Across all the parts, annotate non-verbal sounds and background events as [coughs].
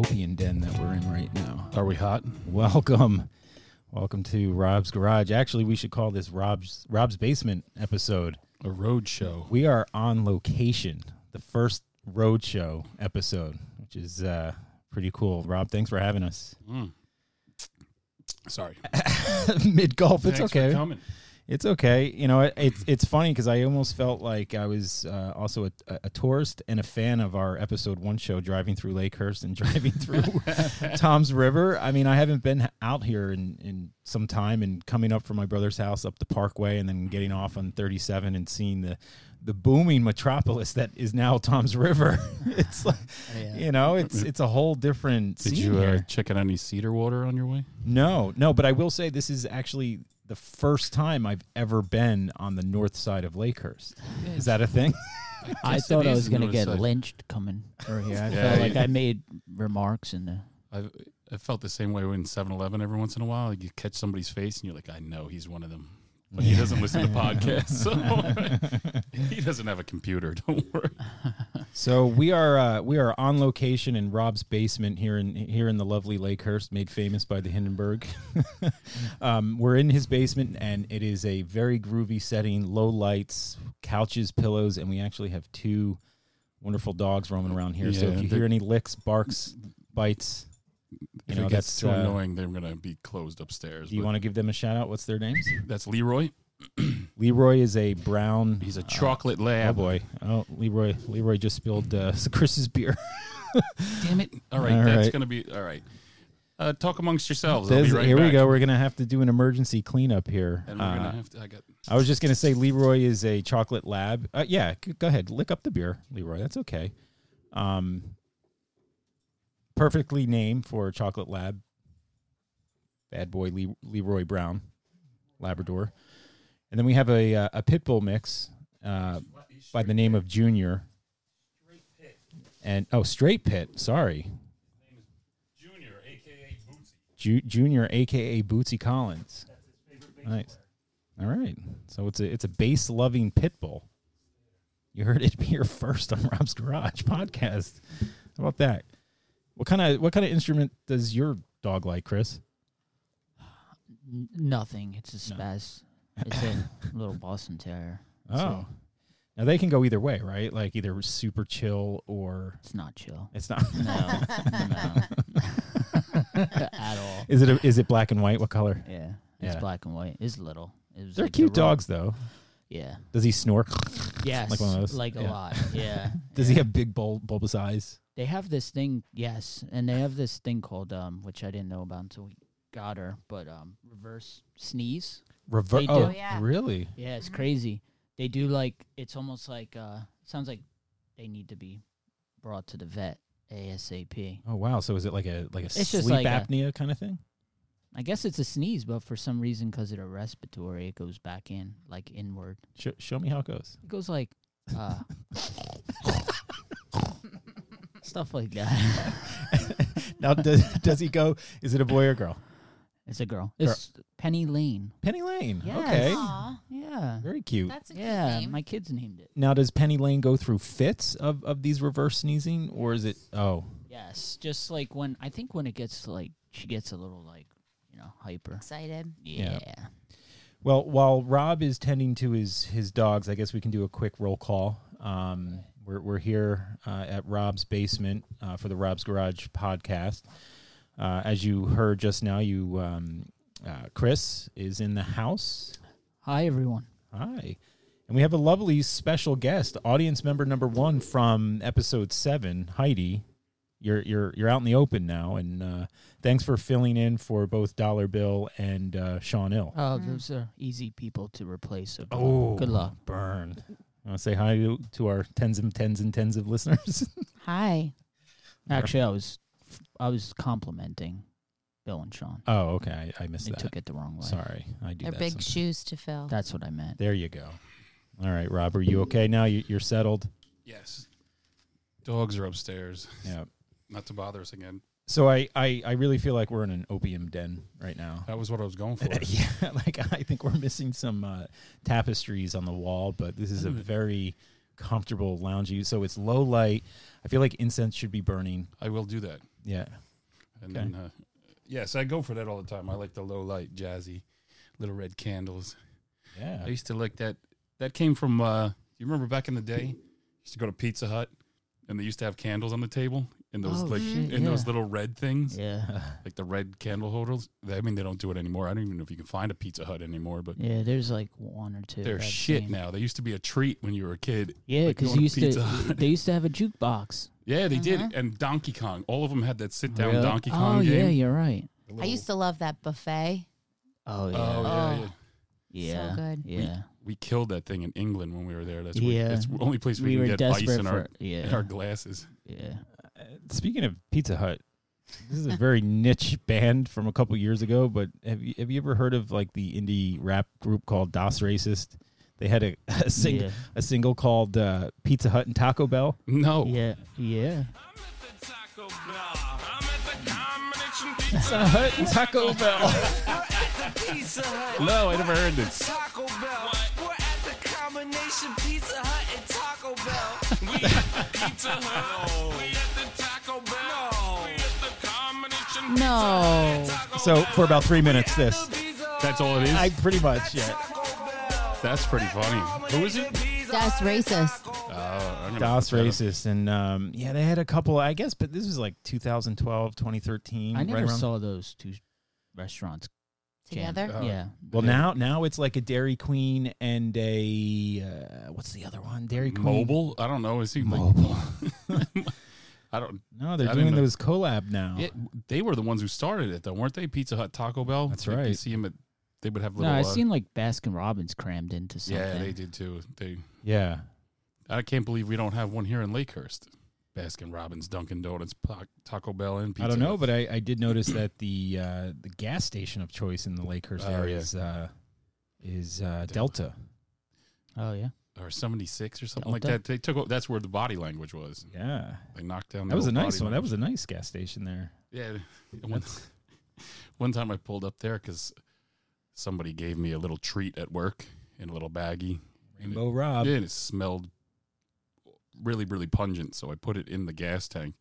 opium den that we're in right now. Are we hot? Welcome. Welcome to Rob's Garage. Actually, we should call this Rob's Rob's Basement episode. A road show. We are on location. The first road show episode, which is uh, pretty cool. Rob, thanks for having us. Mm. Sorry. [laughs] Mid golf, it's okay. coming. It's okay. You know, it, it's it's funny because I almost felt like I was uh, also a, a tourist and a fan of our episode one show, driving through Lakehurst and [laughs] driving through [laughs] Toms River. I mean, I haven't been out here in, in some time, and coming up from my brother's house up the Parkway, and then getting off on 37 and seeing the the booming metropolis that is now Toms River. [laughs] it's like, you know, it's it's a whole different Did scene you uh, here. check out any cedar water on your way? No, no, but I will say this is actually the first time I've ever been on the north side of Lakehurst. Is that a thing? [laughs] [laughs] I guess it thought I was going to get side. lynched coming over here. I [laughs] Yeah, felt like I made remarks in the. I I felt the same way when 7-Eleven every once in a while. You catch somebody's face and you're like, I know he's one of them. But he doesn't listen to [laughs] podcasts, so [laughs] [laughs] he doesn't have a computer. Don't worry. So we are uh, we are on location in Rob's basement here in here in the lovely Lakehurst, made famous by the Hindenburg. um, we're in his basement, and it is a very groovy setting, low lights, couches, pillows, and we actually have two wonderful dogs roaming around here. so if you hear any licks, barks, bites, If know, it gets that's, too uh, annoying, they're going to be closed upstairs. do you want to give them a shout out? What's their names? That's Leroy. [clears throat] Leroy is a brown. He's a uh, chocolate Oh lab. boy! Oh, Leroy! Leroy just spilled uh, [laughs] Chris's beer. [laughs] Damn it. All right, All that's right. going to be all right. Uh, talk amongst yourselves. I'll be right here we go. We're gonna have to do an emergency cleanup here. And we're Uh, gonna have to. I got. I was just gonna say Leroy is a chocolate lab. Uh, yeah, go ahead, lick up the beer, Leroy. That's okay. Um, perfectly named for chocolate lab. Bad boy Le- Leroy Brown, Labrador, and then we have a uh, a pit bull mix uh, by the name of Junior. And oh, straight pit. Sorry, Junior, aka Bootsy. Collins. Nice. All right. So it's a it's a bass loving pit bull. You heard it here [laughs] first on Rob's Garage podcast. How about that? What kind of what kind of instrument does your dog like, Chris? Nothing. It's a No. spaz. It's a [laughs] little Boston Terrier. Oh. So Now they can go either way, right? Like either super chill or it's not chill. it's not. No, no. [laughs] [laughs] At all. Is it a, is it black and white? What color? Yeah. It's Yeah. black and white. It's little. It was They're like the cute dogs though. Yeah. Does he snore? Yes. Like one of those? Like a Yeah. lot. Yeah. Does he have big bul- bulbous eyes? They have this thing, yes, and they have this thing called um, which I didn't know about until we got her, but um, reverse sneeze. Reverse. They do. Oh, Oh, yeah. really? Yeah, it's Mhm. crazy. They do like it's almost like uh, sounds like they need to be brought to the vet ASAP. Oh wow. So is it like a like a It's just sleep like a- apnea kind of thing? I guess it's a sneeze, but for some reason, because of the respiratory, it goes back in like inward. Sh- show me how it goes. It goes like uh, [laughs] stuff like that. [laughs] now, does, does he go? Is it a boy or girl? It's a girl. Girl. It's Penny Lane. Penny Lane. Yes. Okay, Aw, Yeah, very cute. that's a cute yeah. name. My kids named it. now, does Penny Lane go through fits of, of these reverse sneezing, or is it? Oh, Yes, just like when I think when it gets like she gets a little like you know hyper. Excited. Yeah. Yeah. well. While Rob is tending to his his dogs, I guess we can do a quick roll call. Um, we're we're here uh, at Rob's basement uh, for the Rob's Garage podcast. Uh, as you heard just now, you um, uh, Chris is in the house. Hi everyone. Hi. And we have a lovely special guest, audience member number one from episode seven, Heidi. You're you're you're out in the open now, and uh, thanks for filling in for both Dollar Bill and uh, Sean Ill. Oh, Mm. those are easy people to replace. So Oh, good luck. burn! I want to say hi to, to our tens and tens and tens of listeners. [laughs] Hi. Actually, I was I was complimenting Bill and Sean. oh, okay, I, I missed They that. took it the wrong way. Sorry, I do They're that. big sometimes. shoes to fill. That's what I meant. There you go. All right, Rob, are you okay now? You, you're settled. Yes. Dogs are upstairs. Yeah. Not to bother us again. So I, I, I really feel like we're in an opium den right now. That was what I was going [laughs] for. yeah, [laughs] like I think we're missing some uh, tapestries on the wall, but this is a Mm. very comfortable loungy. So it's low light. I feel like incense should be burning. I will do that. Yeah. And Okay. then, uh, yeah, so I go for that all the time. I like the low light, jazzy, little red candles. Yeah. I Yeah. used to like that. That came from. uh You remember back in the day? Used to go to Pizza Hut, and they used to have candles on the table in those Oh, like shit, in those yeah. little red things, Yeah. [laughs] like the red candle holders. They- I mean, they don't do it anymore. I don't even know if you can find a Pizza Hut anymore, but. Yeah, there's like one or two. They're I've shit seen. now. They used to be a treat when you were a kid. Yeah, Like because going to used to [laughs] Hut. they used to have a jukebox. Yeah, they did. Uh-huh. And Donkey Kong. All of them had that sit down Really? Donkey Kong Oh game. yeah, you're right. The I little- used to love that buffet. Oh yeah. Oh, yeah, Oh. yeah. yeah. So good. Yeah. We killed that thing in England when we were there. That's where, Yeah. that's the only place we, We were can get ice desperate in for our, in yeah. our glasses. yeah. Speaking of Pizza Hut, this is a very [laughs] niche band from a couple years ago. But have you have you ever heard of like the indie rap group called Das Racist? They had a [laughs] a, sing, yeah. a single called uh, Pizza Hut and Taco Bell. No. Yeah. Yeah. Pizza Hut and Taco Bell. No, I never heard this. Taco Bell. We're at the combination Pizza Hut and Taco Bell. [laughs] We at Pizza Hut. No. So for about three minutes, this That's all it is? I pretty much yeah. That's pretty funny. Who is it? That's racist. Oh, I'm gonna Das look that up. Racist and um, yeah, they had a couple. I guess, but this was like 2012, 2013. I right never around- saw those two restaurants jam. Together? Yeah. Well, Yeah. now now it's like a Dairy Queen and a uh, what's the other one? Dairy Queen Mobil? I don't know. Is he like, Mobil. [laughs] I don't. No, they're I doing didn't those collab now. Yeah, they were the ones who started it, though, weren't they? Pizza Hut, Taco Bell. That's right. You see them at. They would have little. No, little. I uh, seen like Baskin Robbins crammed into something. yeah, they did too. They. Yeah. I can't believe we don't have one here in Lakehurst. Baskin Robbins, Dunkin' Donuts, Pa- Taco Bell, and Pizza I don't know, but I, I did notice that the uh, the gas station of choice in the Lakehurst Oh, area yeah. is uh, is uh, Delta. Delta. Oh yeah. Or seventy six or something like that. They took. That's where the body language was. Yeah, They knocked down. the that was a nice one. That was a nice gas station there. Yeah. [laughs] One, one time I pulled up there because somebody gave me a little treat at work in a little baggie. And it- Rainbow Rob. Yeah, and it smelled really, really pungent. So I put it in the gas tank,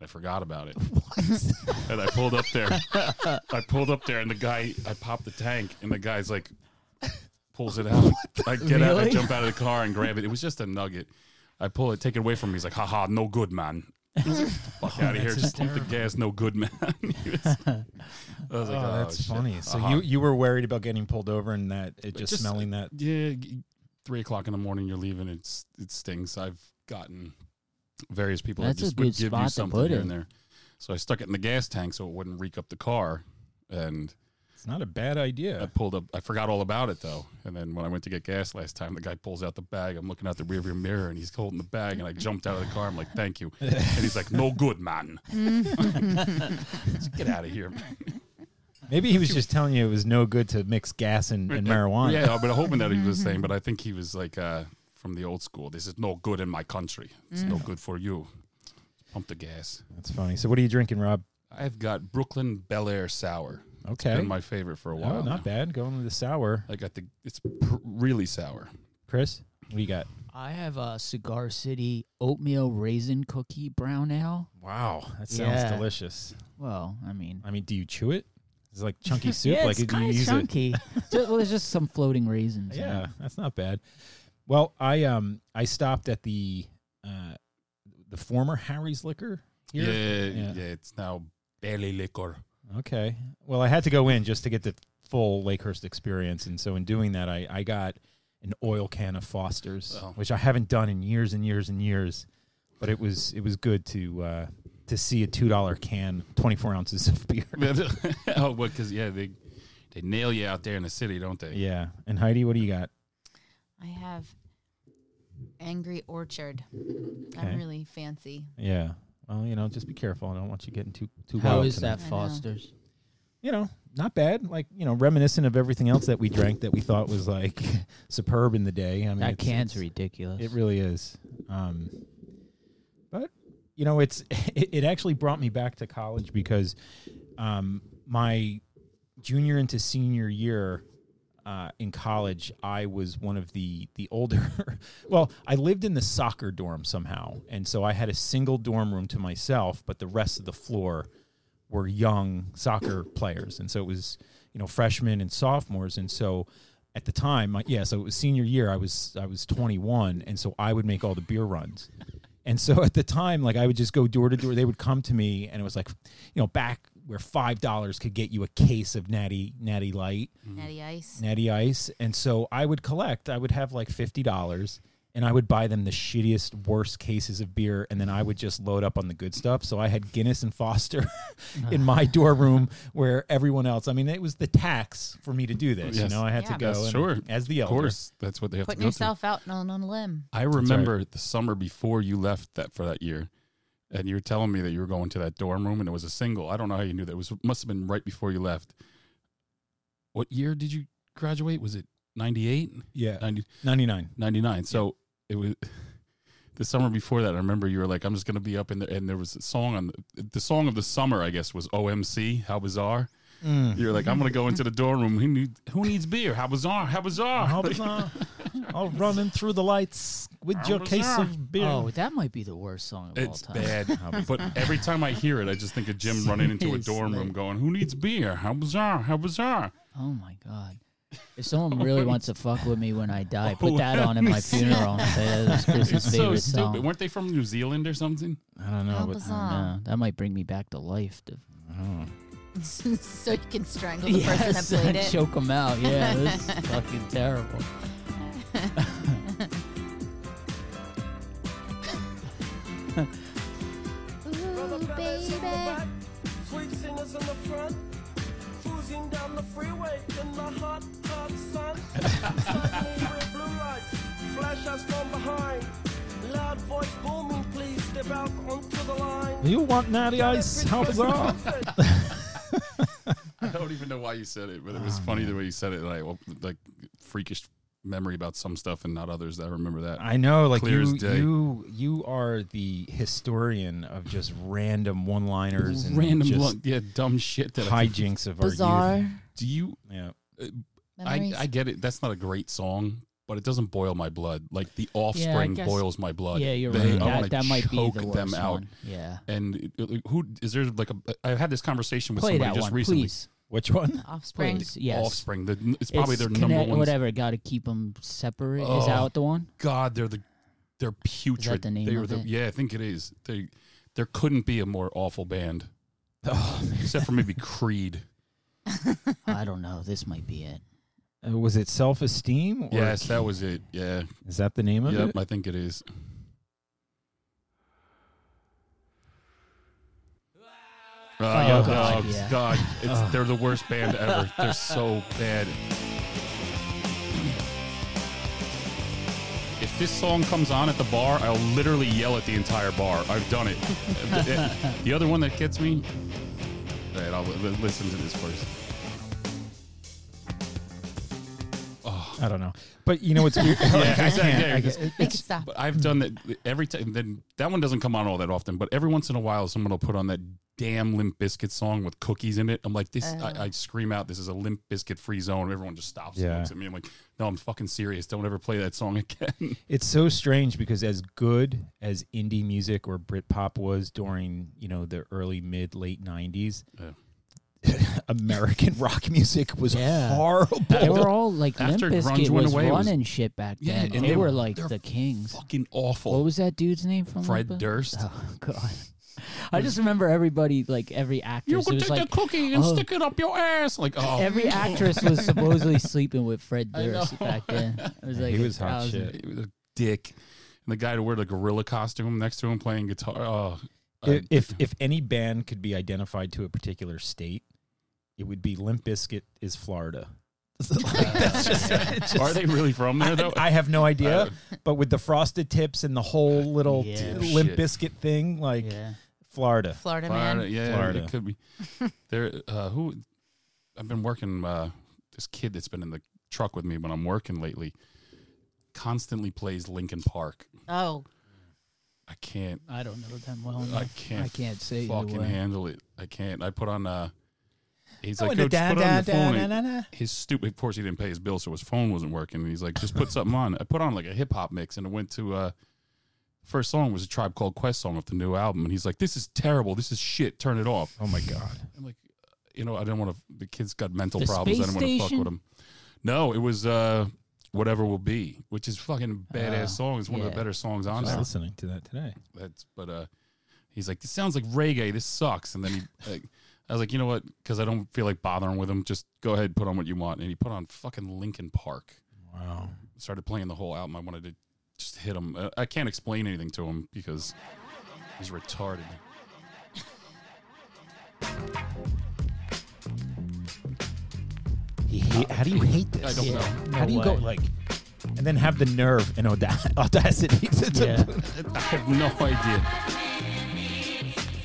and I forgot about it. [laughs] and I pulled up there. I pulled up there, and the guy, I popped the tank, and the guy's like, pulls it out. [laughs] I get out, I Really? jump out of the car and grab it. It was just a nugget. I pull it, take it away from me. He's like, haha, no good, man. I was like, Fuck [laughs] out of here. that's Just pump the gas, no good, man. [laughs] He was- I was like, oh, oh, that's shit. funny. So Uh-huh. you you were worried about getting pulled over and that it just, just- smelling that. yeah, g- three o'clock in the morning, you're leaving. It's it stinks. I've gotten various people That's that a just good would give spot you to something put here it. and there. So I stuck it in the gas tank so it wouldn't reek up the car. And It's not a bad idea. I pulled up. I forgot all about it though. And then when I went to get gas last time, the guy pulls out the bag. I'm looking out the rearview mirror and he's holding the bag. And I jumped out of the car. I'm like, "Thank you." And he's like, "No good, man. [laughs] Get out of here." Maybe he was just telling you it was no good to mix gas and, and marijuana. Yeah, I've been hoping that he was saying, but I think he was like uh, from the old school. This is no good in my country. It's no good for you. Pump the gas. That's funny. So what are you drinking, Rob? I've got Brooklyn Bel Air Sour. Okay. Been my favorite for a while. Oh, not now. bad. Going with the sour. I got the. It's pr- really sour. Chris, what do you got? I have a Cigar City oatmeal raisin cookie brown ale. Wow, that sounds Yeah. delicious. Well, I mean, I mean, do you chew it? It's like chunky [laughs] soup. yeah, like it's do you kind of use chunky. [laughs] Ju- well, it's just some floating raisins. it? in Yeah, it. that's not bad. Well, I um I stopped at the uh the former Harry's Liquor here. Yeah, Yeah. yeah, It's now Belly Liquor. Okay. Well, I had to go in just to get the full Lakehurst experience, and so in doing that, I I got an oil can of Foster's, Oh. which I haven't done in years and years and years. But it was it was good to uh, to see a two dollar can, twenty four ounces of beer. [laughs] oh, what? Because yeah, they they nail you out there in the city, don't they? yeah. And Heidi, what do you got? I have Angry Orchard. Okay. I'm really fancy. Yeah. Well, you know, just be careful. I don't want you getting too too How wild is tonight. that Foster's? You know, not bad. Like you know, reminiscent of everything else that we drank that we thought was like [laughs] superb in the day. I mean, that it's- can's it's- ridiculous. It really is. Um, but you know, it's [laughs] it, it actually brought me back to college because um, my junior into senior year, uh, in college, I was one of the the older. [laughs] well, I lived in the soccer dorm somehow, and so I had a single dorm room to myself, but the rest of the floor were young soccer players, and so it was you know freshmen and sophomores, and so at the time, my, yeah, so it was senior year. I was I was 21, and so I would make all the beer runs. And so at the time, like I would just go door to door. They would come to me, and it was like, you know, back where five dollars could get you a case of Natty Natty Light, mm-hmm. Natty Ice. Natty Ice. And so I would collect. I would have like fifty dollars, and I would buy them the shittiest, worst cases of beer, and then I would just load up on the good stuff. So I had Guinness and Foster [laughs] in my dorm room, where everyone else. I mean, it was the tax for me to do this. You Yes. know, I had Yeah. to go. Yes, and- sure. as the Of elder. course, that's what they have Putting to go yourself out on, on a limb. I remember the summer before you left that for that year, and you were telling me that you were going to that dorm room, and it was a single. I don't know how you knew that. It was must have been right before you left. What year did you graduate? Was it 98? Yeah, 90, ninety nine. 99. So it was the summer before that. I remember you were like, I'm just going to be up in there. And there was a song on the, the song of the summer, I guess, was OMC. How bizarre. Mm. You're like, I'm going to go into the dorm room. Who, need, who needs beer? How bizarre. How bizarre. How bizarre. [laughs] [laughs] I'll run in through the lights with How your case bizarre. of beer. Oh, that might be the worst song of It's all time. bad. [laughs] but every time I hear it, I just think of Jim [laughs] running into a dorm room going, Who needs beer? How bizarre. How bizarre. Oh my god. If someone really wants to fuck with me when I die, Oh, put that on at my funeral. Say that was Chris's It's so favorite stupid. song. Weren't they from New Zealand or something? I don't know, How but uh, bizarre. No, that might bring me back to life. To, oh. so you can strangle the person that yes, played it. choke them out. Yeah, this is fucking terrible. Ooh, baby. Sweet singers in the front, cruising down the freeway in the hot, hot sun. Suddenly with blue lights, flash us from behind. Loud voice booming, please step out onto the line. You want natty ice? How bizarre. [laughs] I don't even know why you said it, but it was Oh, funny the way you said it. Like, well, like freakish memory about some stuff and not others. I remember that. I know, like Clear as you, day. you, you are the historian of just random one-liners and Random, just lo- yeah, dumb shit that hijinks of our Bizarre youth. do. You, Yeah, I, I get it. That's not a great song, but it doesn't boil my blood. Like the Offspring guess- boils my blood. yeah, you're They- right. I wanna That, that might be choke the worst them out. one. Yeah. And it- it- who is there? Like a, I had this conversation with Play somebody just one, recently. please. Which one? Offspring. Please. Yes. Offspring. The, it's probably It's their number connect- one. Whatever. Got to keep them separate. Is that Oh. what the one? God, they're the they're putrid. the name they were of the, it? Yeah, I think it is. They there couldn't be a more awful band, [laughs] Oh, except for maybe Creed. [laughs] I don't know. This might be it. uh, was it self-esteem? Yes, that was it. Yeah, Is that the name of it? yep, it? I think it is. Uh, oh, yeah, God, oh, yeah. God. It's, They're the worst band ever. They're so bad. If this song comes on at the bar, I'll literally yell at the entire bar. I've done it. [laughs] the, the other one that gets me. All right, I'll li- listen to this first. I don't know, but you know what's weird? [laughs] Like, I exactly, can't. yeah, I it's- can't- Make it stop. But I've done that every time. Then that one doesn't come on all that often, but every once in a while, someone will put on that damn Limp Bizkit song with cookies in it. I'm like, this. Oh. I, I uh. scream out, "This is a Limp Bizkit free zone." Everyone just stops Yeah. and looks at me. I'm like, no, I'm fucking serious. Don't ever play that song again. [laughs] It's so strange because as good as indie music or Britpop was during, you know, the early mid late 90s, [laughs] American rock music was Yeah. horrible. They were all like Limp After grunge Bizkit went was away, it was- running shit back Yeah, then. and they, they were were- like they're the kings. fucking awful. What was that dude's name from Fred Limp Bizkit? Durst. Oh [laughs] god. [laughs] I just remember everybody like every actress. You it could was take like the cookie and oh. stick it up your ass. Like, oh, every actress was supposedly sleeping with Fred I know. Durst back then. It was like He a was hot thousand- shit. He was a dick. And the guy to wear the gorilla costume next to him playing guitar. Oh, I- I- if if any band could be identified to a particular state, it would be Limp Bizkit is Florida. [laughs] Like, that's just, [laughs] just- are they really from there though? I have no idea, but with the frosted tips and the whole little t- Limp Shit. Biscuit thing, like Yeah. Florida. Florida Florida, man. yeah, Florida. it could be. [laughs] there, uh, who? I've been working. Uh, this kid that's been in the truck with me when I'm working lately constantly plays Linkin Park. Oh, I can't. I don't know them well I can't. I can't say either fucking way. handle it. I can't. I put on uh, he's like, and the "Go, just da- put on da- phone." And. His stupid. Of course, he didn't pay his bill, so his phone wasn't working. And he's like, "Just put something on." I put on like a hip hop mix, and it went to. uh First song was a Tribe Called Quest song off the new album, and he's like, "This is terrible. This is shit. Turn it off." Oh my god. I'm like, you know, I don't want to. The kid's got mental The problems. I space don't want to fuck station? with him. No, it was uh, whatever will be, which is fucking badass Oh, song. It's one of the yeah. better songs on I was there. listening to that today. That's but uh, he's like, this sounds like reggae. This sucks. And then he, like, I was like, you know what? Because I don't feel like bothering with him. Just go ahead, and put on what you want. And he put on fucking Linkin Park. Wow. Started playing the whole album. I wanted to just hit him. Uh, I can't explain anything to him because he's retarded. He hate, how do you hate this? I don't Yeah. know. How do you go way. like, and then have the nerve and auda- [laughs] audacity to, to Yeah. [laughs] I have no idea.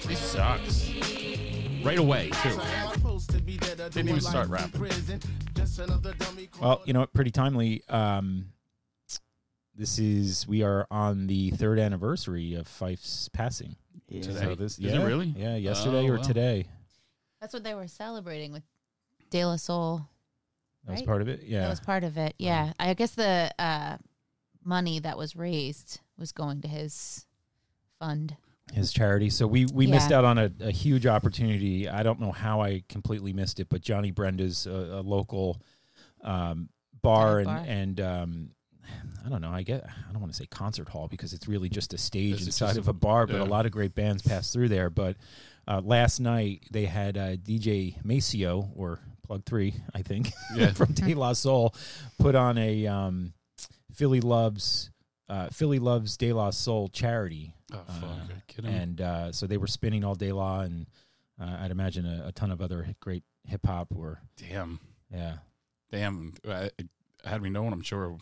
He sucks. Right away, too. Didn't even start rapping. Well, you know what? Pretty timely. Um, this is we are on the third anniversary of Phife's passing. Yeah. Today? So this, Is it really? Yeah, yesterday Oh, or wow. today. That's what they were celebrating with De La Soul. That was part of it. Yeah. That was part of it. Yeah. I guess the uh, money that was raised was going to his fund. His charity. So we we missed out on a, a huge opportunity. I don't know how I completely missed it, but Johnny Brenda's a, a local um, bar and bar. and um, I don't know. I get I don't want to say concert hall because it's really just a stage It's inside just of a- a bar, but yeah. a lot of great bands pass through there. But uh, last night they had uh, DJ Maseo or Plug Three, I think, Yeah. [laughs] from De La Soul, put on a um, Philly loves. Uh, Philly loves De La Soul charity, Oh, fuck. Uh, Are you kidding? and uh, so they were spinning all day long, and uh, I'd imagine a, a ton of other great hip hop were Damn. yeah. Damn. I, I- had we known, I'm sure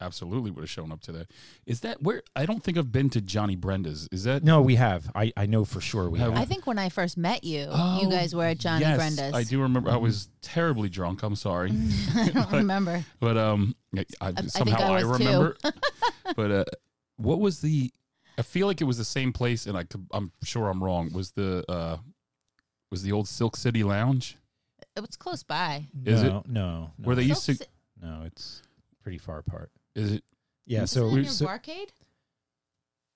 absolutely would have shown up to that. Is that where? I don't think I've been to Johnny Brenda's. Is that? No, we have. I, I know for sure we Have have. I think when I first met you, Oh, you guys were at Johnny yes, Brenda's. I do remember. I was terribly drunk. I'm sorry. [laughs] I don't remember. But um, I, I, think somehow I I, was too. remember. [laughs] but uh, what was the? I feel like it was the same place, and I could, I'm sure I'm wrong. Was the uh, was the old Silk City Lounge It was close by. Is no, no, no, where they used Silk to? Ci- no, it's pretty far apart. Is it? Yeah, Is so, it we- near so Barcade?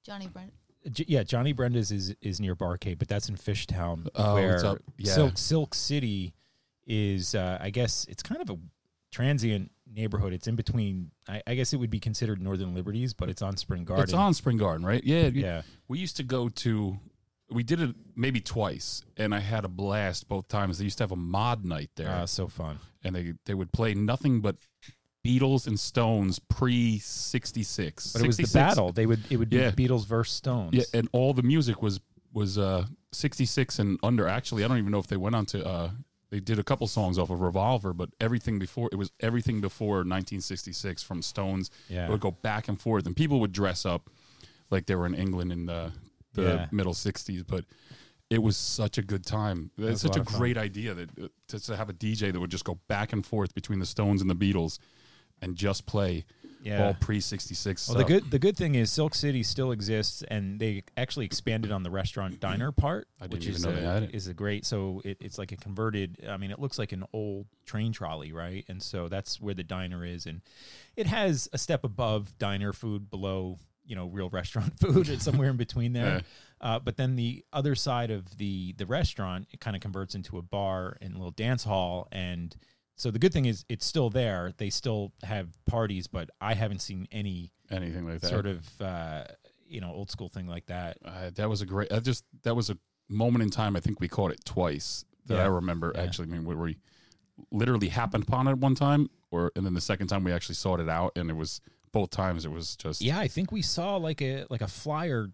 Johnny Brenda. J- yeah, Johnny Brenda's is is near Barcade, but that's in Fishtown. Oh, where it's up- yeah. Silk Silk City is. Uh, I guess it's kind of a transient neighborhood. It's in between. I, I guess it would be considered Northern Liberties, but it's on Spring Garden. It's on Spring Garden, right? Yeah. Yeah, We used to go to. We did it maybe twice, and I had a blast both times. They used to have a mod night there, uh, so fun. and they they would play nothing but Beatles and Stones pre sixty six. But it was the battle. They would it would be Yeah. Beatles versus Stones. Yeah, and all the music was was uh 66 and under. Actually, I don't even know if they went on to uh they did a couple songs off of Revolver, but everything before it was everything before 1966 from Stones. Yeah. It would go back and forth and people would dress up like they were in England in the the Yeah. middle 60s, but it was such a good time. It's a such a, fun. great idea that uh, to, to have a DJ that would just go back and forth between the Stones and the Beatles and just play Yeah. all pre 66 Well, the good the good thing is Silk City still exists, and they actually expanded on the restaurant diner part, I didn't which even is know a, they had it. is a great. So it, it's like a converted. I mean, it looks like an old train trolley, right? And so that's where the diner is, and it has a step above diner food, below you know real [laughs] restaurant food. It's somewhere in between there. Uh, but then the other side of the the restaurant, it kind of converts into a bar and a little dance hall, and so the good thing is it's still there. They still have parties, but I haven't seen any anything like that. sort of uh, you know old school thing like that. Uh, that was a great. I just that was a moment in time. I think we caught it twice that Yeah. I remember. Yeah. Actually, I mean, where we literally happened upon it one time, or and then the second time we actually sought it out, and it was both times. It was just Yeah, I think we saw like a like a flyer,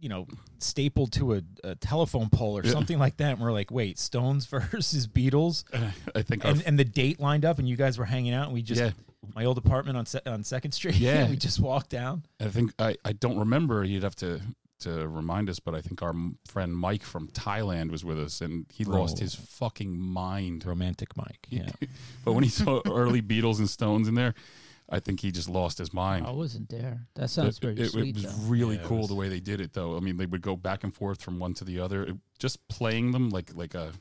you know, stapled to a, a telephone pole or Yeah. something like that. And we're like, wait, Stones [laughs] versus Beatles, uh, I think and and the date lined up, and you guys were hanging out, and we just yeah. my old apartment on Se- on Second Street. [laughs] Yeah. we just walked down. I think I I don't remember. You'd have to. To remind us, but I think our friend Mike from Thailand was with us, and he lost his fucking mind. Romantic Mike. [laughs] Yeah. but when he saw early Beatles and Stones in there, I think he just lost his mind. I wasn't there. That sounds it, pretty it- it was though. really Yeah, cool was- the way they did it though i mean they would go back and forth from one to the other It- just playing them like like a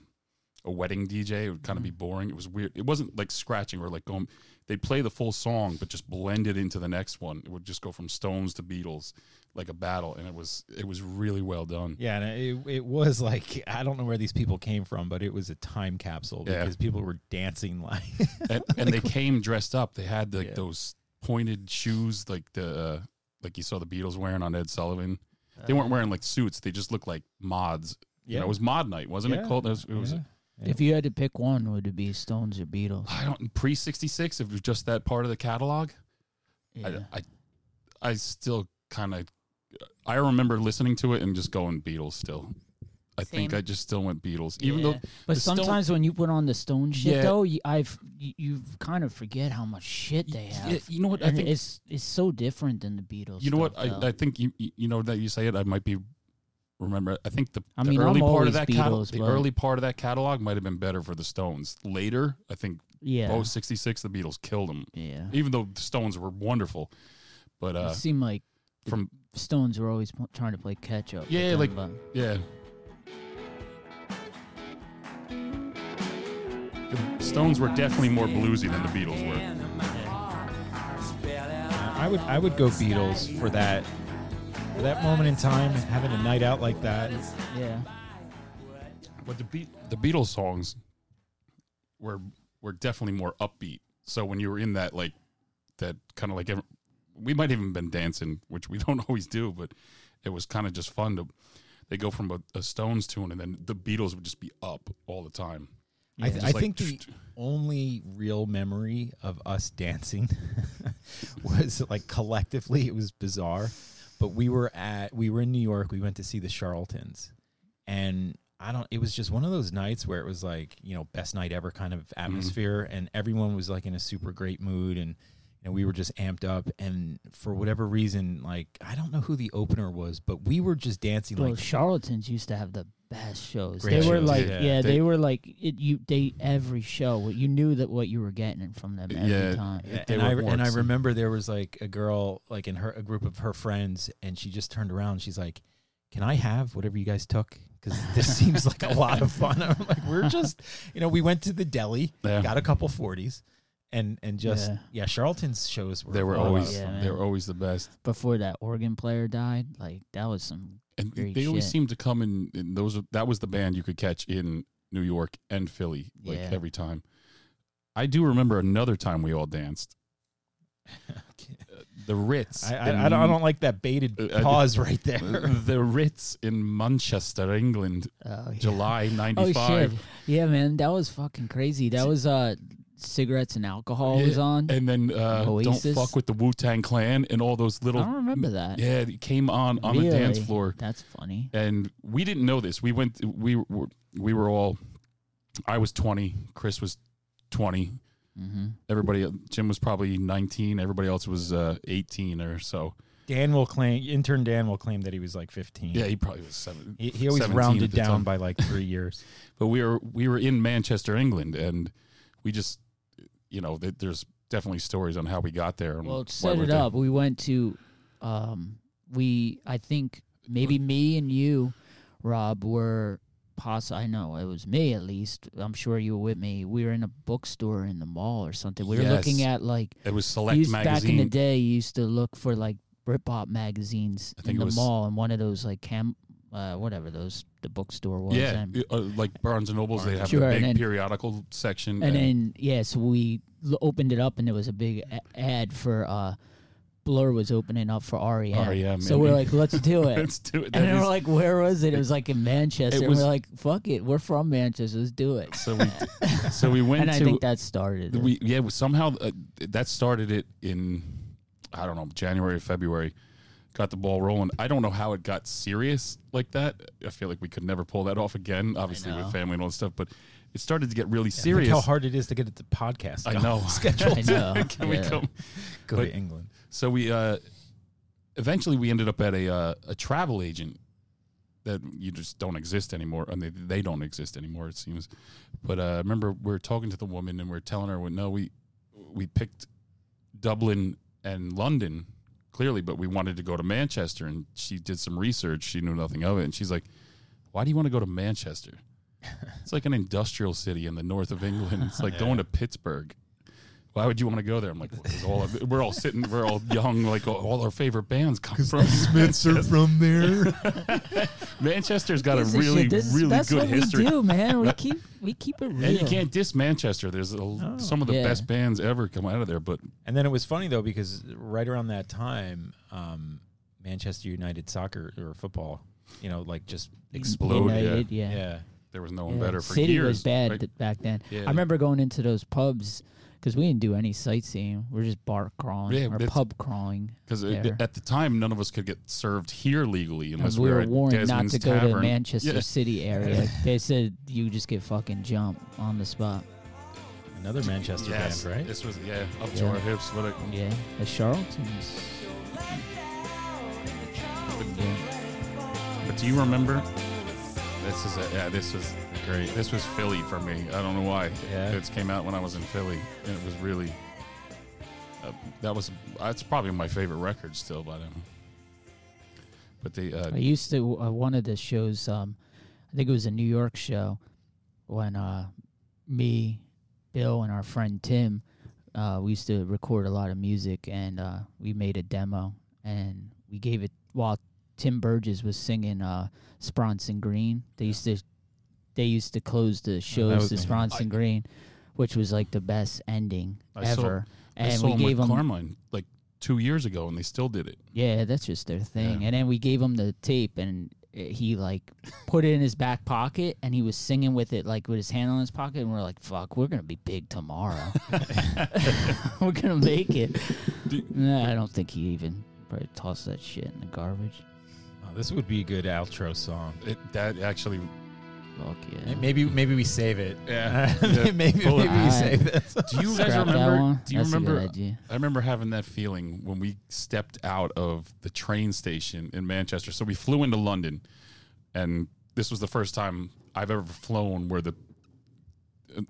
a wedding DJ. It would kind of be boring. It was weird. It wasn't like scratching or like going. They'd play the full song, but just blend it into the next one. It would just go from Stones to Beatles, like a battle, and it was it was really well done. Yeah, and it, it was like I don't know where these people came from, but it was a time capsule Yeah. because people were dancing like [laughs] and, and they came dressed up. They had like Yeah. those pointed shoes, like the uh, like you saw the Beatles wearing on Ed Sullivan. They weren't wearing like suits. They just looked like mods. You know, it was mod night, wasn't Yeah. it? Called it was. It was Yeah. If you had to pick one, would it be Stones or Beatles? I don't pre sixty six. If it was just that part of the catalog, Yeah. I, I I still kind of I remember listening to it and just going Beatles. Still, I think I just still went Beatles, even though But the Stone- sometimes when you put on the Stone shit, Yeah. though, you, I've you, you kind of forget how much shit they have. Yeah, you know what I And think. it's it's so different than the Beatles. You know what? I, I think you you know that you say it. I might be remember. I think the, I the mean, I'm early part of that catalog, Beatles, the early part of that catalog might have been better for the Stones. Later, I think yeah, post '66, the Beatles killed them. yeah. Even though the Stones were wonderful, but uh, it seemed like the from Stones were always trying to play catch up. Yeah, them, like- but- yeah. The Stones were definitely more bluesy than the Beatles were. I would I would go Beatles for that for that moment in time, having a night out like that. yeah. But the Be- the Beatles songs were were definitely more upbeat. So when you were in that like that kind of like ev- we might even been dancing, which we [laughs] don't always do, but it was kind of just fun to. They go from a, a Stones tune, and then the Beatles would just be up all the time. I, th- I like think the only real memory of us dancing [laughs] was like collectively it was bizarre, but we were at we were in New York. We went to see the Charlatans, and I don't. It was just one of those nights where it was like you know best night ever kind of mm-hmm. atmosphere, and everyone was like in a super great mood, and you know we were just amped up. And for whatever reason, like I don't know who the opener was, but we were just dancing Bro, like charlatans used to have the best shows. Great they were shows, like, yeah. yeah, They- they, were like it. You they every show, you knew that what you were getting from them every Yeah. time. Yeah. And I and I remember there was like a girl like in her a group of her friends, and she just turned around. She's like, "Can I have whatever you guys took? Because this [laughs] seems like a lot of fun." [laughs] I'm like, "We're [laughs] just, you know, we went to the deli, Yeah. got a couple forties, and and just Yeah. yeah, Charlton's shows were They were a lot of always yeah, they were always the best. Before that organ player died, like that was some. And Great they always shit. seemed to come in, in those that was the band you could catch in New York and Philly like Yeah. every time. I do remember another time we all danced. Uh, [laughs] The Ritz. I, I, in- I, don't, I don't like that baited Uh, pause right there. [laughs] the Ritz in Manchester, England, Oh, yeah. July Oh '95. shit! Yeah, man, that was fucking crazy. That was uh, cigarettes and alcohol was on. and then uh, don't Oasis. fuck with the Wu Tang Clan and all those little I little. don't remember that. Yeah, it came on on the dance Really? floor. That's funny. and we didn't know this. We went. We were. We were all. I was twenty. Chris was twenty. hmm Everybody. Jim was probably nineteen. Everybody else was uh, eighteen or so. Dan will claim intern Dan will claim that he was like 15. Yeah, he probably was seven. he, he always 17 rounded the down time. by like three years. [laughs] But we were we were in Manchester, England, and we just, you know, th- there's definitely stories on how we got there. And Well, set it there. up, we went to, um, we I think maybe me and you, Rob, were poss. I know it was me at least. I'm sure you were with me. We were in a bookstore in the mall or something. We were looking at like It was Select used, back in the day. You used to look for like Britpop magazines in the was- mall, and one of those like cam, uh, whatever those the bookstore was. yeah, and, uh, like Barnes and Nobles, they have Sure, a big then- periodical section. and then yeah, so we l- opened it up, and there was a big a- ad for uh, Blur was opening up for REM. REM, so and- we're like, let's do [laughs] it. let's do it. And we're like, where was it? It was like in Manchester. Was- and we're like, fuck it, we're from Manchester. Let's do it. so we so we [laughs] went and I think that started. it. we yeah somehow uh, that started it in I don't know January February got the ball rolling I don't know how it got serious like that I feel like we could never pull that off again obviously with family and all this stuff but it started to get really Think serious how hard it is to get it to podcast. I know [laughs] [laughs] scheduled. I know. can we yeah. come Go But- to England. so we uh eventually we ended up at a uh, a travel agent that you just don't exist anymore and they, they don't exist anymore it seems but uh I remember we are talking to the woman and we are telling her well, no we we picked Dublin and London clearly but we wanted to go to Manchester and she did some research she knew nothing of it and she's like why do you want to go to Manchester [laughs] It's like an industrial city in the north of England. It's like going to Pittsburgh. Why would you want to go there? I'm like, all of- we're all sitting, we're all young, like all our favorite bands come [laughs] from Smiths are from there. [laughs] Manchester's got a Piece really, shit. This- really that's good what history. We do, man. We [laughs] keep we keep it real. And you can't diss Manchester. There's a, some of the yeah. best bands ever come out of there. But And then it was funny though because right around that time, um, Manchester United soccer or football, you know, like just exploded. United, yeah. yeah. there was no one Yeah. better for City years. was bad right? back then. Yeah. I remember going into those pubs because we didn't do any sightseeing. We're just bar crawling Yeah, or pub crawling. Because at the time, none of us could get served here legally unless And we were at warned Desmond's not to go to Tavern. Manchester Yeah. City [laughs] area. they said you just get fucking jumped on the spot. Another Manchester Yes, band, right? This was yeah, up to our hips. What a, Yeah, the Charltons. But do you remember? This is a, yeah. This was great. This was Philly for me. I don't know why. Yeah. It came out when I was in Philly, and it was really. Uh, that was that's probably my favorite record still by them. But the uh, I used to uh, one of the shows. Um, I think it was a New York show when uh, me, Bill, and our friend Tim, uh, we used to record a lot of music, and uh, we made a demo, and we gave it while Tim Burgess was singing uh, "Sproston Green." They used to they used to close the oh, shows was to me. Sproston Green, which was like the best ending I saw- ever. I and saw we them gave with them Carmine like two years ago, and they still did it. yeah, that's just their thing. Yeah. And then we gave him the tape, and he like put it in his back pocket, and he was singing with it like with his hand on his pocket. And we're like, "Fuck, we're gonna be big tomorrow. [laughs] [laughs] we're gonna make it." Nah, I don't think he even probably tossed that shit in the garbage. Oh, this would be a good outro song. it that actually, Fuck yeah. Maybe maybe we save it. Yeah. [laughs] maybe maybe Pull we Alright. save this. do you [laughs] Scrap guys that remember? one? Do you That's a remember? good idea. I remember having that feeling when we stepped out of the train station in Manchester. So we flew into London, and this was the first time I've ever flown where the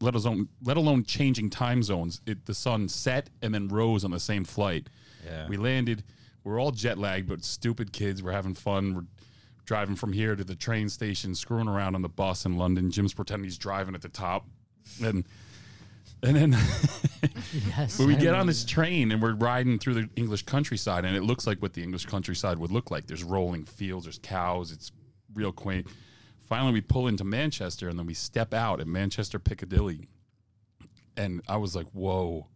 let alone let alone changing time zones. It the sun set and then rose on the same flight. Yeah. We landed. We're all jet lagged, but stupid kids. We're having fun. We're driving from here to the train station, screwing around on the bus in London. Jim's pretending he's driving at the top, and and then. [laughs] Yes. We get on this [laughs] train and we're riding through the English countryside, and it looks like what the English countryside would look like. There's rolling fields, there's cows, it's real quaint. Finally, we pull into Manchester, and then we step out at Manchester Piccadilly, and I was like, "Whoa!"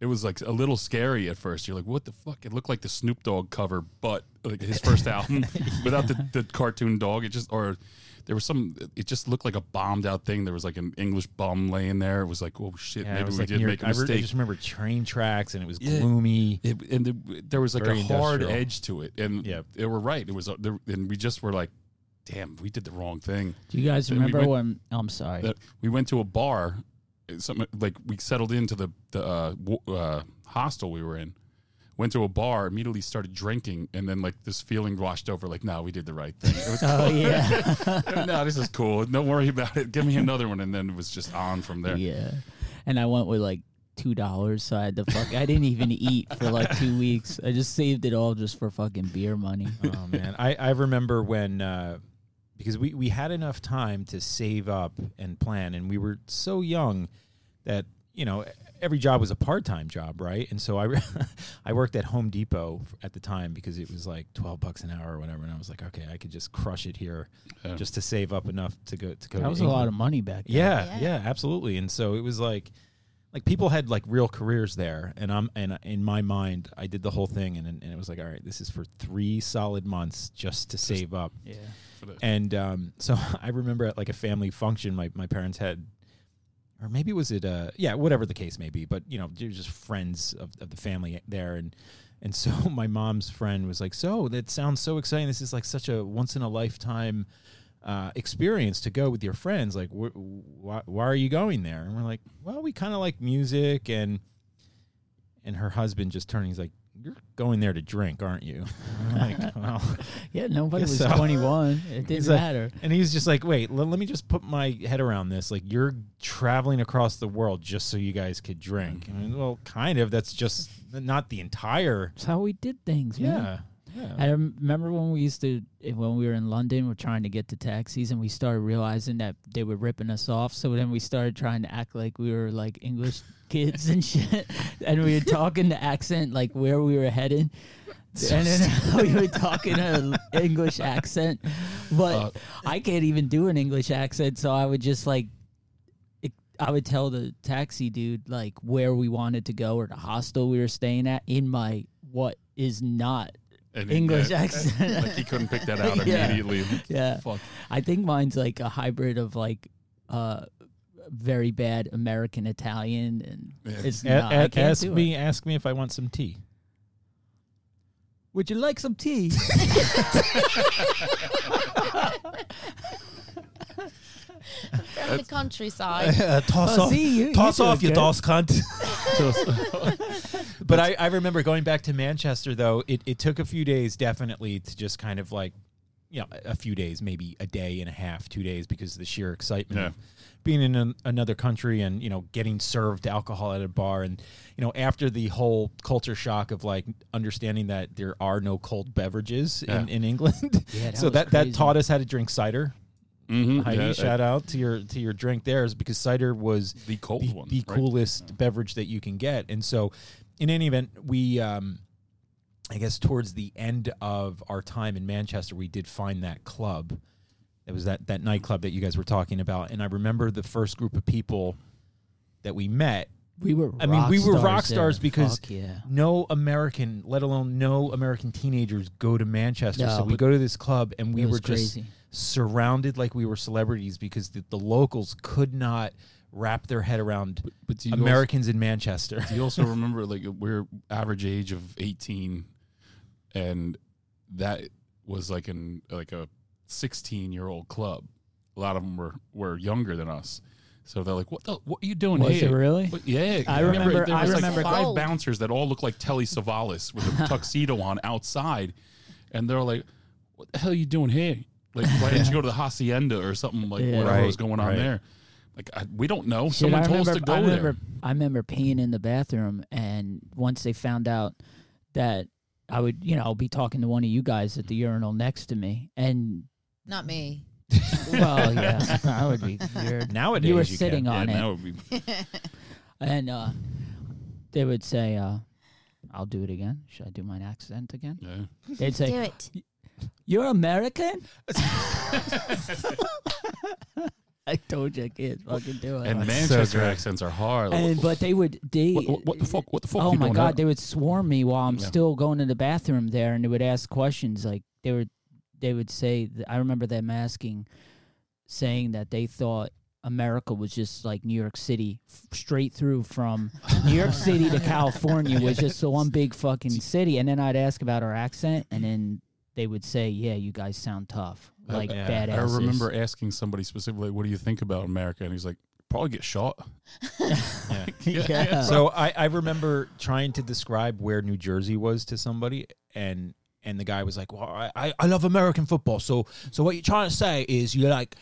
It was like a little scary at first. You're like, "What the fuck?" It looked like the Snoop Dogg cover, but like his first [laughs] album without the, the cartoon dog. It just or there was some. It just looked like a bombed out thing. There was like an English bum laying there. It was like, "Oh shit!" Yeah, it maybe was we like did near- make a I, re- I mistake. just remember train tracks and it was Yeah. gloomy. It, and the, there was like Very a hard industrial. edge to it, and Yep. they were right. It was, uh, there, and we just were like, "Damn, we did the wrong thing." Do you guys Then we remember went- when? I'm sorry. That we went to a bar, something like we settled into the the uh, w- uh, hostel we were in. Went to a bar, immediately started drinking, and then like this feeling washed over. Like, no, we did the right thing. It was [laughs] oh yeah. [laughs] no, this is cool. Don't worry about it. Give me another one, and then it was just on from there. Yeah. And I went with like two dollars, so I had to fuck. I didn't even eat for like two weeks. I just saved it all just for fucking beer money. oh man, I I remember when uh, because we we had enough time to save up and plan, and we were so young that you know every job was a part time job, right? And so I [laughs] I worked at Home Depot at the time because it was like twelve bucks an hour or whatever, and I was like, okay, I could just crush it here Yeah. just to save up enough to go to go. That to was a lot of money back then. Yeah, Yeah. yeah, absolutely. And so it was like like people had like real careers there and I'm and in my mind I did the whole thing and and it was like all right, this is for 3 solid months just to save up. Yeah. For the- And um so [laughs] I remember at like a family function my my parents had or maybe was it uh yeah, whatever the case may be, but you know, they're just friends of, of the family there and and so [laughs] my mom's friend was like, "So that sounds so exciting. This is like such a once in a lifetime uh, experience to go with your friends. Like, wh- why, why are you going there?" And we're like, "Well, we kind of like music." And and her husband just turned. He's like, "You're going there to drink, aren't you?" [laughs] Like, [laughs] "Well." Yeah, nobody was so. 21. [laughs] It didn't like- matter. And he was just like, "Wait, let, let me just put my head around this. Like, you're traveling across the world just so you guys could drink. I mean, well, kind of. That's just not the entire. That's how we did things, man. Yeah, I remember when we used to, when we were in London, we're trying to get to taxis, and we started realizing that they were ripping us off. So then we started trying to act like we were like English [laughs] kids and shit, and we were talking the accent like where we were headed. and then [laughs] we were talking an English accent, but Uh, I can't even do an English accent, so I would just like, I would tell the taxi dude like where we wanted to go or the hostel we were staying at in my what is not And English yeah, accent. [laughs] like he couldn't pick that out [laughs] Yeah. immediately. Yeah. Fuck. I think mine's like a hybrid of like uh very bad American Italian and Yeah. it's A- not, I a- can't ask do it. me, ask me if I want some tea. Would you like some tea? [laughs] From the countryside. [laughs] Uh, toss Oh, see, you- toss you off, you good. DOS cunt. [laughs] but I, I remember going back to Manchester though. It, it took a few days, definitely, to just kind of like, you know, a few days, maybe a day and a half, two days, because of the sheer excitement Yeah. of being in an, another country and you know getting served alcohol at a bar, and you know after the whole culture shock of like understanding that there are no cold beverages in, Yeah. in England. Yeah, that [laughs] so was that that taught us how to drink cider. Mm-hmm. Heidi, shout out to your to your drink there, is because cider was the cold the, one. the right? coolest beverage that you can get. And so, in any event, we, um, I guess, towards the end of our time in Manchester, we did find that club. It was that that nightclub that you guys were talking about, and I remember the first group of people that we met. We were. I mean, we were rock stars there. because yeah. no American, let alone no American teenagers, go to Manchester. No, so we go to this club, and we were just crazy. Surrounded like we were celebrities because the, the locals could not wrap their head around But do you also- Americans in Manchester. Do you also [laughs] remember like we're average age of 18 and that was like in like a 16 year old club. A lot of them were were younger than us. So they're like, "What the? What are you doing Was here?" it really? What- yeah, I remember- There I was remember- like five Gold. bouncers that all look like Telly Savalas with a [laughs] tuxedo on outside, and they're like, "What the hell are you doing here? Like, why didn't you go to the hacienda or something like Yeah. whatever Right, was going on right. there?" Like, I, we don't know. Shit, Someone I told us remember, to go I remember, there. I remember peeing in the bathroom, and once they found out that I would, you know, I'll be talking to one of you guys at the urinal next to me, and Not me. well, yeah, [laughs] [laughs] that would be weird. Nowadays, you were you sitting can. on yeah, it, would be [laughs] and uh, they would say, uh, "I'll do it again." Should I do my accent again? yeah. They'd say, Do it. "You're American." [laughs] I told you I can't fucking do it. And That's so Manchester great. accents are hard. And but they would they what, what, what the fuck? What the fuck? oh my god, there? they would swarm me while I'm Yeah. still going to the bathroom there, and they would ask questions like they would they would say I remember them asking, saying that they thought America was just like New York City, f- straight through from New York City to [laughs] California was just one big fucking [laughs] city, and then I'd ask about our accent, and then they would say, "Yeah, you guys sound tough, I- like yeah. badass." I remember asking somebody specifically, "What do you think about America?" And he's like, "Probably get shot." [laughs] [laughs] Yeah. yeah. So I, I remember trying to describe where New Jersey was to somebody, and and the guy was like, "Well, I, I- I love American football. So so what you're trying to say is you're like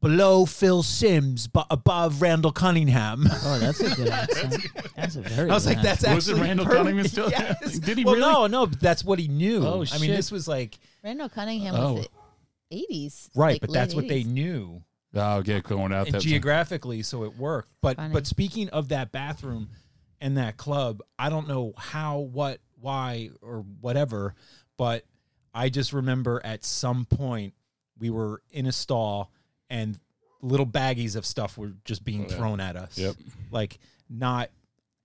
below Phil Simms but above Randall Cunningham." oh, that's a good [laughs] accent. That's a very. I was good like, "That's Was it Randall perfect." Cunningham still? [laughs] Yes. Did he well, really? no, no, but that's what he knew. Oh, I mean, this was like Randall Cunningham Oh. was the 80s. right, like but late that's what they 80s. knew. Oh, get going out and that geographically, so it worked. But Funny. but speaking of that bathroom and that club, I don't know how, what, why, or whatever, but I just remember at some point we were in a stall and little baggies of stuff were just being Oh, yeah. thrown at us. Yep. Like not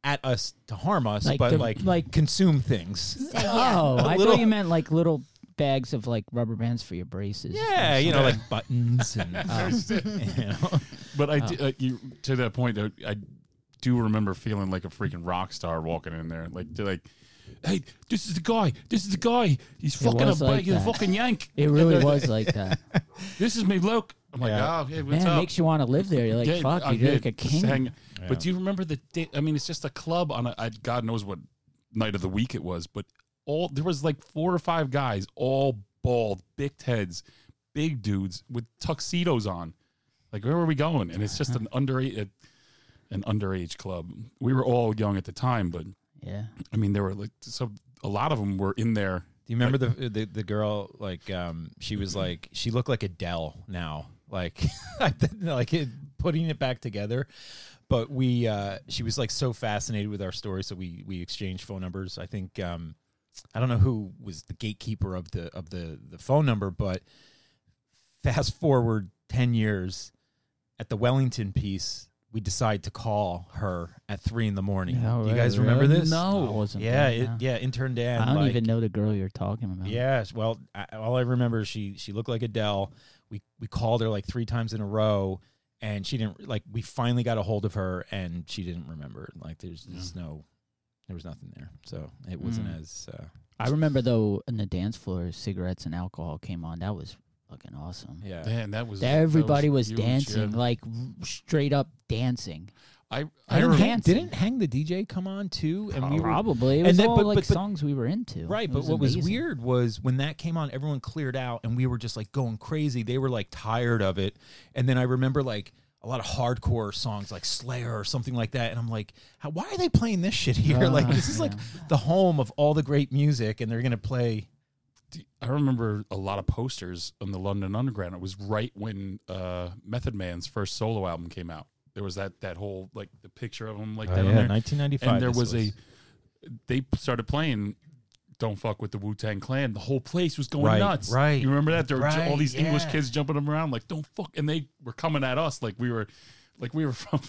at us to harm us, Like but the- like like- consume things. [laughs] Yeah. Oh, A I little- thought you meant like little bags of like rubber bands for your braces. Yeah, you know, like buttons and [laughs] [laughs] you know. But I Oh. uh, you to that point, uh, I do remember feeling like a freaking rock star walking in there, like to like. Hey, this is the guy. This is the guy. He's fucking was a like bike. He's a that. fucking yank. It really [laughs] was like that. This is me, Luke. I'm like, Yeah. oh, hey, what's Man, it up? makes you want to live there. You're like, Yeah, fuck, I you're did. like a Just king. hang- Yeah. But do you remember the day? I mean, it's just a club on a. I, God knows what night of the week it was, but all there was like four or five guys, all bald, big heads, big dudes with tuxedos on. Like, where were we going? And it's just an underage, an underage club. We were all young at the time, but Yeah. I mean, there were like so a lot of them were in there. Do you remember the the, the girl like um she was like she looked like Adele now. Like [laughs] like it, putting it back together. But we uh she was like so fascinated with our story so we we exchanged phone numbers. I think um I don't know who was the gatekeeper of the of the the phone number but fast forward 10 years at the Wellington piece we decide to call her at 3 in the morning Yeah, you guys right, remember right. this No, I wasn't yeah there, it, no. yeah intern Dan I don't like- even know the girl you're talking about. Yes. Well, I, all I remember is she she looked like Adele. We we called her like three times in a row, and she didn't like. We finally got a hold of her, and she didn't remember. Like there's just no, there was nothing there. So it wasn't Mm. as. Uh, I remember though in the dance floor, cigarettes and alcohol came on. That was fucking awesome. yeah. Man, that was Everybody that was, huge, dancing, yeah. like straight up dancing. I I I don't hang- didn't Hang the DJ come on too? And we were Probably, it and was then- all but- like but- but- songs we were into. Right, It but what was weird was when that came on, everyone cleared out, and we were just like going crazy. They were like tired of it, and then I remember like a lot of hardcore songs like Slayer or something like that, and I'm like, How, why are they playing this shit here? [laughs] like Uh, this is like the home of all the great music, and they're gonna play. I remember a lot of posters on the London Underground. It was right when uh, Method Man's first solo album came out. There was that that whole like the picture of him like Oh, that on yeah, 1995. and there this was, a they started playing don't fuck with the wu-tang clan the whole place was going Right, nuts right, you remember that there were ju- all right, these english kids jumping them around like don't fuck and they were coming at us like we were like we were [laughs] from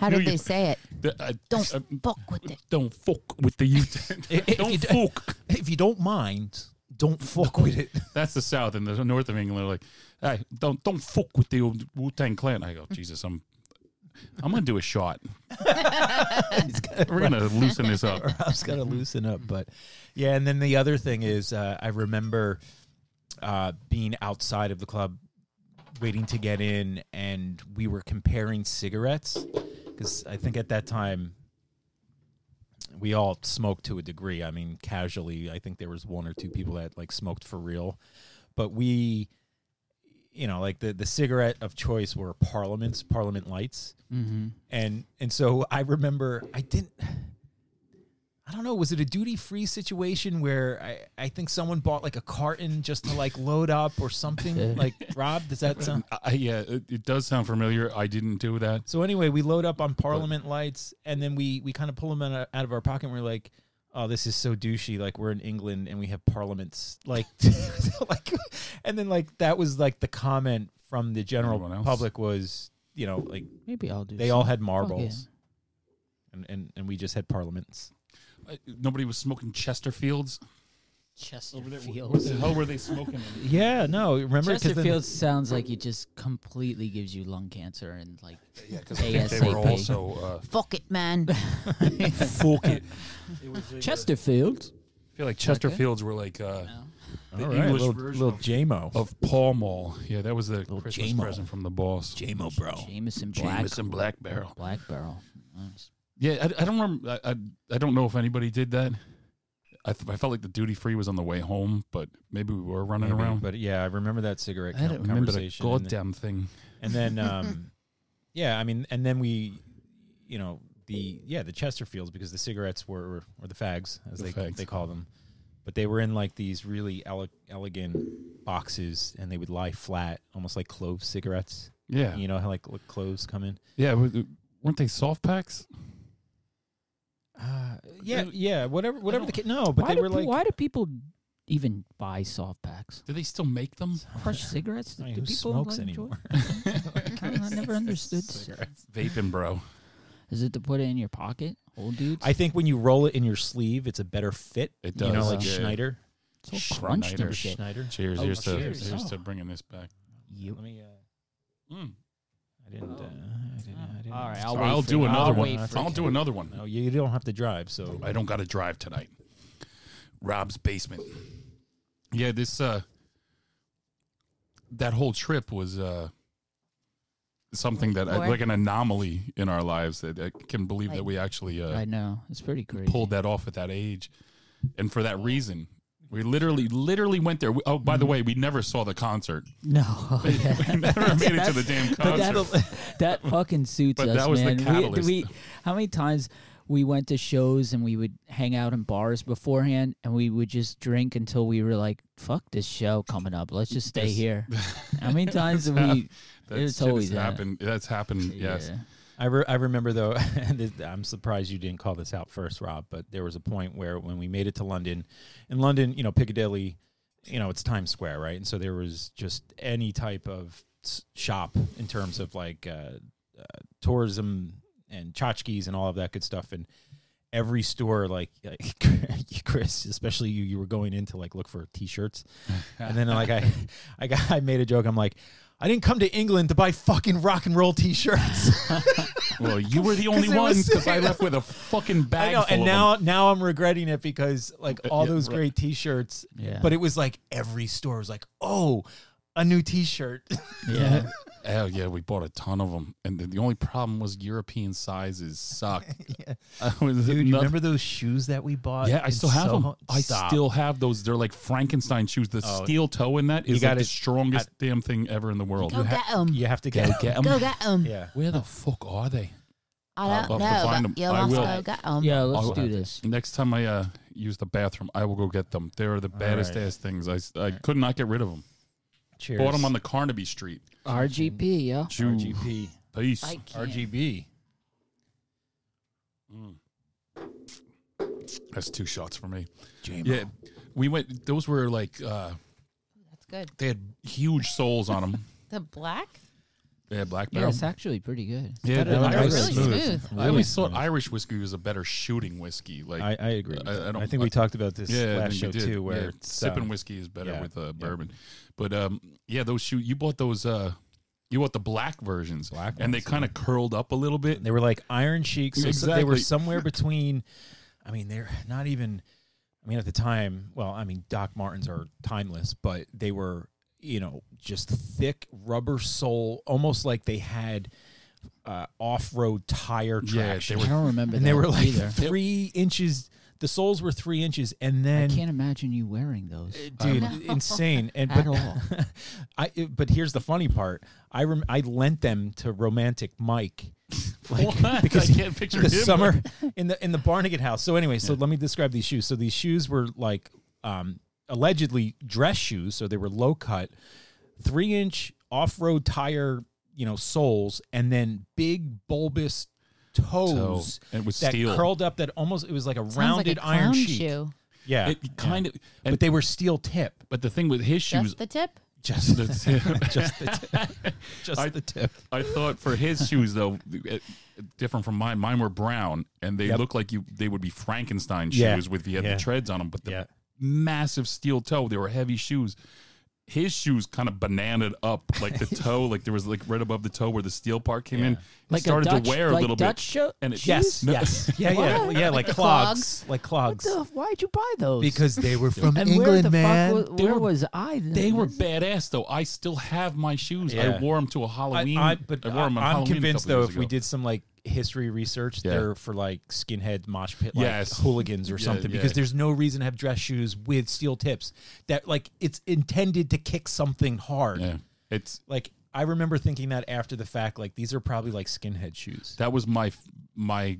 How did they say it? The- uh, Don't uh, fuck with it. don't fuck with the u-tang [laughs] If- if don't you d- fuck [laughs] if you don't mind, don't fuck with it. that's the south and the north of england are like hey don't don't fuck with the wu-tang clan i go jesus i'm i'm gonna do a shot [laughs] we're gonna loosen this up Rob's got to loosen up. But yeah, and then the other thing is, uh, I remember uh, being outside of the club, waiting to get in, and we were comparing cigarettes because I think at that time we all smoked to a degree. I mean, casually, I think there was one or two people that like smoked for real, but we. You know, like the, the cigarette of choice were Parliaments, Parliament Lights Mm-hmm. and and so I remember I didn't. I don't know. Was it a duty free situation where I, I think someone bought like a carton just to like load up or something? [laughs] like Rob, does that sound? I, yeah it, it does sound familiar i didn't do that So anyway, we load up on Parliament lights, and then we we kind of pull them out, out of our pocket. and We're like, "Oh, this is so douchey!" Like we're in England and we have parliaments, like, [laughs] like, and then like that was like the comment from the general public was, you know, like Maybe I'll do. they all some. had oh, Fuck marbles, and, and and we just had parliaments. I- nobody was smoking chesterfields Chesterfield. what the hell were they smoking [laughs] Yeah, no, remember 'cause then- Chesterfield sounds like it just completely gives you lung cancer and like yeah because they were they ASAP. were also Fuck it, man. uh, [laughs] fuck it Chesterfield. I feel like chesterfields were like uh, the All right, English little, version little of- JMO. of Pall Mall. Yeah, that was the Little Christmas J-Mo. present from the boss. JMO, bro. Jameson Black. Jameson Black Barrel. Black Barrel. Nice. Yeah, I, I don't remember. I, I I don't know if anybody did that. I, th- I felt like the duty free was on the way home, but maybe we were running Maybe, around. But yeah, I remember that cigarette I don't remember the conversation. and then- goddamn thing. And then, [laughs] um, yeah, I mean, and then we, you know, the yeah the Chesterfields because the cigarettes were or the fags as The they fags. they call them, but they were in like these really ele- elegant boxes and they would lie flat, almost like clove cigarettes. Yeah, You know how like cloves come in. yeah. w- Weren't they soft packs? Uh, yeah, yeah, whatever, whatever the kid. No, but why they do, were pe- like. why do people even buy soft packs? Do they still make them? Crush cigarettes? I mean, Do who people smokes like enjoy- anymore? [laughs] I never understood. [laughs] Vaping, bro. Is it to put it in your pocket, old dudes? I think when you roll it in your sleeve, it's a better fit. It does. You know, does, like yeah. Schneider. it's all crunched Schneider. and shit. Schneider. Cheers. Oh, here's to cheers. here's Oh. to bringing this back. You. Let me. Uh, Mm. I didn't. Uh, I didn't, I didn't All right, I'll I'll, for do you. another I'll one. wait for I'll you. do another one. No, you, you don't have to drive. So I don't got to drive tonight. Rob's basement. Yeah, this uh that whole trip was uh something that I, Or- like an anomaly in our lives that I can believe that we actually uh I know it's pretty crazy. pulled that off at that age. And for that reason, we literally literally went there. We- Oh, by the mm-hmm. way, we never saw the concert. No, [laughs] we [laughs] [laughs] never made it to the damn concert. that, that fucking suits But us, that was the man. We- catalyst. We, how many times we went to shows and we would hang out in bars beforehand and we would just drink until we were like, "Fuck this show coming up. Let's just stay here." How many times have we? That It's always that. happened. That's happened. Yes. Yeah. I, re- I remember though. [laughs] I'm surprised you didn't call this out first, Rob. But there was a point where when we made it to London, in London, you know, Piccadilly, you know, it's Times Square, right? And so there was just any type of shop in terms of like uh, uh, tourism and tchotchkes and all of that good stuff. And every store, like, [laughs] like Chris, especially you, you were going in to like look for t-shirts, [laughs] and then like I, I got, I made a joke. I'm like. I didn't come to England to buy fucking rock and roll T-shirts. [laughs] Well, you were the [laughs] only it one because I left with a fucking [laughs] bag. I know, full and of now them. now I'm regretting it because like uh, all Yeah, those right. great T-shirts. Yeah. But it was like every store was like, oh, a new T-shirt. [laughs] Yeah. [laughs] Oh yeah, we bought a ton of them, and the, the only problem was European sizes suck. [laughs] I was- Dude, you noth- remember those shoes that we bought? Yeah, I still have them. Soho? I Stop. still have those. They're like Frankenstein shoes. The Oh. steel toe in that You is like the strongest damn thing ever in the world. Go get them. You have to get. Get 'em. Go get them. Yeah. Where the fuck are they? I I'll don't have to know, find but 'em. you I will. go get them. Yeah, let's I'll do this. Next time I uh, use the bathroom, I will go get them. They're the baddest right. ass things. I, s- I could not get rid of them. Cheers. Bought them on the Carnaby Street. RGP, yeah. Shoe. RGP. Peace. I can't. RGB. That's two shots for me. JMO. Yeah, we went. Those were like uh, That's good. they had huge soles on them. The black? They black black Yeah, it's actually pretty good. Yeah, That the Irish- really smooth. I always thought Irish whiskey was a better shooting whiskey. Like I, I agree. I- I I, don't- think we talked about this yeah, I last show did. too, where Yeah, it's, sipping um, whiskey is better yeah, with uh, yeah. bourbon. But um, yeah, those shoe you bought those. Uh, you bought the black versions, Black and they kind of curled up a little bit. They were like iron cheeks. So so they were somewhere [laughs] between. I mean, they're not even. I mean, at the time, well, I mean, Doc Martens are timeless, but they were, you know, just thick rubber sole, almost like they had uh, off-road tire Yeah, traction. I don't remember and that they were like either. three inches. The soles were three inches, and then I then can't imagine you wearing those. dude, No. [laughs] insane. And [laughs] At but, all. [laughs] I but here's the funny part. I rem- I lent them to Romantic Mike, like What? because I can't picture the him. summer in the in the Barnegat house. So anyway, so let me describe these shoes. So these shoes were like um, allegedly dress shoes. So they were low cut, three inch off road tire, you know, soles, and then big bulbous toes. and it was that steel. curled up that almost it was like a Sounds rounded like a iron sheet. shoe. Yeah, It kind of, and but they were steel tip. but the thing with his shoes, Just the tip? Just the [laughs] just the tip. [laughs] Just I- the tip. I thought for his shoes though, it- different from mine. Mine were brown, and they Yep. look like you. They would be Frankenstein shoes Yeah. with the, had Yeah. the treads on them, but the Yeah. Massive steel toe. They were heavy shoes. His shoes kind of bananaed up, like the [laughs] toe, like there was like right above the toe where the steel part came in. Yeah. It Like started a Dutch, to wear like a little Dutch bit, show? and it Yes, No. yes, [laughs] yeah, yeah, yeah, like the clogs, clogs? like What clogs. the, why'd you buy those? Because they were [laughs] from and where England, the man. fuck was, They where were- was I? They were badass though. I still have my shoes. Yeah. I wore them to a Halloween. I, I, but I wore 'em on I, am Halloween a convinced though, years if we ago. did some like history research, Yeah. they're for like skinhead mosh pit, like Yes. hooligans or Yeah, something. yeah. Because there's no reason to have dress shoes with steel tips. That like it's intended to kick something hard. yeah, it's Like I remember thinking that after the fact, like these are probably like skinhead shoes. that was my my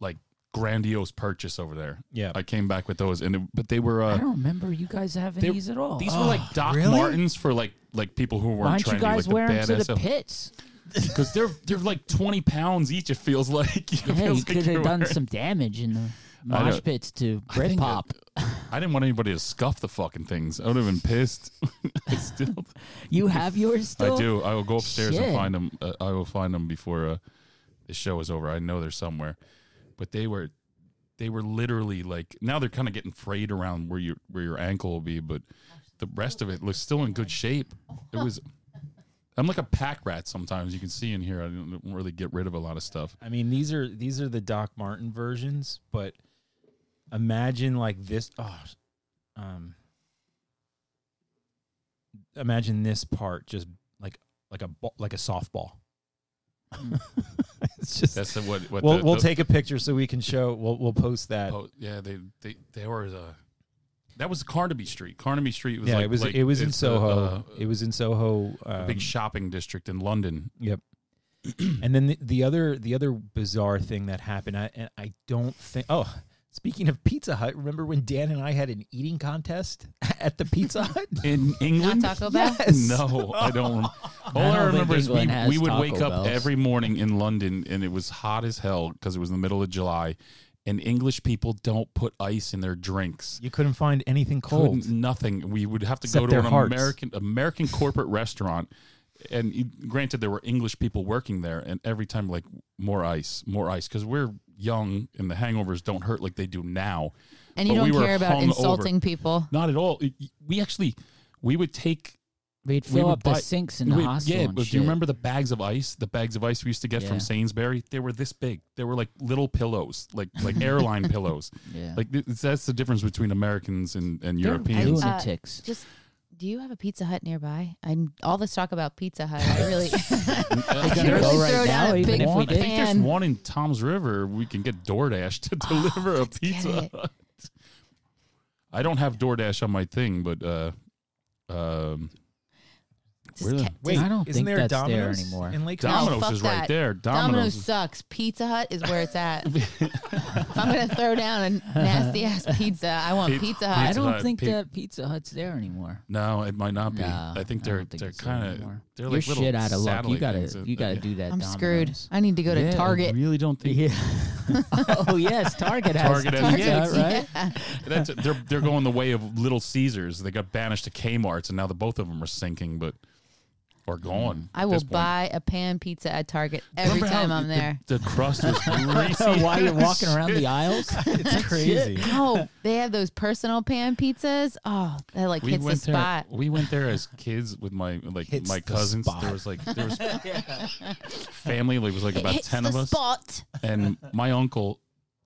like grandiose purchase over there. Yeah. I came back with those, and it, but they were I uh, don't remember you guys having they- these at all. these were like Oh, Doc really? Martens for like like people who weren't aren't trendy, you guys like the wearing to the pits? Because they're they're like twenty pounds each. It feels like [laughs] it Yeah, you feels like could have done wearing- some damage in the I mosh know. pits to I think Britpop. I didn't want anybody to scuff the fucking things. I would have been pissed. [laughs] I still, [laughs] You have yours still? I do. I will go upstairs Shit. and find them. Uh, I will find them before uh, the show is over. I know they're somewhere, but they were, they were literally like. Now they're kind of getting frayed around where your where your ankle will be, but the rest of it looks still in good shape. It was. I'm like a pack rat sometimes. You can see in here. I don't really get rid of a lot of stuff. I mean, these are these are the Doc Marten versions, but imagine like this. Oh, um, imagine this part just like like a like a softball. [laughs] it's just. That's the, what. what we'll the, we'll the- take a picture so we can show. We'll we'll post that. Oh yeah, they they they were uh, that was Carnaby Street. Carnaby Street was yeah, like, it was like- it was in it's a, Soho. uh, it was in Soho. a Um, big shopping district in London. Yep. [clears throat] and then the, the other the other bizarre thing that happened, I and I don't think. Oh, speaking of Pizza Hut, remember when Dan and I had an eating contest [laughs] at the Pizza Hut? [laughs] In England, Not Taco Bell. Yes. No, I [laughs] don't. All I I, don't remember is we, we would Taco wake up every morning in London and it was hot as hell because it was in the middle of July. And English people don't put ice in their drinks. You couldn't find anything cold. Couldn't- nothing. We would have to Except go to an hearts. American American [laughs] corporate restaurant. And granted, there were English people working there, and every time like more ice, more ice, because we're young and the hangovers don't hurt like they do now. And you But don't we care about insulting over. people. Not at all. We actually we would take We'd fill would up the sinks in the we- hospital. Yeah, and but do you remember the bags of ice? The bags of ice we used to get Yeah. from Sainsbury. They were this big. They were like little pillows, like like [laughs] airline pillows. Yeah. Like th- that's the difference between Americans and, and They're Europeans. Uh. Just, do you have a Pizza Hut nearby? I'm all this talk about Pizza Hut. I really, [laughs] [laughs] Uh, gonna there's go right throw down now, a even big if we one- I think there's one in Toms River. We can get DoorDash to deliver a pizza. Hut. I don't have DoorDash on my thing, but uh, um, Just Really? ca- Wait, I don't isn't think there a that's there Domino's anymore. in Lake No, Domino's fuck is right that. there. Domino's Domino's. sucks. Pizza Hut is where it's at. [laughs] if I'm gonna throw down a nasty ass pizza, I want Pizza- Pizza I Hut. Pizza don't Hut, think Pi- that Pizza Hut's there anymore. No, it might not be. No, I think they're don't think they're it's there kind of anymore. they're You're like little shit out of luck. You satellite gotta things. you gotta do that. I'm screwed. Domino's. I need to go to Yeah, Target. I really don't think Yeah. [laughs] oh yes, Target has Target has- Pizza yeah, Hut, right? That's they're they're going the way of Little Caesars. They got banished to Kmart's, and now the both of them are sinking, but or gone. I will buy a pan pizza at Target every Remember how time I'm the- there. The, crust was [laughs] greasy. While you're [laughs] walking around the aisles, It's crazy. No, they have those personal pan pizzas. Oh, that like we hits the went there. spot. We went there as kids with my like Hits my the cousins. spot. There was like there was [laughs] family. Like, it was like It about hits ten the of us. spot. and my uncle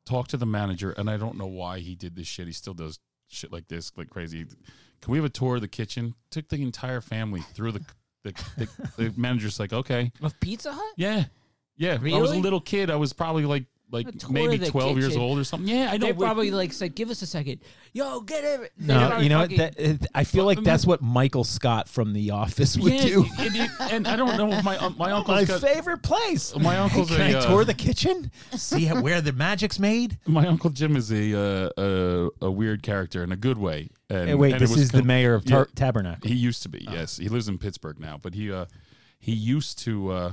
talked to the manager, and I don't know why he did this shit. He still does shit like this, like crazy. Can we have a tour of the kitchen? Took the entire family through the the, the, the manager's like, okay, of Pizza Hut. yeah, yeah. I was a little kid. I was probably like like maybe of the twelve years old or something. Yeah, I know. They but- probably like said, "Give us a second. Yo, get it." No, you know what? That, it- I feel like that's what Michael Scott from The Office would yeah, do. and, you- and I don't know if my um, my [laughs] uncle's My got, favorite place. my uncle's Can a, I uh, tour the kitchen? See how, where the magic's made? [laughs] my uncle Jim is a uh, a, a weird character in a good way. And, Hey, wait, and this was is the mayor of yeah. Tabernacle. He used to be, yes. He lives in Pittsburgh now, but he uh he used to uh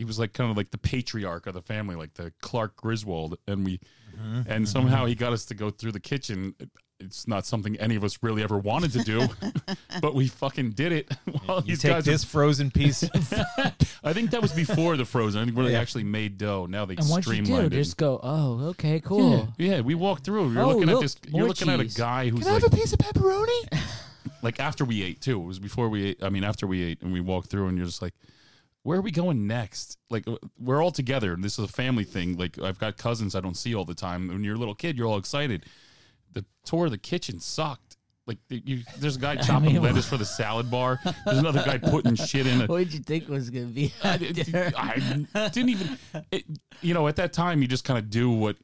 he was like kind of like the patriarch of the family, like the Clark Griswold, and we Mm-hmm. and somehow he got us to go through the kitchen. It's not something any of us really ever wanted to do, [laughs] but we fucking did it. [laughs] While You these take guys are- frozen piece. [laughs] I think that was before the frozen. I think where they actually made dough. Now they And what'd you do? streamlined it. Just go. Oh, okay, cool. Yeah, yeah, we walked through. You're Oh, looking look, at this. You're more looking at a guy who's Can I like, have a piece of pepperoni? like after we ate too. It was before we ate. I mean, after we ate and we walked through, and you're just like, where are we going next? Like uh, we're all together, and this is a family thing. Like I've got cousins I don't see all the time. When you're a little kid, you're all excited. The tour of the kitchen sucked. Like you, there's a guy [laughs] chopping mean, lettuce for the salad bar. There's another guy putting shit in. A, [laughs] What did you think was gonna be? I, I didn't even, it, you know, at that time you just kind of do what,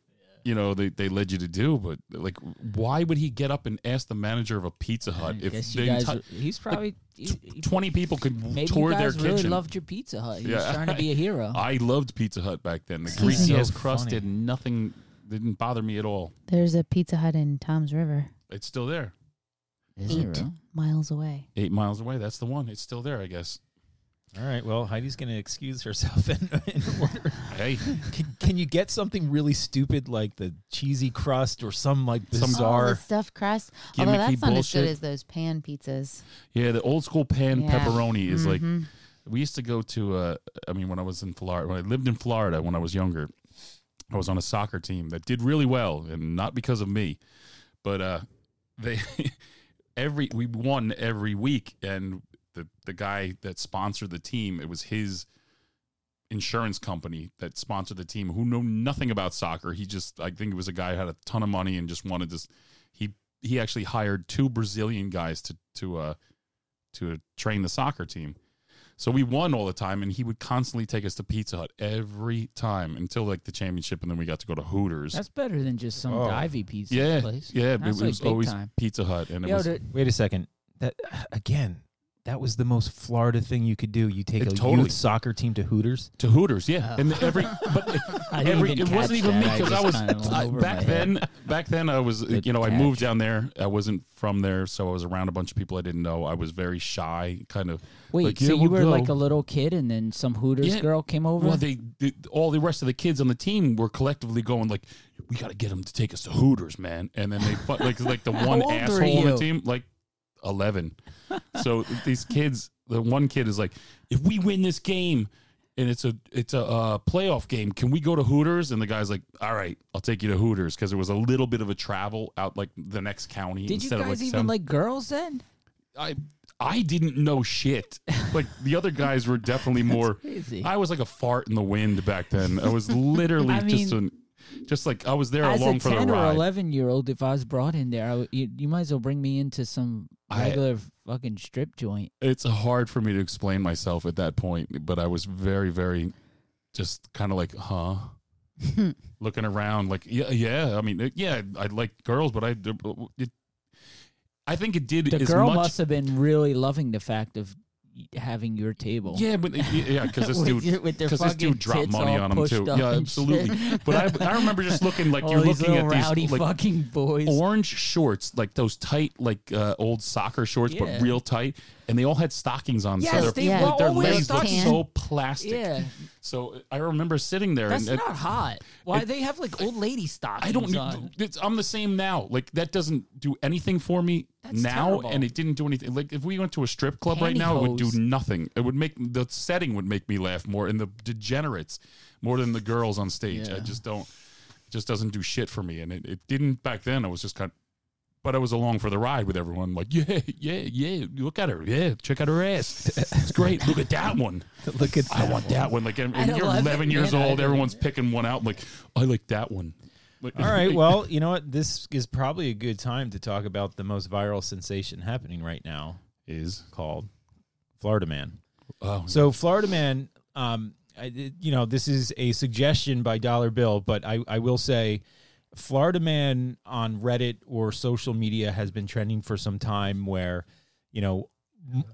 you know, they, they led you to do. But like, why would he get up and ask the manager of a Pizza Hut if guess the you guys. enti- he's probably. he- he- twenty people could maybe tour you their really kitchen? loved your Pizza Hut. He was Yeah. trying to be a hero. [laughs] I loved Pizza Hut back then. The greasy me. ass So crust funny. did nothing. Didn't bother me at all. There's a Pizza Hut in Toms River, It's still there, Is eight real? miles away. eight miles away. That's the one. It's still there, I guess. All right. Well, Heidi's going to excuse herself [laughs] in, in order. Hey, Can, can you get something really stupid like the cheesy crust or some like Some- bizarre? the stuffed crust. Although Gimmicky that's not as good as those pan pizzas. yeah, the old school pan Yeah. pepperoni is like Mhm. we used to go to uh i mean when i was in florida when i lived in florida when i was younger i was on a soccer team that did really well and not because of me but uh they [laughs] every we won every week and the the guy that sponsored the team it was his insurance company that sponsored the team who knew nothing about soccer he just i think it was a guy who had a ton of money and just wanted to s- he he actually hired two brazilian guys to to uh to train the soccer team so we won all the time, and he would constantly take us to Pizza Hut every time until like the championship, and then we got to go to Hooters. That's better than just some Oh. divey pizza yeah, place. yeah. It That's was like big always time. Pizza Hut, and it Yo, was the- Wait a second. That again. That was the most Florida thing you could do. You take It a totally- youth soccer team to Hooters. to Hooters, yeah, and every but [laughs] I didn't every, it wasn't even me that. I because I, just was I- back my head. then. Back then, I was Good you know I moved down there. I wasn't from there, so I was around a bunch of people I didn't know. I was very shy, kind of. Wait, like, so you we'll were like a little kid, and then some Hooters Yeah. girl came over. Well, they, they all the rest of the kids on the team were collectively going like, "We got to get them to take us to Hooters, man." And then they like like the [laughs] one old asshole on the team, like eleven. so these kids, the one kid is like, "If we win this game." And it's a it's a uh, playoff game. Can we go to Hooters? And the guy's like, "All right, I'll take you to Hooters," because it was a little bit of a travel out like the next county. Did you guys of like even like girls then? I I didn't know shit. Like the other guys were definitely [laughs] more. crazy. I was like a fart in the wind back then. I was [laughs] literally I just an, just like I was there As along a for the ten or ride. eleven year old, if I was brought in there, I would, you, you might as well bring me into some I- regular fucking strip joint. It's hard for me to explain myself at that point, but I was very, very, just kind of like, huh, [laughs] looking around, like, yeah, yeah. I mean, it- yeah, I like girls, but I, it, I think it did The as girl much. must have been really loving the fact of having your table. yeah, but yeah, because this [laughs] With dude, because this dude dropped money on him too. Yeah, absolutely. But I, I remember just looking like [laughs] All you're these looking at rowdy these like fucking boys. orange shorts, like those tight, like uh, old soccer shorts, Yeah. but real tight, and they all had stockings on. Yes, so their, they Yeah. were like, their always legs looked so plastic. yeah, So I remember sitting there, that's and not hot. Why it- they have like old lady stockings? I don't. on. It's, I'm the same now. Like that doesn't do anything for me That's now, terrible. and it didn't do anything. Like if we went to a strip club right now, it would do nothing. It would make the setting would make me laugh more, and the degenerates more than the girls on stage. I just don't. It just doesn't do shit for me, and it, it didn't back then. I was just kind. But I was along for the ride with everyone. Like, yeah, yeah, yeah. Look at her. Yeah, check out her ass. It's great. Look at that one. [laughs] Look at I want that one. Like, and, and At you're 11, 11 years man, old. don't- Everyone's picking one out. I'm like, I like that one. Like, All right. [laughs] Well, you know what? This is probably a good time to talk about the most viral sensation happening right now, is called Florida Man. oh So, Florida Man, um, I, did- you know, this is a suggestion by Dollar Bill, but I, I will say, Florida Man on Reddit or social media has been trending for some time where, you know,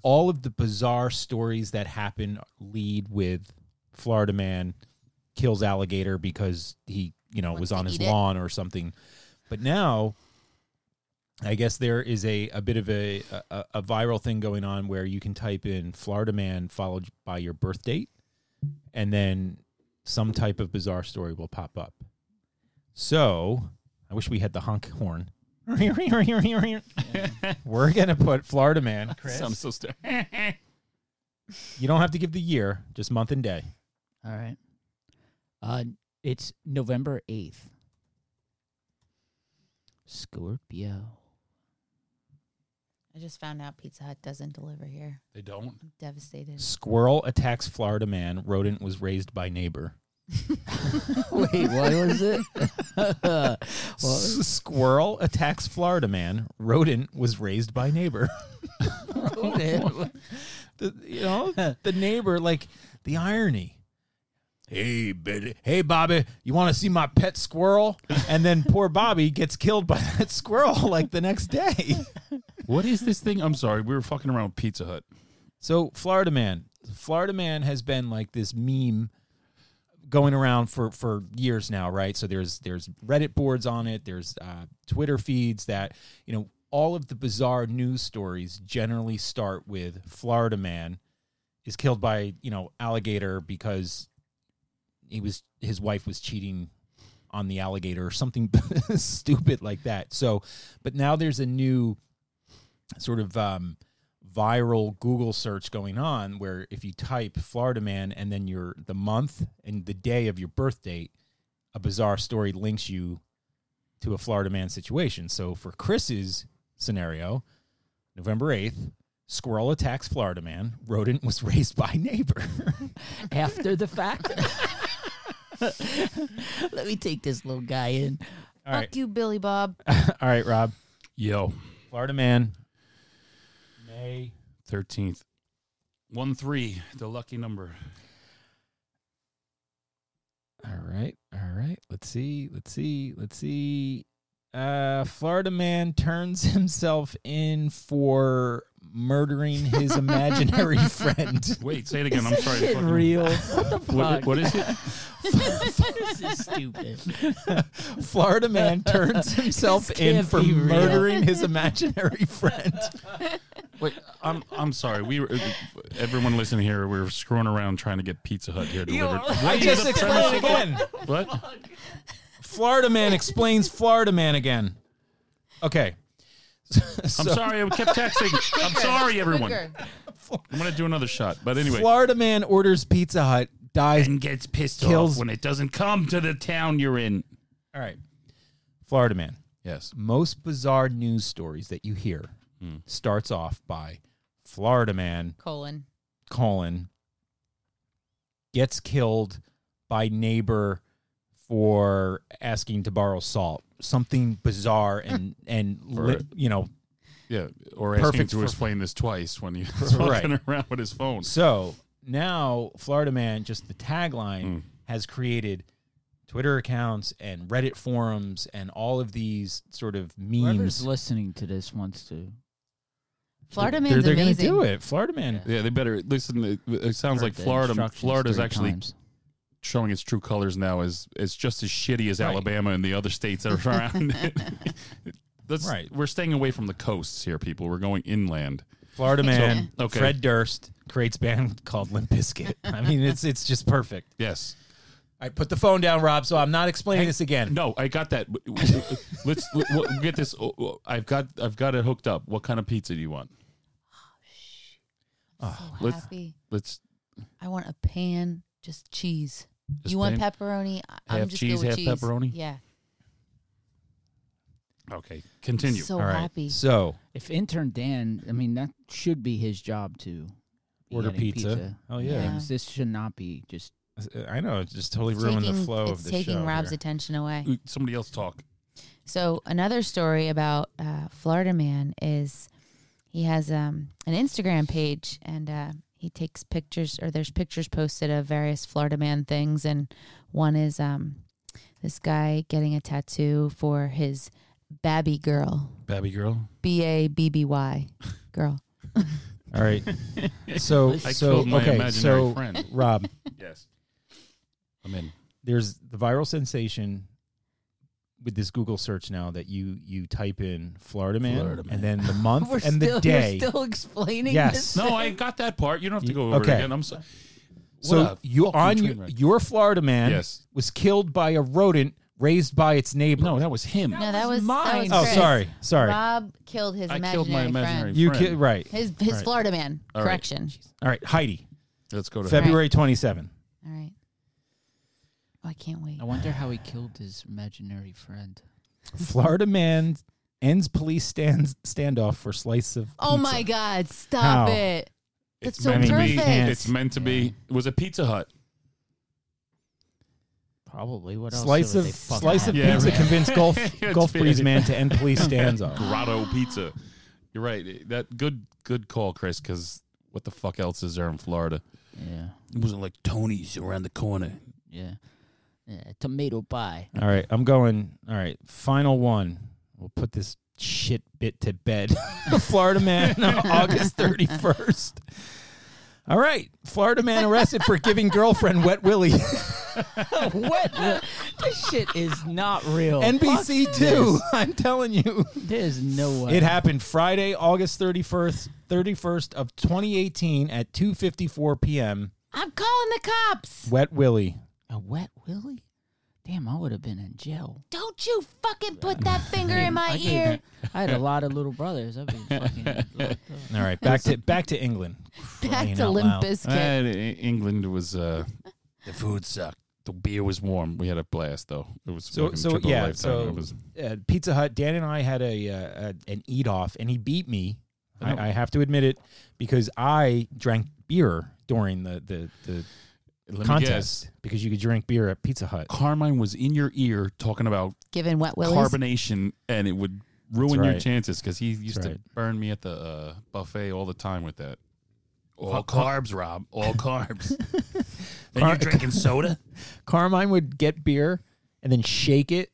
all of the bizarre stories that happen lead with Florida Man kills alligator because he, you know, Wants was on his it. lawn or something. But now, I guess there is a, a bit of a, a a viral thing going on where you can type in Florida man followed by your birth date, and then some type of bizarre story will pop up. So I wish we had the honk horn. [laughs] We're gonna put Florida man. [laughs] Chris, sounds so st- you don't have to give the year, just month and day. All right. Uh, it's November 8th. Scorpio. I just found out Pizza Hut doesn't deliver here. They don't. I'm devastated. Squirrel attacks Florida man. Rodent was raised by neighbor. [laughs] Wait, what was it? [laughs] What? S- Squirrel attacks Florida man. Rodent was raised by neighbor. [laughs] the, you know, the neighbor, like the irony. Hey, Betty. Hey, Bobby, you want to see my pet squirrel? And then poor Bobby gets killed by that squirrel like the next day. What is this thing? I'm sorry. We were fucking around with Pizza Hut. So, Florida Man. Florida Man has been like this meme going around for for years now, right? So there's there's Reddit boards on it, there's uh, Twitter feeds that you know all of the bizarre news stories generally start with Florida man is killed by you know alligator because he was his wife was cheating on the alligator or something [laughs] stupid like that. So, but now there's a new sort of um, viral Google search going on where if you type Florida man and then your the month and the day of your birth date, a bizarre story links you to a Florida man situation. So for Chris's scenario, November 8th, squirrel attacks Florida man, rodent was [laughs] raised by neighbor. [laughs] After the fact? [laughs] Let me take this little guy in. All Fuck right. you, Billy Bob. All right, Rob. Yo, Florida man. May 13th. 1 3, the lucky number. All right. All right. Let's see. Let's see. Let's see. Uh, Florida man turns [laughs] himself in for murdering his [laughs] imaginary friend. Wait, say it again. I'm sorry. Shit Fucking- real. What the fuck? What, what is it? [laughs] this is stupid. Florida man turns himself in for murdering his imaginary friend. Wait, I'm I'm sorry. We were everyone listening here. We were screwing around trying to get Pizza Hut here delivered. I just explained it again. What? Florida man explains Florida man again. Okay. [laughs] I'm sorry. I kept texting. [laughs] I'm sorry, everyone. I'm gonna do another shot. But anyway, Florida man orders Pizza Hut, dies. and gets pissed Kills- off when it doesn't come to the town you're in. All right. Florida man. Yes. Most bizarre news stories that you hear Hmm. starts off by Florida man Colon. colon gets killed by neighbor for asking to borrow salt. Something bizarre and and For- li- you know Yeah. Or asking to for- explain this twice when he's was [laughs] Right. walking around with his phone. So now Florida Man, just the tagline, Mm. has created Twitter accounts and Reddit forums and all of these sort of Whoever's memes. listening to this wants to. Florida they're, they're gonna do it. Florida Man. Yeah, they better listen. It, it sounds heard like the Florida. instructions Florida's actually times. Showing its true colors now. Is it's just as shitty as Right. Alabama and the other states that are [laughs] around it. That's, Right. We're staying away from the coasts here, people. We're going inland. Florida Man. okay. Fred Durst creates band [laughs] called Limp Bizkit. I mean, it's it's just perfect. Yes. I put the phone down, Rob. So I'm not explaining this again. No, I got that. [laughs] Let's let- get this. oh, oh, I've got I've got it hooked up. What kind of pizza do you want? Oh, ah. So let's- happy. Let's I want a pan, just cheese. Just you want pan? pepperoni? I- I'm Half just cheese, good with half cheese. pepperoni? Yeah. okay. Continue. So All right. happy. So If intern Dan, I mean, that should be his job to be Order getting pizza. Oh, yeah. Yeah. Things. This should not be just. I know it just totally It's ruined the taking- flow it's of the taking show. Rob's here. attention away. Ooh, Somebody else talk. So another story about uh, Florida man is he has um, an Instagram page and uh, he takes pictures or there's pictures posted of various Florida man things and one is um, this guy getting a tattoo for his babby girl Babby girl. B A B B Y girl. [laughs] All right. So I so my okay. imaginary So friend. Rob, [laughs] Yes. I'm in. there's the viral sensation with this Google search now that you you type in Florida man, Florida man. and then the [laughs] month We're and still, the day. You're still explaining Yes. this? No, I got that part. You don't have to go over okay. it again. I'm sorry. so you on your, your Florida man Yes. was killed by a rodent raised by its neighbor. No, that was him. No, that was, that mine. was oh, sorry, sorry. Rob killed his I imaginary, killed my imaginary friend. you killed right. His his Right. Florida man. All right. Correction. All right, Heidi, Let's go to February 27. All right. Oh, I can't wait. I wonder how he killed his imaginary friend. Florida man ends police stands standoff for slice of. Oh pizza. my God! Stop How? it. That's It's so meant to be. perfect. It's meant to be. It was a Pizza Hut. Probably. What else? Slice would of they fucking slice of have? Yeah, pizza right. convinced [laughs] Gulf It's Gulf Breeze man to end police [laughs] standoff. Grotto Pizza. You're right. That good good call, Chris. Because what the fuck else is there in Florida? Yeah. It wasn't like Tony's around the corner. Yeah. Yeah. Tomato pie. All right, I'm going. All right, final one. We'll put this shit bit to bed. [laughs] Florida man, [laughs] August 31st. All right, Florida man arrested for giving girlfriend wet willy. [laughs] what? this shit is not real. NBC Fuck two. this. I'm telling you, There's no way. it happened Friday, August 31st, 31st of 2018 at 2:54 p.m. I'm calling the cops. Wet willy. A wet willy? Damn, I would have been in jail. Don't you fucking put that finger in my I gave- ear. I had a lot of little brothers. I'd be [laughs] fucking locked up. All right, back to back to England. [laughs] Back Crying to out Limp loud. Bizkit. Uh, England was uh, [laughs] the food sucked. The beer was warm. We had a blast though. It was So fucking so triple yeah, lifetime. so it was uh, Pizza Hut. Dan and I had a, uh, a an eat off, and he beat me. I, I have to admit it because I drank beer during the the, the Let contest because you could drink beer at Pizza Hut. Carmine was in your ear talking about Giving wet willies. carbonation, and it would ruin That's your right. chances because he used That's to right. burn me at the uh, buffet all the time with that. All carbs, Rob. All carbs. [laughs] and Car- you're drinking soda? [laughs] Carmine would get beer and then shake it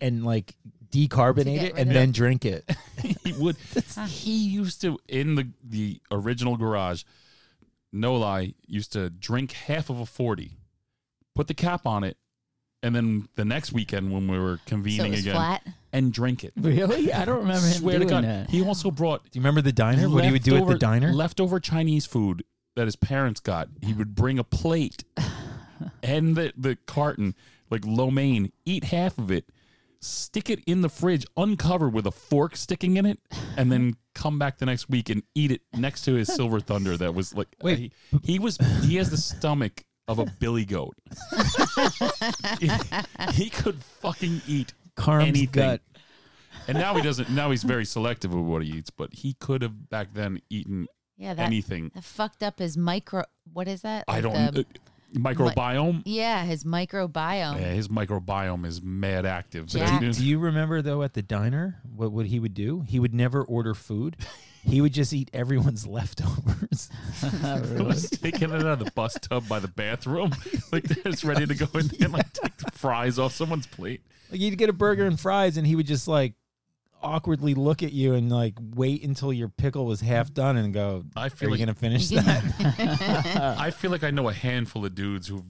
and like decarbonate it and of then it. drink it. [laughs] he would. he used to in the the original garage. No lie, used to drink half of a forty, put the cap on it, and then the next weekend when we were So it convening was again, flat. and drink it. Really? I don't remember him [laughs] Swear to doing God, that. he also brought Do you remember the diner? What he would do at the leftover- diner? Leftover Chinese food that his parents got. He would bring a plate [laughs] and the, the carton, like lo mein, eat half of it, stick it in the fridge uncovered with a fork sticking in it, and then come back the next week and eat it next to his [laughs] silver thunder that was like Wait. he, he was he has the stomach of a billy goat. he, [laughs] he could fucking eat Carm's anything. gut. And now he doesn't. Now he's very selective of what he eats. But he could have back then eaten Yeah, that anything. that fucked up his micro. What is that? I don't. the- uh, microbiome. yeah, his microbiome. Yeah, his microbiome is mad active. But Jack. he- Do you remember though at the diner what what he would do? He would never order food. He would just eat everyone's [laughs] leftovers. [laughs] I was taking it out of the bus tub by the bathroom, [laughs] like it's ready to go in there and like take the fries off someone's plate. Like you'd get a burger and fries, and he would just like awkwardly look at you and like wait until your pickle was half done and go, I "Are feel you like gonna finish [laughs] that?" I feel like I know a handful of dudes who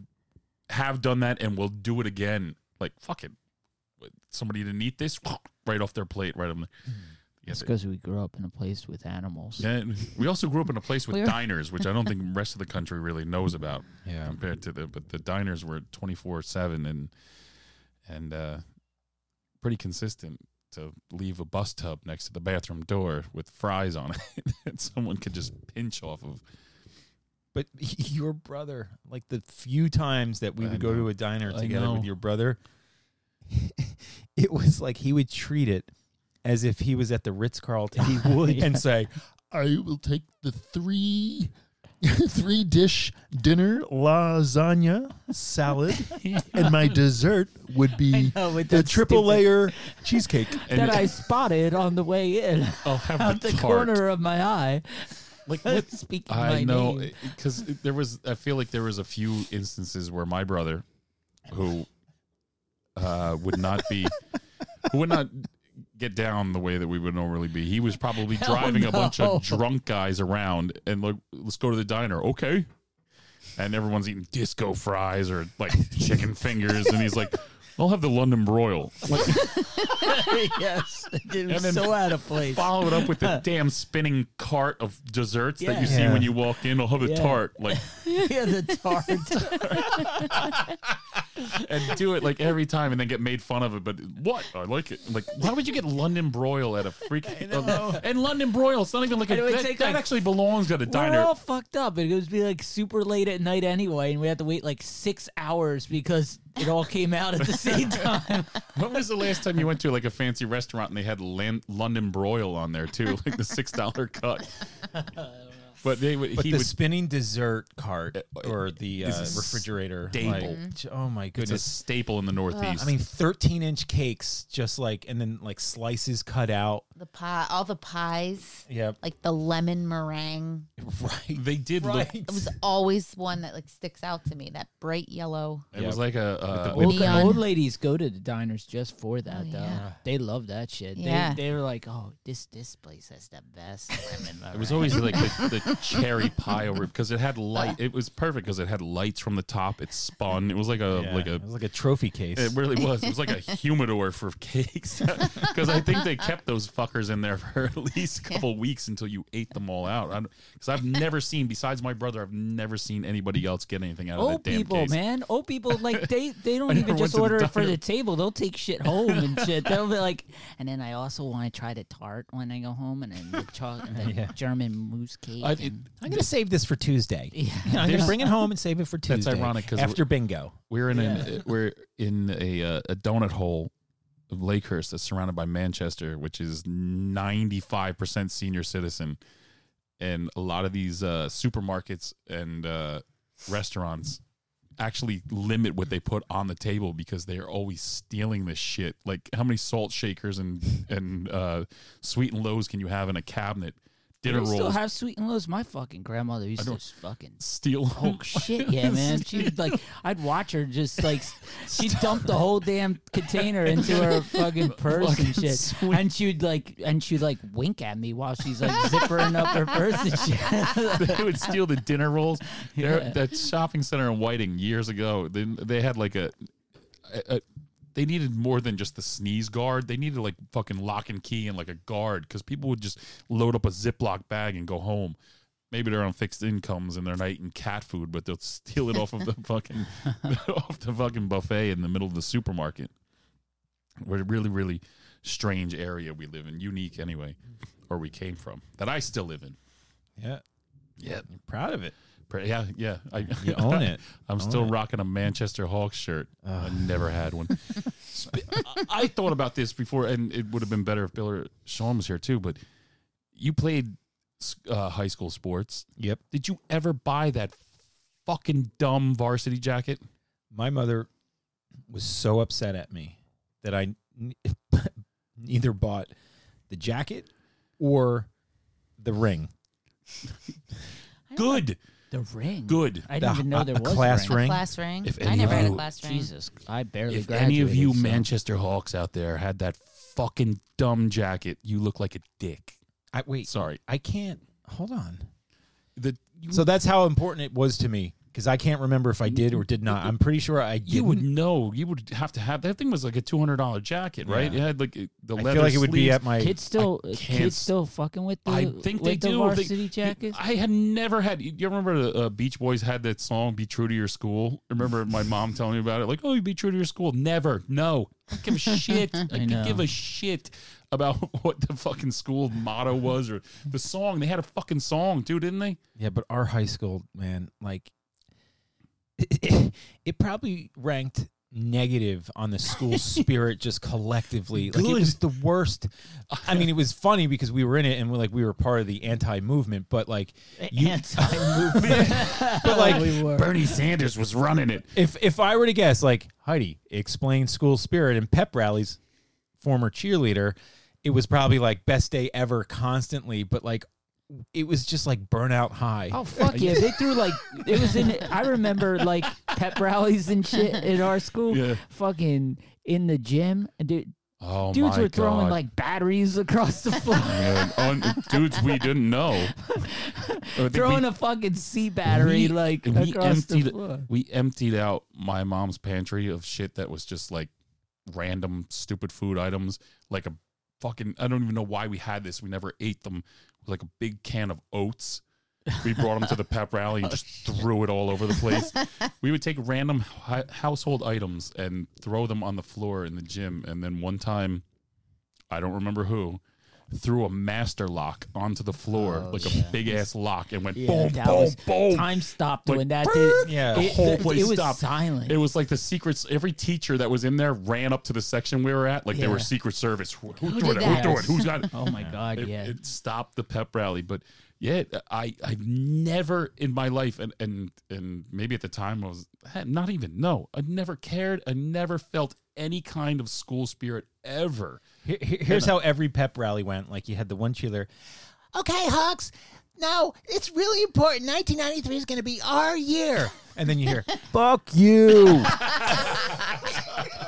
have done that and will do it again. Like fuck it, somebody didn't eat this [laughs] right off their plate, right on the. Yeah, It's because we grew up in a place with animals. Yeah, and we also grew up in a place with [laughs] diners, which I don't think the rest of the country really knows about Yeah. compared to the. But the diners were twenty four seven and and uh, pretty consistent to leave a bus tub next to the bathroom door with fries on it [laughs] that someone could just pinch off of. But [laughs] your brother, like the few times that we I would go to a diner I together with your brother, [laughs] it was like he would treat it as if he was at the Ritz Carlton. He would and say, I will take the three [laughs] three dish dinner lasagna salad, [laughs] and my dessert would be know, with the that triple stupid- layer cheesecake. [laughs] And that I spotted on the way in I'll have out the, the tart. corner of my eye. Like what? Speaking I my know name. because there was. I feel like there was a few instances where my brother, who uh, would not be, who would not get down the way that we would normally be. He was probably [laughs] driving a bunch of drunk guys around and look, let's go to the diner, okay? And everyone's eating disco fries or like [laughs] chicken fingers, and he's like, "I'll have the London broil." Like, [laughs] yes, it was And then so out of place. follow it up with the damn spinning cart of desserts that Yeah. you see Yeah. when you walk in. I'll have a Yeah. tart, like. [laughs] yeah, the tart. [laughs] and do it like every time and then get made fun of it. But what? I like it. Like, why would you get London broil at a freaking and London broil? It's not even like a, And it would that, take, that like, actually belongs at a We're diner. all fucked up. It would be like super late at night anyway, and we had to wait like six hours because it all came out at the same [laughs] time. when was the last time you went to like a fancy restaurant and they had Lan- London broil on there too, like the six dollar cut? But they would. But he the would. spinning dessert cart Uh, or the uh, refrigerator, staple. like, j- oh my It's a goodness! staple in the Northeast. I mean, thirteen inch cakes, just like, and then like slices cut out. The pie, all the pies, Yep, like the lemon meringue. [laughs] right. they did look. Right. It was always one that like sticks out to me. That bright yellow. It was like a. Uh, With Old, Neon. old ladies go to the diners just for that, Oh, though. yeah. They love that shit. Yeah. They, they were like, "Oh, this this place has the best [laughs] lemon." It was always like the, the [laughs] cherry pie over because it had light. It was perfect because it had lights from the top. It spun. It was like a Yeah, like a. it was like a trophy case. It really was. It was like a humidor for cakes because I think they kept those fuckers in there [laughs] for at least a couple weeks until you ate them all out. Because I've never seen, besides my brother, I've never seen anybody else get anything out of Old that damn people, case. man. Old people, like [laughs] they they don't even just order it for the table. They'll take shit home and [laughs] shit. They'll be like, and then I also want to try the tart when I go home, and then the, cho- the Yeah. German mousse cake. I- it- and- I'm gonna save this for Tuesday. Yeah. I'm gonna bring it home and save it for Tuesday. That's ironic because after bingo. We're in a, we're in a uh, a donut hole of Lakehurst that's surrounded by Manchester, which is ninety five percent senior citizen, and a lot of these uh, supermarkets and uh, restaurants actually limit what they put on the table because they are always stealing this shit. Like how many salt shakers and and uh, sweet and lows can you have in a cabinet? Dinner they still have sweet and lows. My fucking grandmother used to just fucking steal. Oh shit, yeah, man. [laughs] She'd like, I'd watch her just like, [laughs] she'd dump the whole damn container into her [laughs] fucking purse and shit, sweet. and she'd like, and she'd like wink at me while she's like zippering up her purse and shit. they would steal the dinner rolls. There, Yeah. That shopping center in Whiting years ago, they, they had like a, a, a- they needed more than just the sneeze guard. They needed like fucking lock and key and like a guard because people would just load up a Ziploc bag and go home. Maybe they're on fixed incomes and they're not eating cat food, but they'll steal it off of the [laughs] fucking [laughs] off the fucking buffet in the middle of the supermarket. We're a really, really strange area we live in, unique anyway, or we came from, that I still live in. Yeah. Yeah, You're proud of it. Pra- Yeah, yeah. I, You [laughs] own it. I'm Own still it. rocking a Manchester Hawks shirt. I never had one. [laughs] I- I thought about this before, and it would have been better if Bill or Sean was here too. But you played uh, high school sports. Yep. Did you ever buy that fucking dumb varsity jacket? My mother was so upset at me that I n- [laughs] neither bought the jacket or the ring. Good, The ring. good. I didn't The- even know a- there a was class a ring. ring. Class ring. If I any never of had a you- class ring. Jesus, I barely. If any of you so- Manchester Hawks out there had that fucking dumb jacket, you look like a dick. I wait. Sorry. I can't. Hold on. The, you, So that's how important it was to me because I can't remember if I did or did not. I'm pretty sure I did. you would know. You would have to have that thing was like a two hundred dollar jacket, right? Yeah. It had like it- the I leather. feel like it would be at my. Kids still, kids still fucking with the. I think they the do. They- varsity jackets. I had never had. You remember the uh, Beach Boys had that song "Be True to Your School"? Remember my mom [laughs] telling me about it? Like, oh, you be true to your school. Never. No. I give a [laughs] shit. I, could give a shit about [laughs] what the fucking school motto was or the song. They had a fucking song too, didn't they? Yeah, but our high school, man, like it, [laughs] it, probably ranked negative on the school [laughs] spirit just collectively. Like it was the worst. I mean, it was funny because we were in it and we like we were part of the anti-movement, but like you, Anti-movement. [laughs] but like we. Bernie Sanders was running it. if if I were to guess, like Heidi explain school spirit and pep rallies, former cheerleader, it was probably like best day ever constantly, but like it was just like burnout high. Oh fuck yeah! They threw like it was in. I remember like pep rallies and shit in our school. Yeah. Fucking in the gym, dude, Oh dudes my were throwing God. like batteries across the [laughs] floor, Man, on, dudes we didn't know. Throwing we- a fucking C battery we- like we across the floor. we emptied out my mom's pantry of shit that was just like random stupid food items like a fucking I don't even know why we had this. We never ate them. It was like a big can of oats. We brought them to the pep rally and [laughs] just oh, threw it all over the place. [laughs] We would take random hi- household items and throw them on the floor in the gym. And then one time I don't remember who threw a master lock onto the floor Oh, like yeah. a big ass lock and went Yeah, boom that boom was- boom Time stopped Like, when that did. Yeah. the it, whole it- place it was stopped. silent. It was like the secrets. Every teacher that was in there ran up to the section we were at, like they were Yeah. Secret Service. Who, who, Who threw did it? Who that? threw it? Who's got it? oh my god! It, yeah. it stopped the pep rally, but yeah, I I've never in my life, and and and maybe at the time I was eh, not even no, I never cared. I never felt any kind of school spirit ever. Here- here- here's how every pep rally went. Like you had the one cheerleader. Okay, Hawks. Now it's really important. 1993 is going to be our year. And then you hear, [laughs] "Fuck you." [laughs]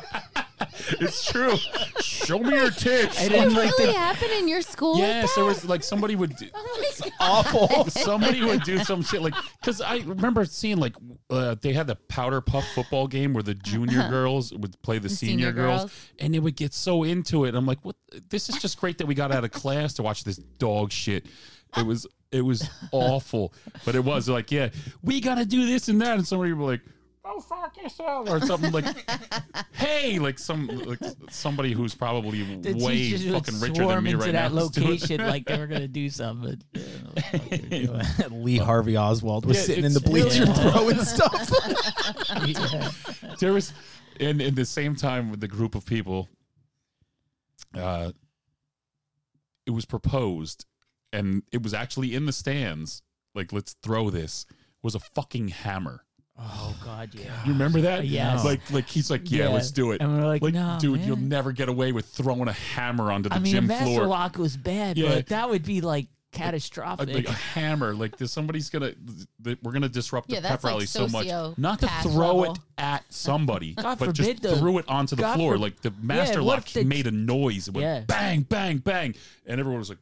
[laughs] It's true. Show me your tits. I It didn't like really the happen in your school? Yes, like there was like somebody would. [laughs] Do, Oh my God. Awful. somebody would do some shit like because I remember seeing like uh, they had the powder puff football game where the junior girls would play the, The senior, senior girls, girls. and they would get so into it. I'm like, what? This is just great that we got out of class to watch this dog shit. It was it was [laughs] awful, but it was like, yeah, we got to do this and that, and somebody would be like. Oh fuck yourself or something like, hey, like some like somebody who's probably the way fucking richer than me into right that [laughs] now. location like they were gonna do something. Yeah, what the fuck are they doing? Lee Harvey Oswald was Yeah, sitting in the it's- bleacher Yeah. [laughs] throwing stuff. [laughs] Yeah. there was in in the same time with the group of people uh it was proposed and it was actually in the stands like let's throw this was a fucking hammer Oh God, yeah. you remember that Yes. like like he's like yeah, Yeah. let's do it And we're like, no, dude man. you'll never get away with throwing a hammer onto the I mean, gym master floor lock was bad, Yeah. but that would be like catastrophic. like a hammer. Like there's somebody's gonna, th- we're gonna disrupt Yeah, the that's pep like rally so much. Not to throw level. it at somebody, [laughs] God but forbid just the- threw it onto the God floor. for- like the master what lock the- made a noise. It went Yeah. bang, bang, bang, and everyone was like,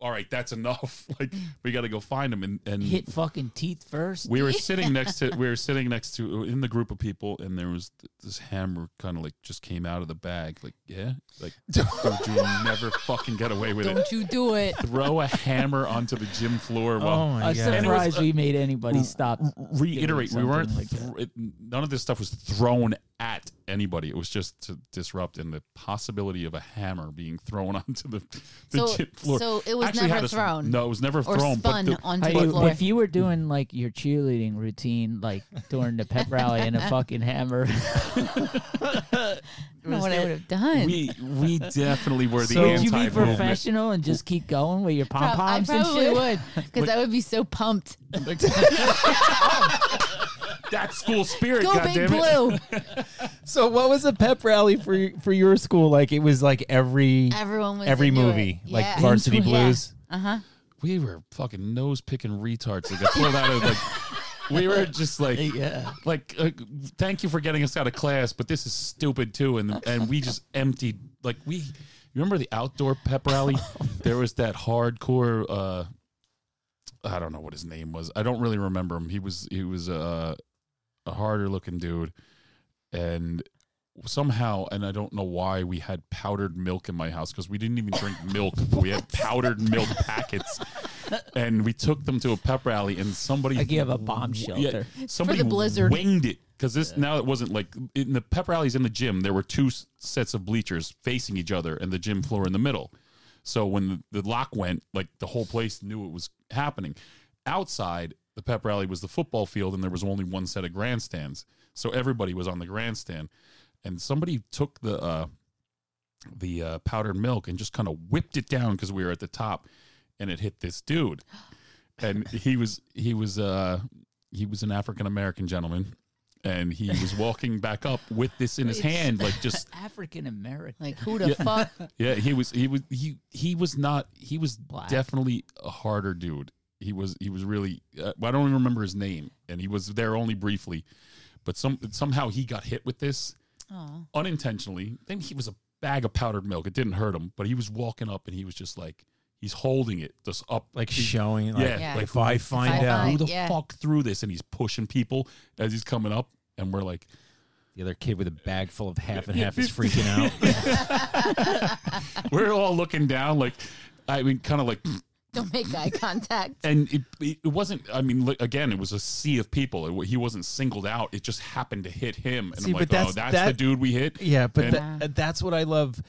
"All right, that's enough. [laughs] like we got to go find him." And and Hit fucking teeth first. we were [laughs] sitting next to we were sitting next to in the group of people and there was th- this hammer kind of like just came out of the bag like yeah like [laughs] dude, you'll never fucking get away with it Don't you do it. throw a hammer onto the gym floor while Oh my I'm god! And it was, surprised uh, we made anybody stop. reiterate we weren't like that. thr- it, none of this stuff was thrown at anybody it was just to disrupt and the possibility of a hammer being thrown [laughs] onto the, the So- gym floor so it was Actually never had us- thrown no it was never Or thrown spun but the, onto How the you- floor. if you were doing like your cheerleading routine, like during the pep rally and a [laughs] fucking hammer, I don't know what I would have done. we we definitely were the So- would you be anti-movement. professional and just keep going with your pom Prob- I poms and probably shit? would because I would be so pumped. [laughs] Oh, That school spirit, Go Big goddammit. Blue! [laughs] So what was a pep rally for for your school? Like it was like every Everyone was every into movie, it. like Yeah. Varsity [laughs] Yeah. Blues. Uh huh. We were fucking nose picking retards. Like, I pulled out of like, we were just like, [laughs] Yeah. like, uh, thank you for getting us out of class, but this is stupid too. And and we just emptied like we. You remember the outdoor pep rally? there was that hardcore. uh I don't know what his name was. I don't really remember him. He was he was uh, a harder looking dude, and somehow, and I don't know why, we had powdered milk in my house because we didn't even drink [laughs] milk. we had powdered milk packets, and we took them to a pep rally, and somebody Like you have a bomb yeah, shelter. somebody the blizzard. winged it because this now it wasn't like in the pep rallies in the gym. There were two sets of bleachers facing each other, and the gym floor in the middle. So when the, the lock went, like the whole place knew it was happening. Outside, the pep rally was the football field, and there was only one set of grandstands. So everybody was on the grandstand, and somebody took the uh, the uh, powdered milk and just kind of whipped it down because we were at the top, and it hit this dude, [gasps] and he was he was uh he was an African American gentleman, and he was [laughs] walking back up with this in his hand, [laughs] like just African American. Like who the fuck? [laughs] yeah, he was he was he he was not he was Black. definitely a harder dude. He was he was really uh, I don't even remember his name, and he was there only briefly, but some somehow he got hit with this Oh, unintentionally. Then he was a bag of powdered milk. It didn't hurt him, but he was walking up and he was just like he's holding it just up Like he- showing, like, Yeah, Yeah. like if I find I out, find- who the yeah. fuck threw this, and he's pushing people as he's coming up, and we're like. the other kid with a bag full of half and half is freaking out. [laughs] we're all looking down like i mean kind of like don't make eye contact. [laughs] and it, it wasn't i mean again it was a sea of people it, he wasn't singled out it just happened to hit him and See, i'm but like oh that's- that's that- the dude we hit Yeah, but And- tha- that's what I love.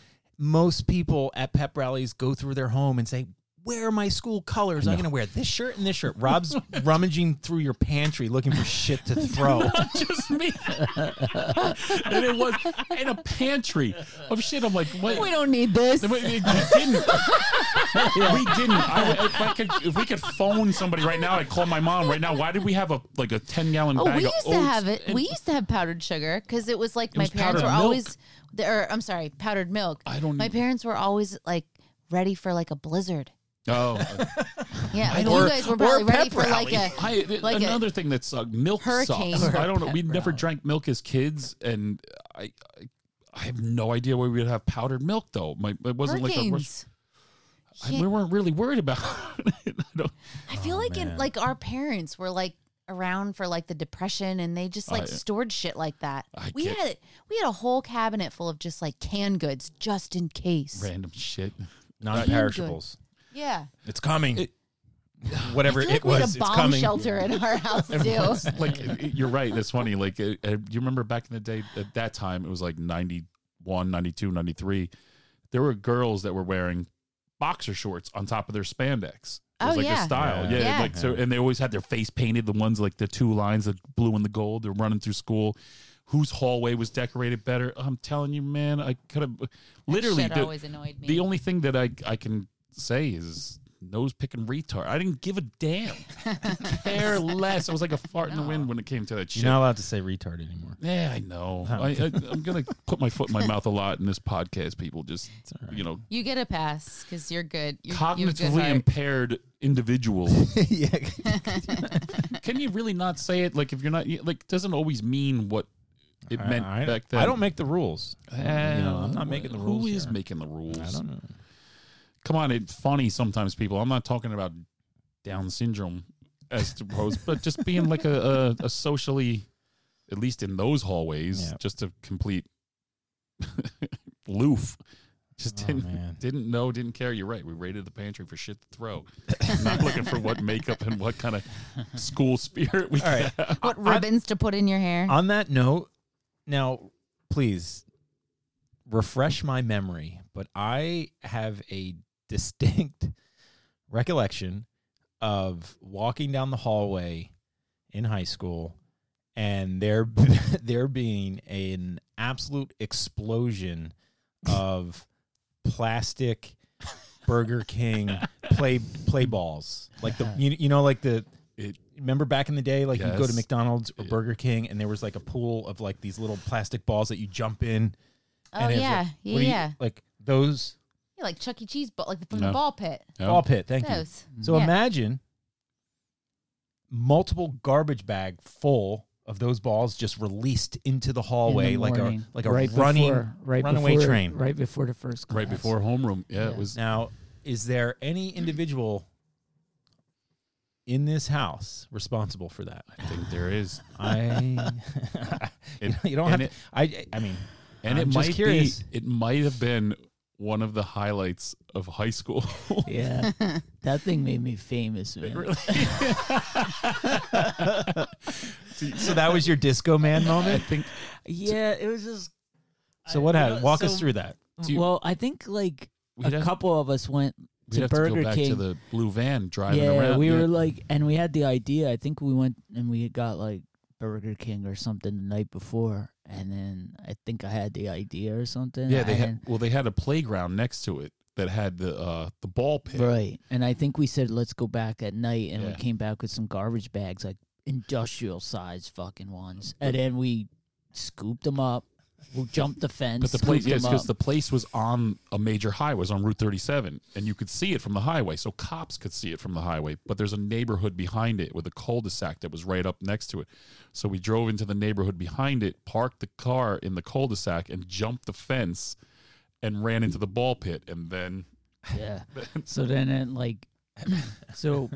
Most people at pep rallies go through their home and say, "Where are my school colors? I'm going to wear this shirt and this shirt." Rob's [laughs] rummaging through your pantry looking for shit to [laughs] throw. just me [laughs] and it was in a pantry of shit i'm like what We don't need this. We we didn't. We didn't. I, if, I could, if we could phone somebody right now, I'd call my mom right now. Why did we have a like a ten gallon Oh, bag we of used to oats? have it. And We used to have powdered sugar because it was like my was parents powdered were milk. always, or I'm sorry, powdered milk. I don't. My parents were always like ready for like a blizzard. Oh, [laughs] Yeah, like Or- you guys were or probably ready for like rally. a. I, Like a another thing that sucked. Milk hurricane. sucks. I don't know. We pep never rally. drank milk as kids, and I, I, I have no idea why we would have powdered milk though. My, it wasn't like a. rush- Hurricanes. I, Yeah. we weren't really worried about [laughs] it. I don't, I feel Oh, like man. in like our parents were like around for like the depression and they just like I- uh, stored shit like that. I we get- had we had a whole cabinet full of just like canned goods just in case. random shit. Non-perishables. Yeah. It's coming. It- [sighs] Whatever I feel like it we had was, a it's bomb coming. shelter in our [laughs] house too. like [laughs] you're right that's funny like uh, uh, you remember back in the day at that time it was like 91 92 93 there were girls that were wearing boxer shorts on top of their spandex it was Oh, like yeah. a style Yeah. yeah, Yeah. like so and they always had their face painted the ones like the two lines the blue and the gold they're running through school whose hallway was decorated better i'm telling you man i could have literally Shit the, always annoyed me. the only thing that i i can say is nose picking retard. I didn't give a damn. [laughs] Care less. I was like a fart in the wind when it came to that shit. You're not allowed to say retard anymore. yeah, I know. I, I, I'm gonna put my foot in my mouth a lot in this podcast. People just, It's all right. you know, You get a pass because you're good. You're, you have a good cognitively impaired individual. [laughs] yeah. [laughs] Can you really not say it? Like if you're not like, doesn't always mean what it meant I, I- back then. I don't make the rules. Uh, you know, I'm not making the rules. Who is here. making the rules? I don't know. Come on, it's funny sometimes. People, I'm not talking about Down syndrome as opposed, but just being like a, a, a socially, at least in those hallways, Yeah. just a complete [laughs] loof. Just Oh, didn't man. didn't know, didn't care. You're right. We raided the pantry for shit to throw. not looking for what makeup and what kind of school spirit we All right. have. What I- ribbons to put in your hair? On that note, now please refresh my memory, but I have a distinct [laughs] recollection of walking down the hallway in high school and there [laughs] there being an absolute explosion of plastic Burger King [laughs] play play balls. Like the you, you know like the It- remember back in the day like you go to McDonald's or Burger King and there was like a pool of like these little plastic balls that you jump in oh and yeah, like, yeah, what you- yeah. like those Yeah, like Chuck E. Cheese, but like from No. the ball pit. No? ball pit. Thank you. Those. So Yeah. imagine multiple garbage bag full of those balls just released into the hallway like a morning, like a right running before, right runaway before, train. right before the first class. right before homeroom. Yeah, Yeah. it was. Now, is there any individual in this house responsible for that? I think there is. I [laughs] [laughs] It- you don't have and to, I I mean and I'm it just might curious. be it might have been one of the highlights of high school. [laughs] Yeah, [laughs] that thing made me famous, man. [laughs] so that was your disco man moment? I think Yeah, it was just. So what I- happened? Walk us through that. You- well, I think like a have, couple of us went we'd to have to Burger go back King. to the blue van driving yeah, around. we yeah. were like, and we had the idea. I think we went and we got like Burger King or something the night before, and then I think I had the idea or something. yeah, they had well, they had a playground next to it that had the uh the ball pit. right, and I think we said let's go back at night, and we came back with some garbage bags, like industrial size fucking ones, and then we scooped them up. We jumped the fence. But the place, yes, because the place was on a major highway, it was on Route 37, and you could see it from the highway. So cops could see it from the highway. But there's a neighborhood behind it with a cul-de-sac that was right up next to it. So we drove into the neighborhood behind it, parked the car in the cul-de-sac, and jumped the fence, and ran into the ball pit. And then Yeah. [laughs] so then it like so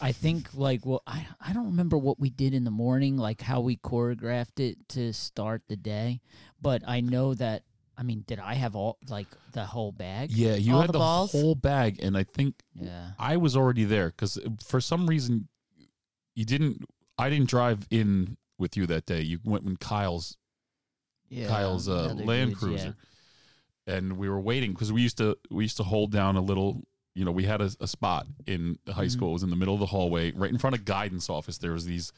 I think like well I I don't remember what we did in the morning like how we choreographed it to start the day but I know that I mean did I have all like the whole bag yeah, you All had the the, balls? whole bag, and I think yeah I was already there because for some reason you didn't. I didn't drive in with you that day. You went when Kyle's yeah Kyle's uh, Land dudes, yeah. Cruiser, and we were waiting because we used to we used to hold down a little. You know, we had a, a spot in high Mhm. school. It was in the middle of the hallway, right in front of guidance office. There was these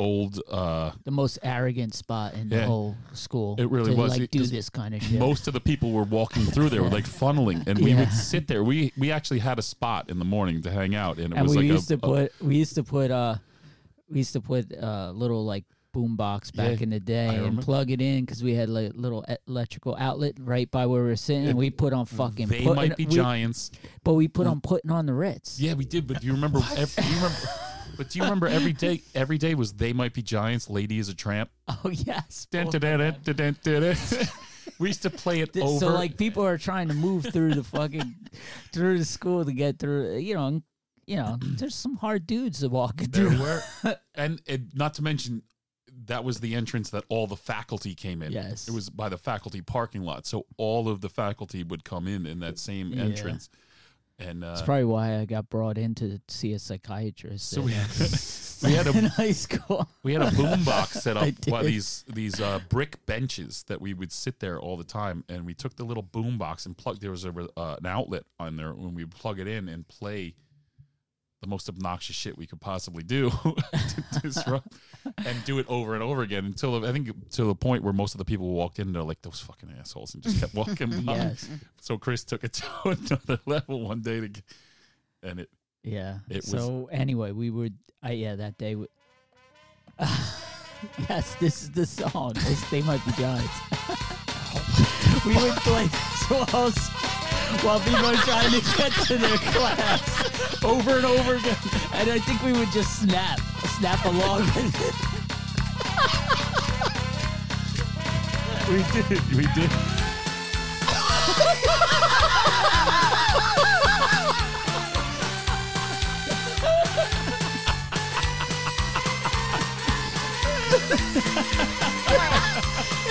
old. uh the most arrogant spot in the whole school It really was. like It- do this kind of shit Most of the people were walking through there, were like [laughs] funneling, and we would sit there. We we actually had a spot in the morning to hang out, and it and was we like used a, to put we used to put uh we used to put uh little like boom box back Yeah, in the day and plug it in because we had like little electrical outlet right by where we were sitting and we put on fucking they might be we- giants. but we put on putting on the Ritz Yeah, we did. But do you remember? Every, do you remember? But do you remember every day? Every day was they might be giants. Lady is a tramp. [laughs] oh yes [laughs] we used to play it over. so like people are trying to move through the fucking through the school to get through you know you know there's some hard dudes that walk there through were, [laughs] and, and not to mention that was the entrance that all the faculty came in. Yes. it was by the faculty parking lot. So all of the faculty would come in in that same Yeah. entrance. And uh, That's probably why I got brought in to see a psychiatrist. so we uh, [laughs] we had a [laughs] high school. we had a boom box [laughs] set up by these these uh, brick benches that we would sit there all the time, and we took the little boom box and plugged. There was a, uh, an outlet on there when we would plug it in and play the most obnoxious shit we could possibly do [laughs] to disrupt and do it over and over again until I think to the point where most of the people walked in they're like those fucking assholes and just kept [laughs] walking by. Yes. So Chris took it [laughs] to another level one day to, get, and it Yeah. It was- so anyway, we would. I yeah, that day. w- yes, this is the song. This, they might be giants. we would play songs while people were trying to get to their class over and over again, and I think we would just snap, snap along. we did we did.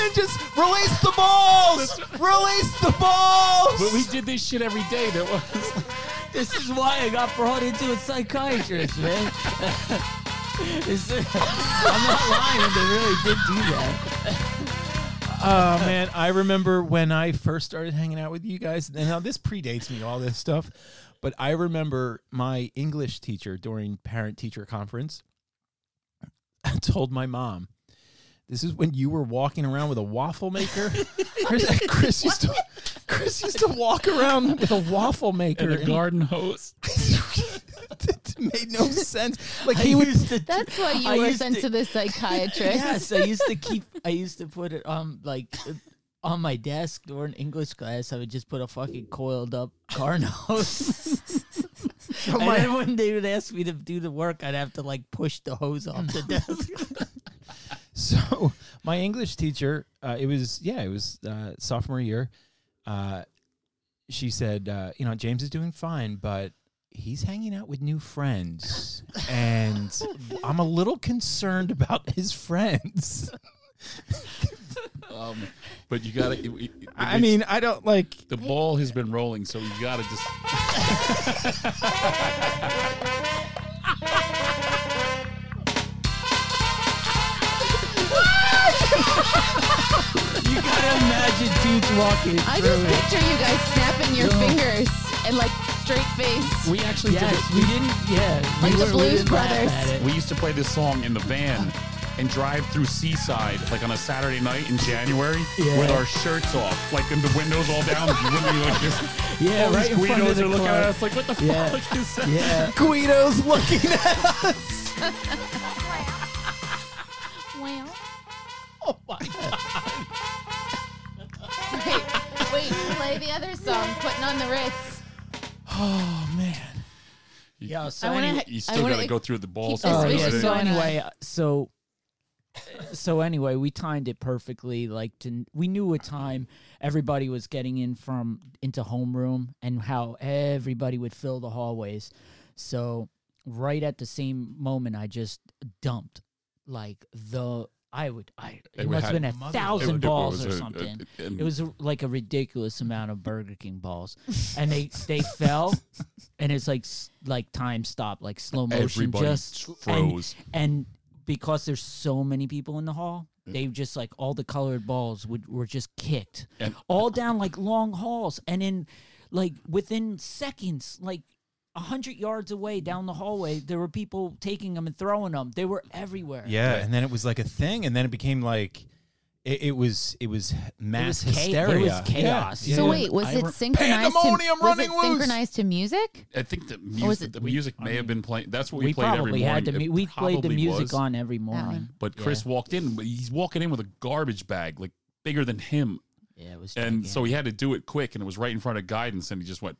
And just release the balls. release the balls. But we did this shit every day. There was [laughs] this is why I got brought into a psychiatrist, man. [laughs] It's- I'm not lying. They really did do that. Oh man, I remember when I first started hanging out with you guys. And now this predates me, all this stuff, but I remember my English teacher during parent teacher conference [laughs] told my mom, "This is when you were walking around with a waffle maker." [laughs] Chris, Chris used to Chris used to walk around with a waffle maker. and a and- garden hose. [laughs] it made no sense. Like I he would. to. That's why you I were sent to- to the psychiatrist. yes, I used to keep. [laughs] I used to put it on like uh, on my desk during English class. I would just put a fucking coiled up garden hose. and my- then when they would ask me to do the work, I'd have to like push the hose off the desk. [laughs] So my English teacher, uh, it was yeah, it was uh, sophomore year. Uh, she said, uh, you know, James is doing fine, but he's hanging out with new friends, and [laughs] I'm a little concerned about his friends. [laughs] Um, but you got to. I mean, I don't like. the ball has been rolling, so you got to just. You gotta imagine dudes walking. I through just it. picture you guys snapping your No. fingers and like straight face. We actually Yes, did. we didn't. Yeah, Like we the were- we Blues didn't laugh Brothers. at it. We used to play this song in the van and drive through Seaside like on a Saturday night in January Yeah. with our shirts off, like in the windows all down. You wouldn't be like this. [laughs] Yeah, all right these in front of Guidos the are looking club. at us like, what the Yeah. fuck is that? Yeah. [laughs] Guido's looking at us. [laughs] Well, Oh my god. wait, [laughs] wait, play the other song, putting on the Ritz. Oh man. Yeah, so I wanna anyway, ha- You I still wanna got to go through the balls. oh yeah. So going anyway, uh, so so anyway, we timed it perfectly. Like to, we knew what time everybody was getting in from into homeroom and how everybody would fill the hallways. So right at the same moment, I just dumped like the. I would. I it They must have been a Mother- thousand It- it balls or a- something. a- and It was a, like a ridiculous amount of Burger King balls, and they they [laughs] fell, and it's like like time stop, like slow motion, everybody just and, froze. and because there's so many people in the hall, mm. they just like all the colored balls would were just kicked And- all down like long halls, and in like within seconds, like a hundred yards away down the hallway, there were people taking them and throwing them. They were everywhere. Yeah, and then it was like a thing, and then it became like it, it was it was mass it was cha- hysteria. There was chaos. Yeah. So Yeah. wait, was I it re- synchronized? To, Pandemonium was running it loose. synchronized to music? I think the was music, it- the we- music I may have mean, been playing. That's what we, we played every probably morning. had the It we played the music was. on every morning. But Chris Yeah. walked in, he's walking in with a garbage bag, like bigger than him. Yeah, it was. And so he had to do it quick, and it was right in front of guidance, and he just went.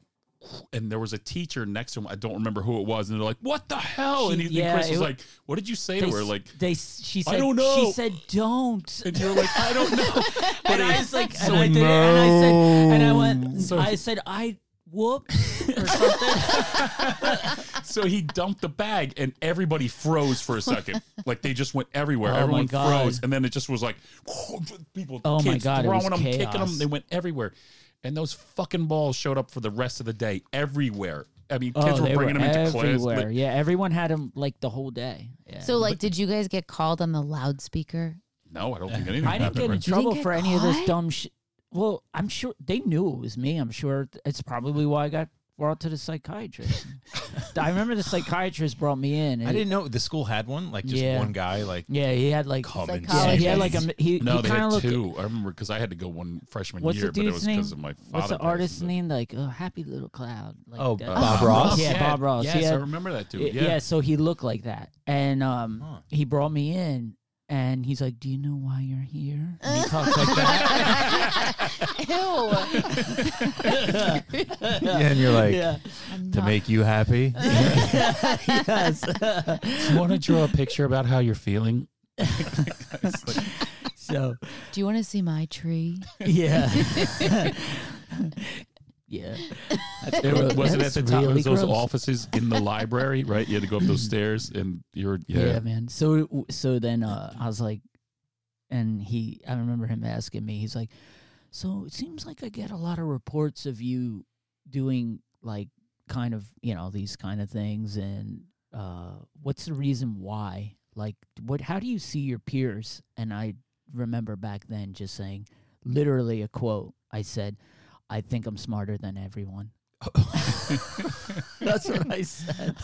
And there was a teacher next to him. I don't remember who it was, and they're like, "What the hell?" and, She- he, and Chris it was like, "What did you say they, to her?" Like, they, she said, "I don't know." She said, "Don't." and you're like, "I don't know." [laughs] and I was like, So and I did it, and I said, and I went, So- I said, I whoops or something. [laughs] so he dumped the bag, and everybody froze for a second. Like they just went everywhere. Oh Everyone froze, and then it just was like [laughs] people, Oh my God, it throwing was them, kicking chaos. them. They went everywhere, and those fucking balls showed up for the rest of the day everywhere. I mean, oh, kids oh, were they bringing were them into class. everywhere. Like, yeah, everyone had them like the whole day. Yeah. So like, did you guys get called on the loudspeaker? no, I don't think anything. I didn't happened, get in trouble get for any of this caught? dumb shit. Well, I'm sure they knew it was me. I'm sure it's probably why I got brought to the psychiatrist. [laughs] I remember the psychiatrist brought me in. and I didn't know the school had one. Like just Yeah. one guy. Like Yeah, he had like Come and yeah, he had like a he, No, he they kind of had looked. two. I remember because I had to go one freshman What's year, the but it dude's was name? because of my father. What's the artist's passing. name? Like oh, Happy Little Cloud. Like Oh, that. Bob Ross? Yeah, Bob Ross. Yes, He I remember that dude. Yeah. yeah, so he looked like that, and um, Huh. he brought me in, and he's like, "Do you know why you're here?" And he [laughs] talks like that. Ew. yeah, and you're like yeah, to not- make you happy. [laughs] yes. [laughs] you want to draw a picture about how you're feeling? so Do you want to see my tree? yeah, yeah. It was, was it at the top? really it was those gross. offices in the library, right? You had to go up those stairs, and you're Yeah. yeah. man. So so then uh, I was like, and he, I remember him asking me. He's like, so it seems like I get a lot of reports of you doing like kind of you know these kind of things, and uh, what's the reason why? Like, what? How do you see your peers? And I remember back then just saying, literally a quote. I said, "I think I'm smarter than everyone." [laughs] That's what I said.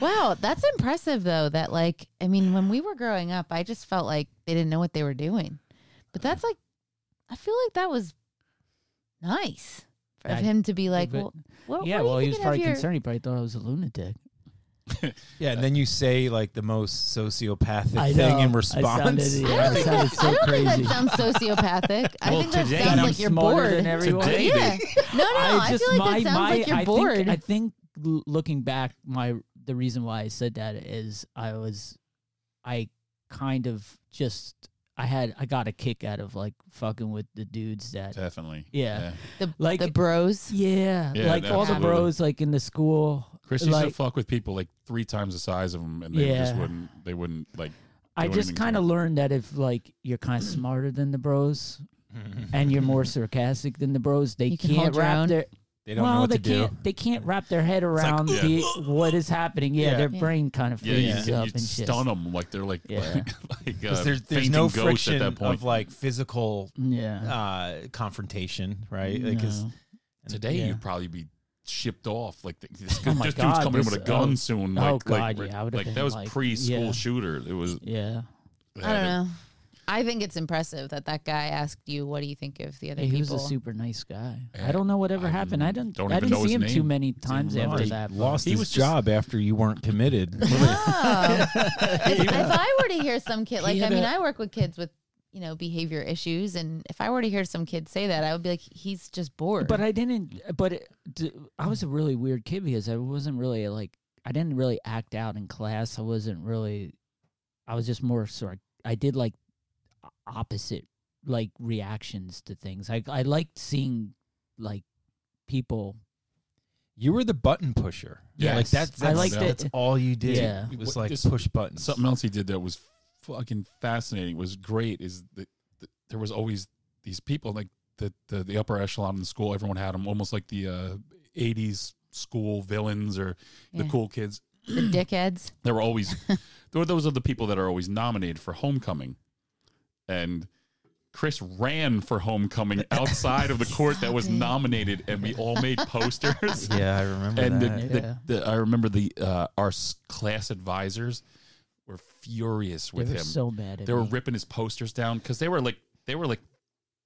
Wow, that's impressive though. That like, I mean, when we were growing up, I just felt like they didn't know what they were doing. But that's like, I feel like that was nice of I- him to be like, but- well, what, yeah, what well, he was probably your- concerned. He probably thought I was a lunatic. [laughs] Yeah, and then you say like the most sociopathic I thing know. in I response. sounded- I yeah, don't think, sounded that, so I don't crazy. think that sounds sociopathic. I Well, think that today sounds I'm like you're smarter bored. than everyone. Today yeah. No, no, I, just feel like my that sounds my like you're I bored. think I think l- looking back, my the reason why I said that is I was I kind of just I had I got a kick out of like fucking with the dudes that Definitely. Yeah. the, like the bros. yeah, Yeah, like all the bros like in the school. Chris used to fuck with people like three times the size of them, and they just wouldn't. They wouldn't like. I do just kind of learned that if like you're kind of smarter than the bros [laughs] and you're more sarcastic than the bros, they You can can't hold wrap own. their They don't well, know what they to can't. They can't wrap their head like, around yeah. the what is happening. Yeah, Yeah. their Yeah. brain kind of Yeah, you, freezes you, up you and shit. stun them like they're like Yeah. like, [laughs] like uh, Because there's there's no ghosts at friction that point. of like physical Yeah. uh, confrontation, right? Because No. Today yeah. you'd probably be shipped off. Like this, this Oh my dude's God, coming in with a gun oh. soon. Oh, Like, God, like, yeah, I would've like that was like- pre-school yeah. shooter. It was. Yeah. I don't know. I think it's impressive that that guy asked you, "What do you think of the other Hey, he people?" was a super nice guy. Yeah. I don't know whatever I happened. I didn't. don't I even didn't know see his him too many times He after he that. but- lost He his was just- job after you weren't committed. Oh. [laughs] if, if [laughs] I were to hear some kid, like, He I had mean, a- I work with kids with, you know, behavior issues, and if I were to hear some kid say that, I would be like, he's just bored. But I didn't. But it, d- I was a really weird kid because I wasn't really like. I didn't really act out in class. I wasn't really. I was just more sort. Of, I did like opposite like reactions to things. I I liked seeing like people. you were the button pusher. Yeah, like that's, I liked that's it. all you did. Yeah. it was like this- push buttons. Something else he did that was fucking fascinating. Was great. Is that that there was always these people like the, the the upper echelon in the school. Everyone had them almost like the uh, '80s school villains or the Yeah. cool kids. the dickheads. There were always [laughs] there were those are the people that are always nominated for homecoming, and Chris ran for homecoming [laughs] outside of the court that was nominated, and we all made posters. [laughs] yeah, I remember and the, that. Yeah. the, the I remember the uh, our class advisors were furious They with were him. so at they were me. ripping his posters down because they were like they were like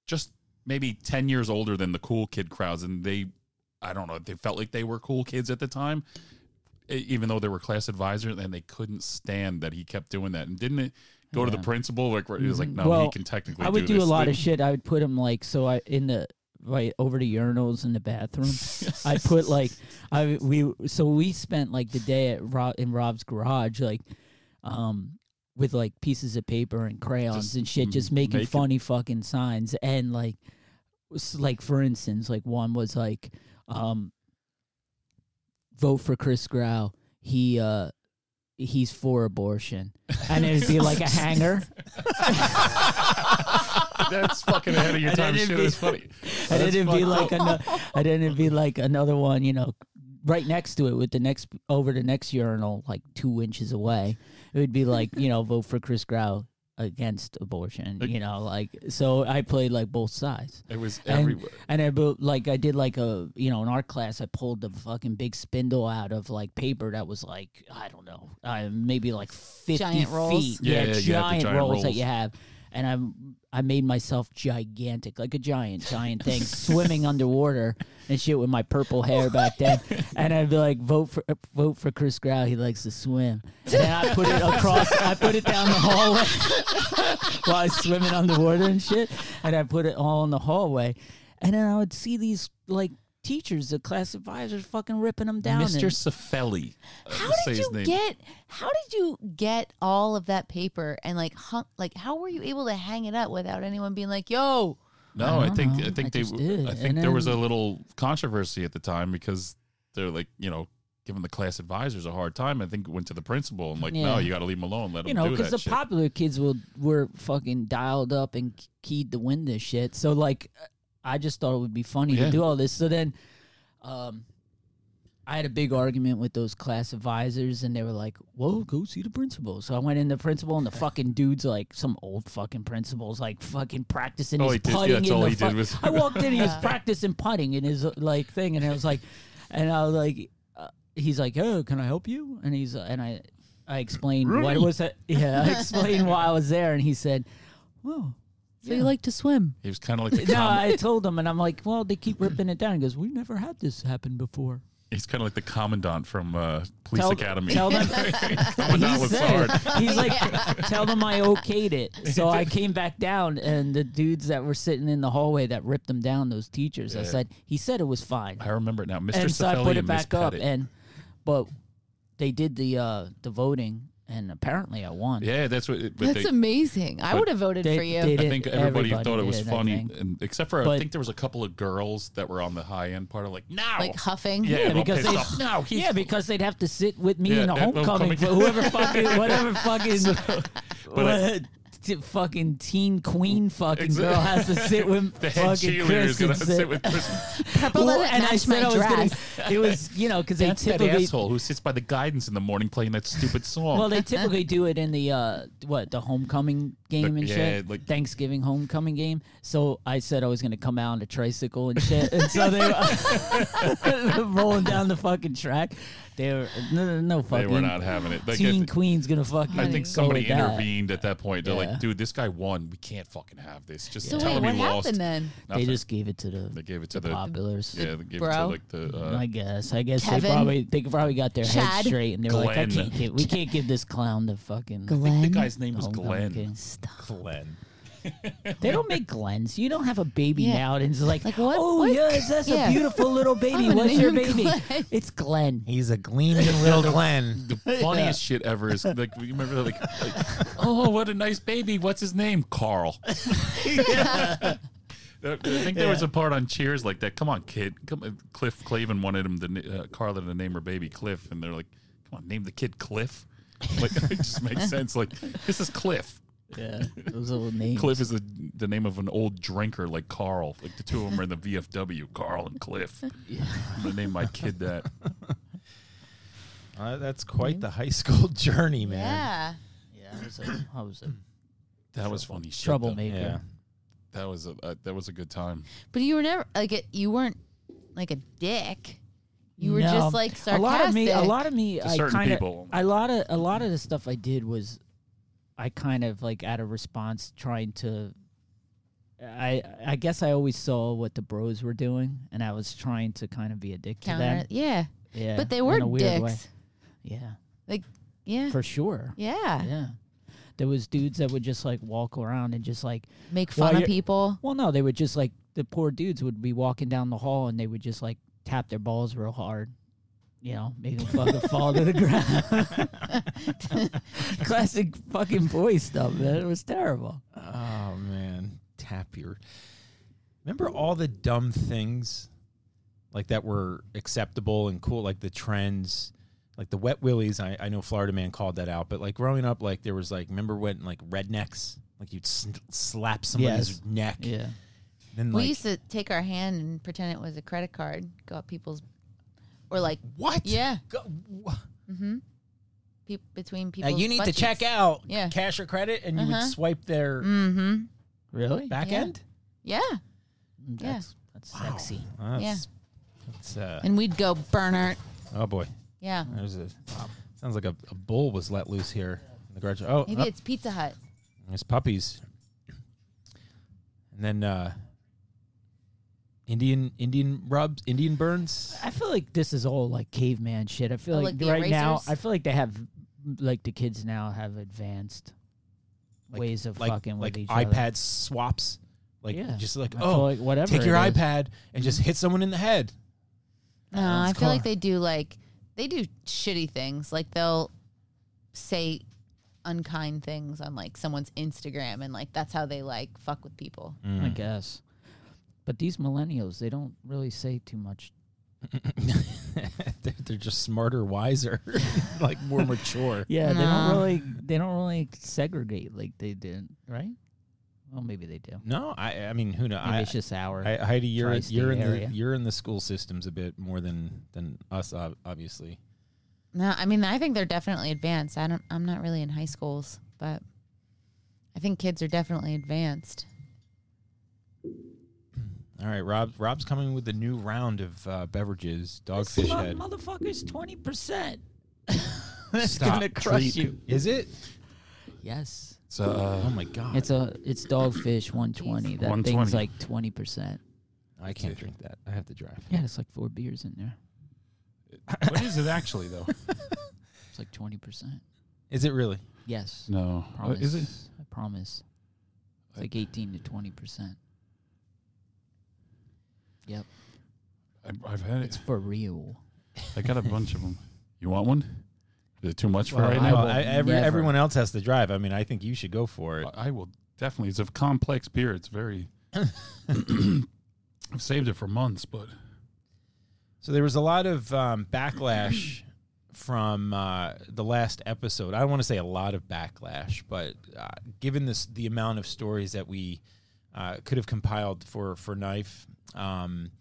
just maybe ten years older than the cool kid crowds, and they I don't know they felt like they were cool kids at the time, even though they were class advisors, and they couldn't stand that he kept doing that, and didn't it go to the principal like where he was like Mhm. no Well, he can technically I would do, this. a lot They- of [laughs] shit. I would put him like so. I in the right over the urinals in the bathroom. I put like I we so we spent like the day at Rob in Rob's garage like um with like pieces of paper and crayons Just and shit, just making funny fucking signs and like was like for instance like one was like um vote for Chris Grau. He uh he's for abortion. And it'd be like a hanger. [laughs] That's fucking ahead of your time. then it'd Shit be- is funny. and That's then it'd be like up. another, and then it'd be like another one, you know, right next to it with the next over the next urinal, like two inches away. It would be like, you know, vote for Chris Grau. Against abortion. You know, like so I played like both sides. It was And- everywhere. And I built like I did like a you know in art class I pulled the fucking big spindle out of like paper that was like I don't know uh, maybe like fifty Giant rolls? feet Yeah, yeah, you had the giant, giant rolls, that you have and I I made myself gigantic like a giant giant thing [laughs] swimming underwater and shit with my purple hair back then [laughs] and I'd be like vote for vote for Chris Grau he likes to swim and I put it across I put it down the hallway [laughs] while I was swimming underwater and shit. And I put it all in the hallway. And then I would see these like teachers, the class advisors, fucking ripping them down. Mr. and- Cifelli. uh, How did you get? How did you get all of that paper and like hung? Like, how were you able to hang it up without anyone being like, "Yo"? No, I I, think know. I think I they did. I think And there was a little controversy at the time because they're like, you know, giving the class advisors a hard time. I think it went to the principal and like, no, you got to leave them alone. Let them you know, because the shit. popular kids will were fucking dialed up and keyed to win this shit. So like, I just thought it would be funny Yeah. to do all this. So then, um, I had a big argument with those class advisors, and they were like, "Well, go see the principal." So I went in the principal, and the [laughs] fucking dude's like some old fucking principal's like fucking practicing Oh, his he did- yeah, putting. in all the he fu- did was- I walked in, he was [laughs] practicing putting in his like thing, and I was like, and I was like, uh, he's like, "Oh, can I help you?" And he's uh, and I, I explained what Rooney. was that? Yeah, I explained why I was there, and he said, "Oh." So you like to swim? He was kind of like [laughs] the No, I told him, and I'm like, well, they keep ripping it down. He goes, we never had this happen before. he's kind of like the commandant from uh, Police Tell- Academy. Tell them. [laughs] commandant he was said, hard. he's like, [laughs] tell them I okayed it. So I came back down, and the dudes that were sitting in the hallway that ripped them down, those teachers, I Yeah. said, he said it was fine. I remember it now, Mr. and so I put it and Miss back up, Pettit. and but they did the uh the voting, and apparently I won. yeah, that's what. But That's they, amazing. I but would have voted they- for you. they I did- think everybody, thought it was did, I funny, think. and except for I But- think there was a couple of girls that were on the high end part of like, no, like huffing. yeah, Yeah, all because they off. no, he's yeah, because they'd have to sit with me Yeah, in the at homecoming homecoming. for [laughs] whoever fucking whatever [laughs] fucking But I- what, t- fucking teen queen fucking Exa- girl has to sit with [laughs] the head fucking cheerleader Chris is gonna and sit with Chris. [laughs] Purple Well, doesn't and I match said my I was gonna- [laughs] It was you know because they That's that typically asshole who sits by the guidance in the morning playing that stupid song. well they typically do it in the uh what the homecoming game The- and yeah, shit like- Thanksgiving homecoming game. So I said I was gonna come out on a tricycle and shit, and so they were [laughs] rolling down the fucking track. They were no no no fucking. they were not having it. Like, teen if- queen's gonna fucking. I think go somebody with that. intervened at that point. They're Yeah. like, dude, this guy won. We can't fucking have this. Just So tell wait, him what he lost. happened then? They just gave it to the, They gave it to the the populars. yeah. They gave it to like the uh, I guess. I guess Kevin? they probably they probably got their Chad? heads straight and they were like, I can't give, we can't give this clown the fucking. Glenn. the guy's name was homecoming Glenn. King. Stop. Glenn. [laughs] They don't make Glens. You don't have a baby Yeah. now and it's like, Like, what- oh what- yes, that's yeah. a beautiful little baby. Gonna What's your him baby? Glenn. It's Glenn. He's a gleaming little Glenn. [laughs] The funniest shit ever is like you remember like, like [laughs] oh what a nice baby. What's his name? Carl. I think there was a part on Cheers like that. Come on, kid. Come on. Cliff Clavin wanted him to na- uh, Carla to name her baby Cliff, and they're like, "Come on, name the kid Cliff." Like it just makes sense. Like this is Cliff. Yeah, those little [laughs] names. Cliff is the, the name of an old drinker like Carl. Like the two of them are in the VFW. Carl and Cliff. [laughs] I'm gonna name my kid that. Uh, that's quite the high school [laughs] journey, man. Yeah. Yeah, I was a, I was a That was funny shit. though. troublemaker. Yeah. That was a uh, that was a good time. But you were never like it. You weren't like a dick. You were No. just like A lot of me, a lot of me, To I certain kind of, people. a lot of, a lot of the stuff I did was, I kind of like out of response trying to. I I guess I always saw what the bros were doing, and I was trying to kind of be a dick to them. Yeah. Yeah, But they were a weird way. dicks. Yeah, Like Yeah. for sure. yeah. Yeah, there was dudes that would just like walk around and just like, Make fun of people. well, no, they would just like the poor dudes would be walking down the hall and they would just like tap their balls real hard. You know, make them fucking fall to the ground. [laughs] Classic fucking boy stuff, man. It was terrible. Oh man, tap your. Remember all the dumb things, like that were acceptable and cool, like the trends, like the wet willies. I, I know Florida man called that out, but like growing up, like there was like remember when like rednecks, like you'd s- slap somebody's Yes. neck. Yeah. Then we like used to take our hand and pretend it was a credit card, go up people's, or like, what? yeah, Go- mm-hmm. peop between Now people. you need to check out Yeah. cash or credit, and you would Uh-huh. swipe their Mm-hmm. Really? back Yeah. end. Yeah, Mm, Yeah. That's, that's sexy. That's, Yeah. that's, uh, and we'd go Bernard. oh boy, Yeah, there's a sounds like a, a bull was let loose here in the garage. Oh, maybe oh, it's Pizza Hut. there's puppies, and then uh, Indian Indian rubs, Indian burns. I feel like this is all like caveman shit. I feel Oh, like, like the right now, erasers? I feel like they have, like the kids now have advanced Like- ways of like fucking like with each other. iPad other. swaps. Like Yeah. just like I oh, feel oh, like whatever. take your it is. iPad and just hit someone in the head. No, That's I feel like cool. they do like they do shitty things. Like they'll say unkind things on like someone's Instagram, and like that's how they like fuck with people. Mm. I guess. But these millennials, they don't really say too much. [laughs] they're, they're just smarter, wiser, [laughs] like more [laughs] mature. Yeah, they don't really, they don't really segregate like they did, right? Well, maybe they do. No, I I mean who knows? Maybe I, it's just our. I, Heidi, you're tri-state you're in area. the you're in the school systems a bit more than than us, ob- obviously. No, I mean I think they're definitely advanced. I don't. I'm not really in high schools, but I think kids are definitely advanced. All right, Rob. Rob's coming with a new round of uh, beverages. Dogfish head. motherfuckers, twenty percent. [laughs] Stop. gonna crush Treat- you. Is it? Yes, It's uh, Oh my god! it's a it's dogfish one twenty. That 120. thing's like twenty percent. I can't drink that. I have to drive. Yeah, it's like four beers in there. what is it actually though? [laughs] It's like twenty percent. Is it really? Yes, No, Uh, promise. is it? I promise. It's like eighteen to twenty percent. Yep, I, I've had it's it. for real. I got a bunch of them. [laughs] You want one? Is it too much for Well, right I now? will I- every, never. everyone else has to drive. I mean, I think you should go for it. I I will definitely. It's a complex beer. It's very. [coughs] [coughs] I've saved it for months, but So there was a lot of um, backlash from uh, the last episode. I don't want to say a lot of backlash, but uh, given this the amount of stories that we uh, could have compiled for for Knife, um,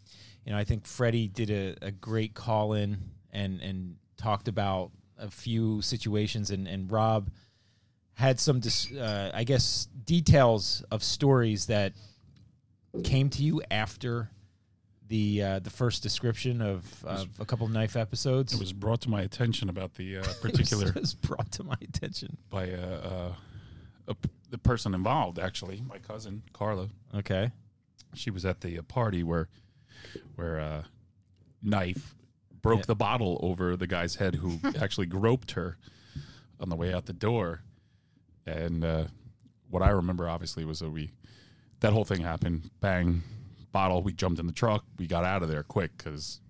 you know, I think Freddie did a, a great call in and and talked about a few situations, and and Rob had some, dis- uh, I guess, details of stories that came to you after the uh, the first description of, of a couple knife episodes. it was brought to my attention about the uh, [laughs] It was- particular it was brought to my attention. by uh, uh, a the person involved. Actually, my cousin Carla. Okay, She was at the uh, party where where uh, knife broke Yeah. the bottle over the guy's head who [laughs] actually groped her on the way out the door. And uh, what I remember obviously was that we that whole thing happened. Bang, bottle. We jumped in the truck. We got out of there quick because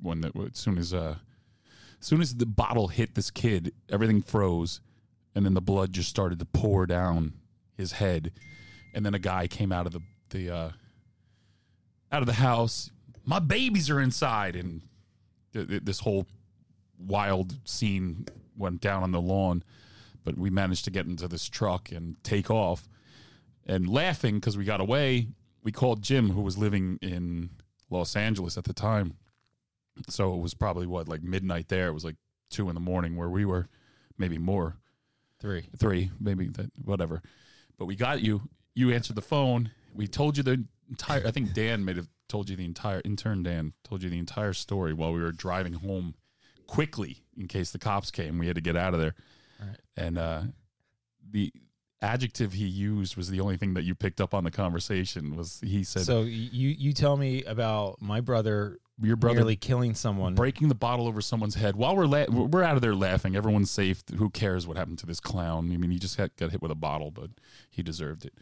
when the, as soon as uh, as soon as the bottle hit this kid, everything froze, and then the blood just started to pour down his head, and then a guy came out of the the uh, out of the house. My babies are inside, and th- th- this whole wild scene went down on the lawn. But we managed to get into this truck and take off. And laughing because we got away, we called Jim, who was living in Los Angeles at the time. So it was probably what, like midnight there. It was like two in the morning where we were, maybe more three. three, maybe that whatever. But we got you. You answered the phone. We told you the entire. I think Dan may have told you the entire intern. Dan told you the entire story while we were driving home quickly in case the cops came. We had to get out of there. Right. And uh, the adjective he used was the only thing that you picked up on the conversation. Was he said So you you tell me about my brother, your brother nearly killing someone. breaking the bottle over someone's head while we're la- we're out of there laughing. Everyone's safe. Who cares what happened to this clown? I mean, he just got, got hit with a bottle, but he deserved it.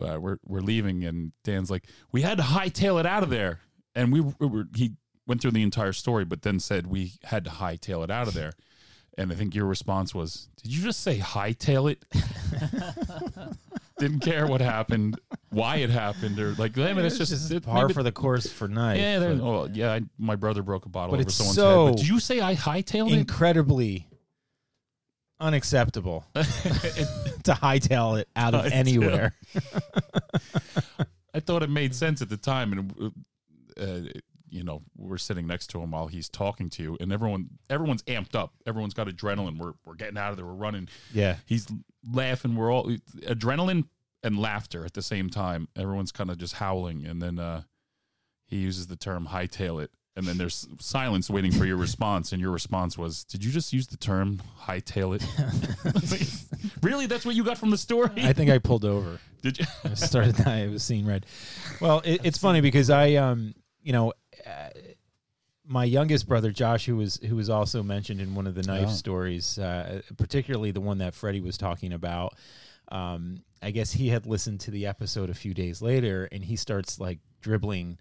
Uh, we're we're leaving, and Dan's like, "We had to hightail it out of there," and we, we were. He went through the entire story, but then said we had to hightail it out of there. And I think your response was, "Did you just say hightail it?" [laughs] Didn't care what happened, why it happened, or like, I mean, it's just, it- par maybe- for the course for knife. yeah, but oh, yeah. I, my brother broke a bottle over someone's so head. But did you say I hightailed it? incredibly unacceptable [laughs] to hightail it out of anywhere. [laughs] [laughs] I thought it made sense at the time, and uh, you know we're sitting next to him while he's talking to you, and everyone everyone's amped up. Everyone's got adrenaline. We're we're getting out of there. We're running. Yeah. He's laughing. We're all adrenaline and laughter at the same time. Everyone's kind of just howling, and then uh, he uses the term "hightail it." And then there's silence waiting for your response, and your response was, "Did you just use the term hightail it?" [laughs] really, that's what you got from the story? I think I pulled over. [laughs] Did you? I started. I was seeing red. Well, it, it's funny because I, um, you know, uh, my youngest brother Josh, who was who was also mentioned in one of the knife Oh. stories, uh, particularly the one that Freddie was talking about. Um, I guess he had listened to the episode a few days later, and he starts like dribbling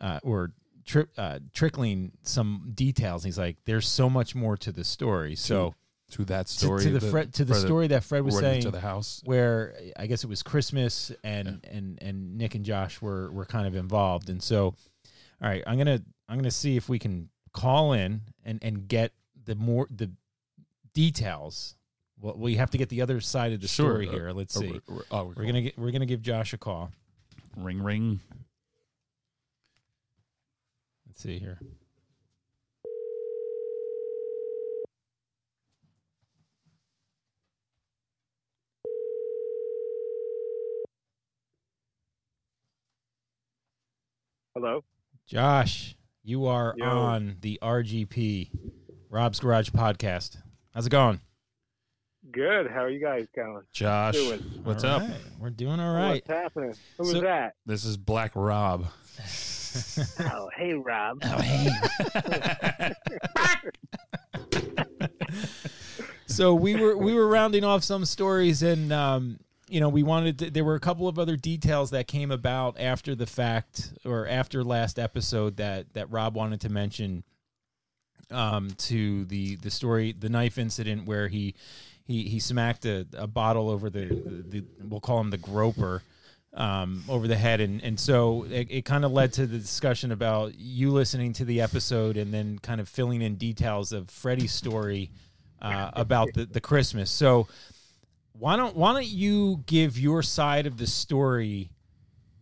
uh, or tri- uh, trickling some details. He's like, "There's so much more to the story." So to that to, story to the that- Fred, to the story that Fred was saying to the house. where I guess it was Christmas and and and Nick and Josh were were kind of involved, and so all right, I'm gonna I'm gonna see if we can call in and and get the more the details. Well, we have to get the other side of the Sure, story uh, here. Let's Oh, see. we're, we're- we're We're gonna get we're gonna give Josh a call. ring ring. Let's see here. Hello. Josh, you are Yo. on the RGP Rob's Garage podcast. How's it going? Good. How are you guys going? Josh, Doing. what's All up? right, We're doing all right. What's happening? Who So- was that? This is Black Rob. [laughs] Oh, hey, Rob. Oh, hey. so we were we were rounding off some stories and um you know we wanted to, there were a couple of other details that came about after the fact or after last episode that that Rob wanted to mention um to the the story the knife incident where he he he smacked a, a bottle over the, the we'll call him the groper um, over the head, and and so it, it kind of led to the discussion about you listening to the episode and then kind of filling in details of Freddie's story uh, about the the Christmas. So why don't why don't you give your side of the story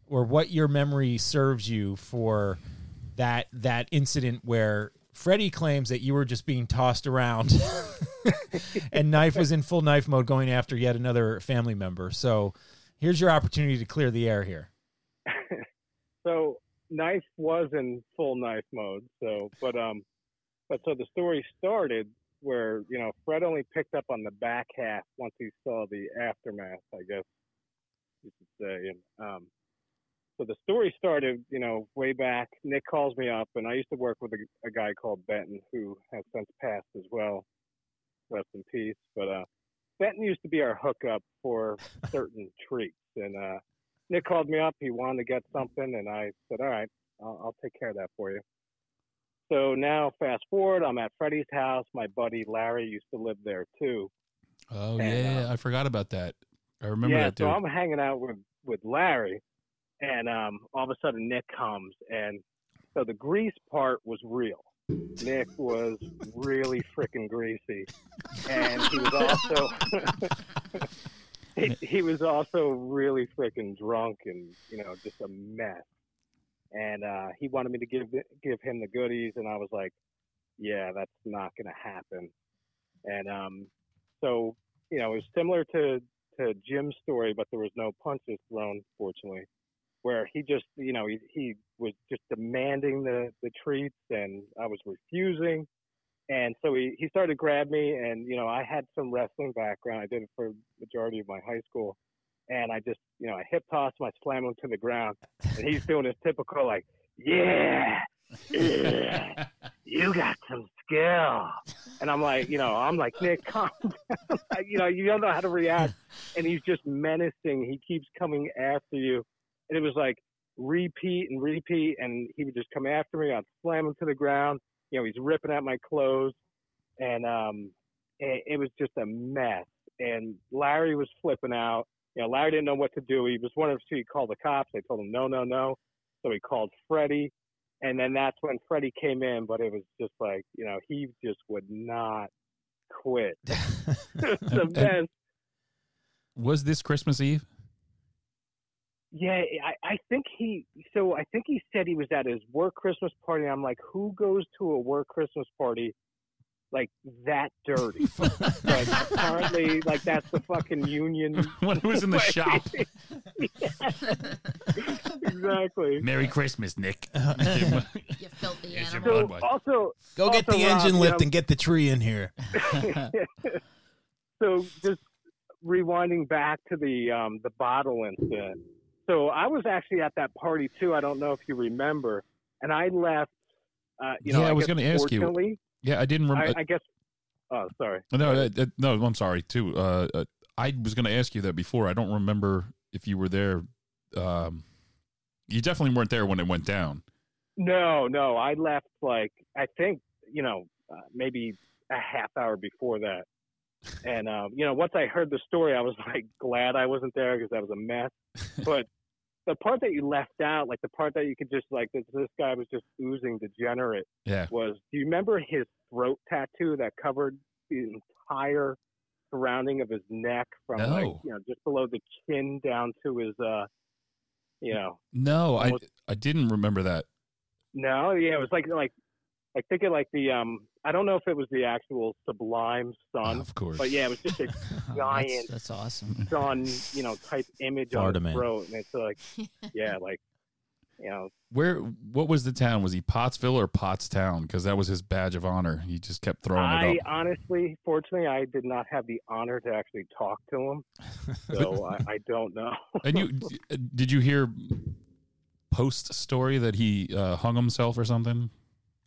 or what your memory serves you for that that incident where Freddie claims that you were just being tossed around [laughs] and Knife was in full knife mode going after yet another family member. So here's your opportunity to clear the air here. [laughs] so knife was in full knife mode. So, but um, but so the story started where you know Fred only picked up on the back half once he saw the aftermath. I guess you should say. And um, so the story started, you know, way back. Nick calls me up, and I used to work with a, a guy called Benton who has since passed as well. Rest in peace. But uh, Benton used to be our hookup for [laughs] certain treats, and uh, Nick called me up. He wanted to get something, and I said, "All right, I'll, I'll take care of that for you." So now, fast forward, I'm at Freddie's house. My buddy Larry used to live there too. Oh And, yeah, uh, I forgot about that. I remember yeah, that dude. so I'm hanging out with with Larry, and um, all of a sudden Nick comes, and so the grease part was real. Nick was really freaking greasy, and he was also [laughs] he, he was also really freaking drunk and you know just a mess. And uh, he wanted me to give give him the goodies, and I was like, "Yeah, that's not going to happen." And um, so you know, it was similar to to Jim's story, but there was no punches thrown, fortunately. Where he just, you know, he he was just demanding the the treats, and I was refusing. And so he he started to grab me, and you know, I had some wrestling background. I did it for majority of my high school, and I just, you know, I hip tossed him, I slammed him to the ground, and he's doing his typical like, yeah, yeah, you got some skill. And I'm like, you know, I'm like, Nick, calm [laughs] down. [laughs] you know, you don't know how to react. And he's just menacing. He keeps coming after you. And it was like repeat and repeat. And he would just come after me. I'd slam him to the ground. You know, he's ripping at my clothes. And um, it, it was just a mess. And Larry was flipping out. You know, Larry didn't know what to do. He was wondering if he called the cops. They told him, no, no, no. So he called Freddie and then that's when Freddie came in. But it was just like you know he just would not quit. [laughs] It's And- best. Was this Christmas Eve? Yeah, I, I think he. So I think he said he was at his work Christmas party. I'm like, who goes to a work Christmas party like that dirty? [laughs] but [laughs] apparently, like that's the fucking union. [laughs] when it was in the way. shop. exactly. Merry Christmas, Nick. You filthy Here's your animal. So Budweiser. also, Go get Also, the Rob, engine you lift know- and get the tree in here. so just rewinding back to the um, the bottle incident. So I was actually at that party too. I don't know if you remember, and I left. Uh, you know, Yeah, I was gonna ask you. Yeah, I didn't remember. I guess. Oh, sorry. no, no, I'm sorry too. Uh, uh, I was going to ask you that before. I don't remember if you were there. Um, you definitely weren't there when it went down. No, no, I left like I think you know uh, maybe a half hour before that, and um, you know once I heard the story, I was [laughs] like glad I wasn't there because that was a mess. [laughs] But the part that you left out, like the part that you could just like this, this guy was just oozing degenerate, Yeah. was do you remember his throat tattoo that covered the entire surrounding of his neck from like you know just below the chin down to his uh you know No, I I didn't remember that. No, yeah, it was like like like think of like the um I don't know if it was the actual Sublime Sun, of course. but yeah, it was just a [laughs] giant that's awesome. sun, you know, type image Florida on his throat, and it's like yeah, like you know, Where? What was the town? Was he Pottsville or Pottstown? Because that was his badge of honor. He just kept throwing I it up. honestly, fortunately, I did not have the honor to actually talk to him, so [laughs] I, I don't know. And you [laughs] did you hear post story that he uh, hung himself or something?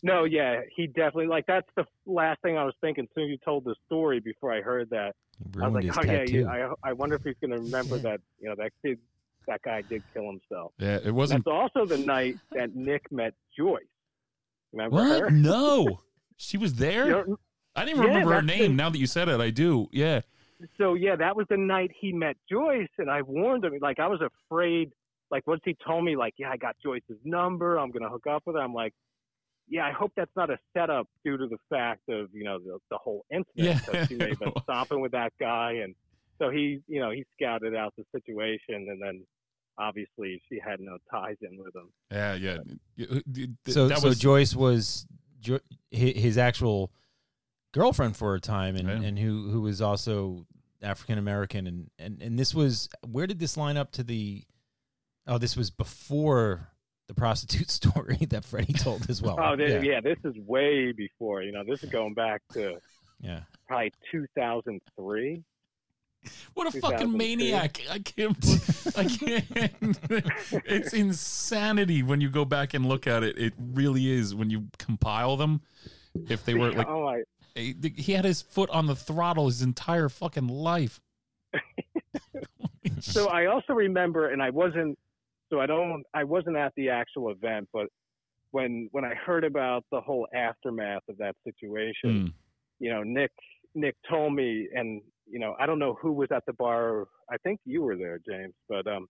No, yeah, he definitely like that's the last thing I was thinking. Soon as you told the story, before I heard that, He I was like, oh tattoo. yeah, I I wonder if he's gonna remember that you know that kid, that guy did kill himself. Yeah, it wasn't. That's also the night that Nick met Joyce. Remember her? No, she was there. I didn't Yeah, remember her name. the- Now that you said it, I do. Yeah. so yeah, that was the night he met Joyce, and I warned him. Like I was afraid. Like once he told me, like, yeah, I got Joyce's number. I'm gonna hook up with her. I'm like, yeah, I hope that's not a setup due to the fact of you know the, the whole incident. Yeah. she may have been [laughs] stomping with that guy, and so he, you know, he scouted out the situation, and then obviously she had no ties in with him. Yeah, yeah. Y- th- so that so was Joyce was jo- his actual girlfriend for a time, and, Yeah. and who who was also African American, and, and and this was where did this line up to the? Oh, this was before the prostitute [laughs] story that Freddie told as well. Oh, yeah, this, yeah. this is way before. You know, this is going back to yeah. probably 2003. what a fucking maniac! I can't. I can't. [laughs] it's insanity when you go back and look at it. It really is when you compile them. If they were like, oh my, he he had his foot on the throttle his entire fucking life. [laughs] so I also remember, and I wasn't, so I don't, I wasn't at the actual event, but when when I heard about the whole aftermath of that situation, Mm. you know, Nick Nick told me, and you know, I don't know who was at the bar. I think you were there, James, but um,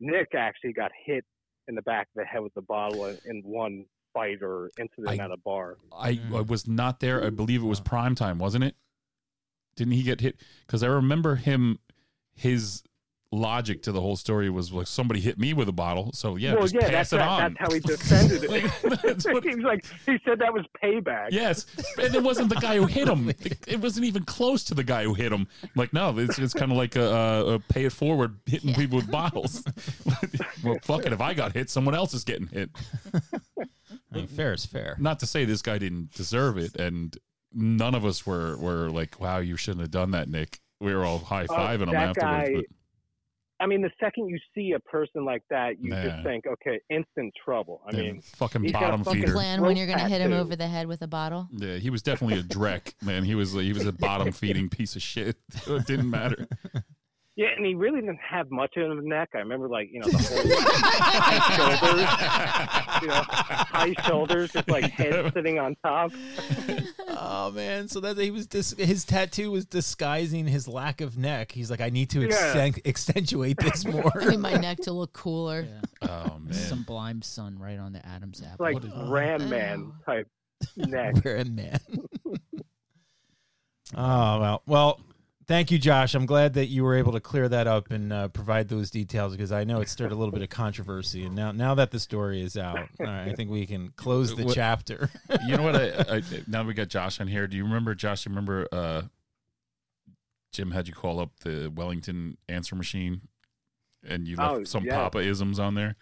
Nick actually got hit in the back of the head with the bottle in, in one fight or incident I- at a bar. I, I was not there. I believe it was prime time, wasn't it? Didn't he get hit? Because I remember him. His logic to the whole story was like somebody hit me with a bottle, so yeah, well, just yeah, pass that's it that- on. that's how he defended it. [laughs] Like, [laughs] that's what- he was like, he said that was payback. Yes, and it wasn't the guy who hit him. It, it wasn't even close to the guy who hit him. Like, no, it's, it's kind of like a, a, a pay it forward hitting people with bottles. [laughs] well, fuck it. If I got hit, someone else is getting hit. I mean, fair is fair. Not to say this guy didn't deserve it, and none of us were were like, "Wow, you shouldn't have done that, Nick." We were all high fiving oh, him Oh, that afterwards. guy- I mean, the second you see a person like that, you Nah. just think, okay, instant trouble. I but, yeah, mean, fucking he's got a bottom fucking feeder. Plan when you're gonna hit him over the head with a bottle. Yeah, he was definitely a dreck, man. He was he was a bottom [laughs] feeding piece of shit. [laughs] It didn't matter. Yeah, and he really didn't have much in his neck. I remember, like, you know, the whole [laughs] high shoulders, you know, high shoulders, just like [laughs] head sitting on top. Oh man, so that he was dis- his tattoo was disguising his lack of neck. He's like, I need to Yeah. extend- accentuate this [laughs] more. I need my neck to look cooler. Yeah. Oh man. Sublime sun right on the Adam's apple. like What is- Ram Man type neck. We're a man. oh well, well. Thank you, Josh. I'm glad that you were able to clear that up and uh, provide those details because I know it stirred a little bit of controversy. And now, now that the story is out, all right, I think we can close the What- chapter. [laughs] you know what? I, I now we got Josh on here. Do you remember Josh? You remember uh, Jim had you call up the Wellington answer machine, and you left Oh, some yeah. Papa isms on there,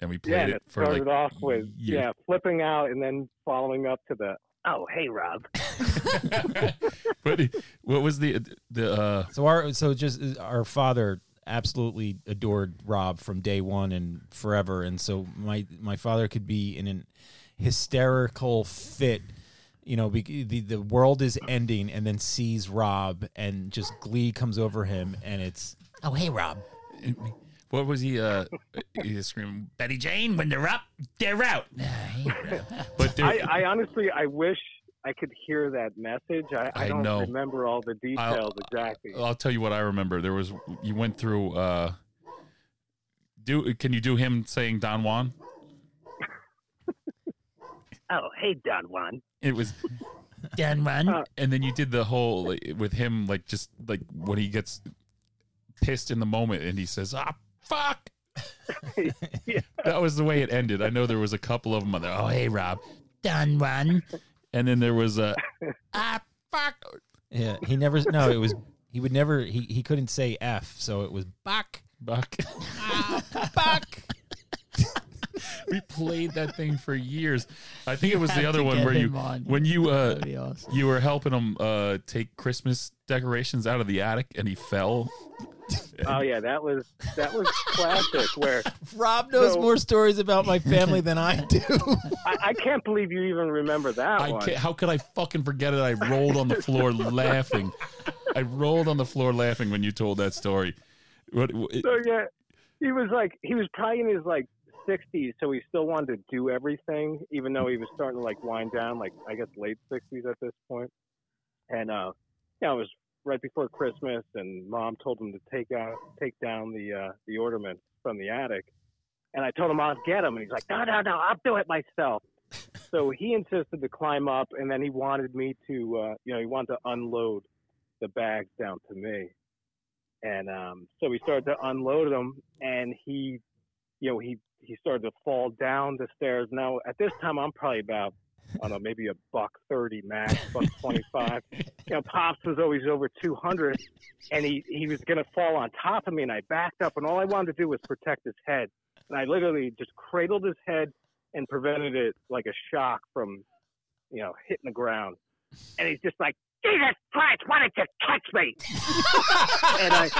and we played Yeah, and it it for started like off with years. yeah, flipping out and then following up to the oh hey Rob. [laughs] [laughs] but what was the the uh, So our so just uh, our father absolutely adored Rob from day one and forever, and so my my father could be in an hysterical fit. You know, bec- the the world is ending, and then sees Rob, and just glee comes over him, and it's oh hey Rob, what was he? Uh, he was screaming, "Betty Jane, when they're up, they're out." But there, I, I honestly I wish I could hear that message. I, I, I don't know. remember all the details exactly. I'll tell you what I remember. There was you went through. Uh, do can you do him saying Don Juan? [laughs] oh hey Don Juan. It was [laughs] Done Juan, Uh, and then you did the whole like, with him like just like when he gets pissed in the moment and he says ah fuck [laughs] Yeah. that was the way it ended i know there was a couple of them on there oh hey rob Done one. And then there was a [laughs] ah fuck yeah, he never no, it was he would never he he couldn't say f, so it was buck buck [laughs] Bach. [laughs] we played that thing for years i think it was the other one where you on. when you uh awesome. you were helping him uh take christmas decorations out of the attic and he fell [laughs] Oh yeah, that was that was classic. Where [laughs] Rob knows So- more stories about my family than I do. [laughs] I, I can't believe you even remember that I one. how could I fucking forget it? I rolled on the floor laughing. I rolled on the floor laughing when you told that story. What? it- So yeah, he was like he was probably in his like 60s, so he still wanted to do everything, even though he was starting to like wind down, like I guess late 60s at this point. And uh, yeah, it was right before Christmas, and Mom told him to take out take down the uh, the ornaments from the attic. And I told him I'll get them, and he's like, No, no, no, I'll do it myself. [laughs] so he insisted to climb up, and then he wanted me to, uh, you know, he wanted to unload the bags down to me. And um, so we started to unload them, and he, you know, he he started to fall down the stairs. Now at this time, I'm probably about I don't know, maybe a buck thirty max, buck twenty five. [laughs] You know, Pops was always over two hundred, and he he was gonna fall on top of me, and I backed up, and all I wanted to do was protect his head, and I literally just cradled his head and prevented it like a shock from, you know, hitting the ground. And he's just like, Jesus Christ, why didn't you catch me? [laughs] and I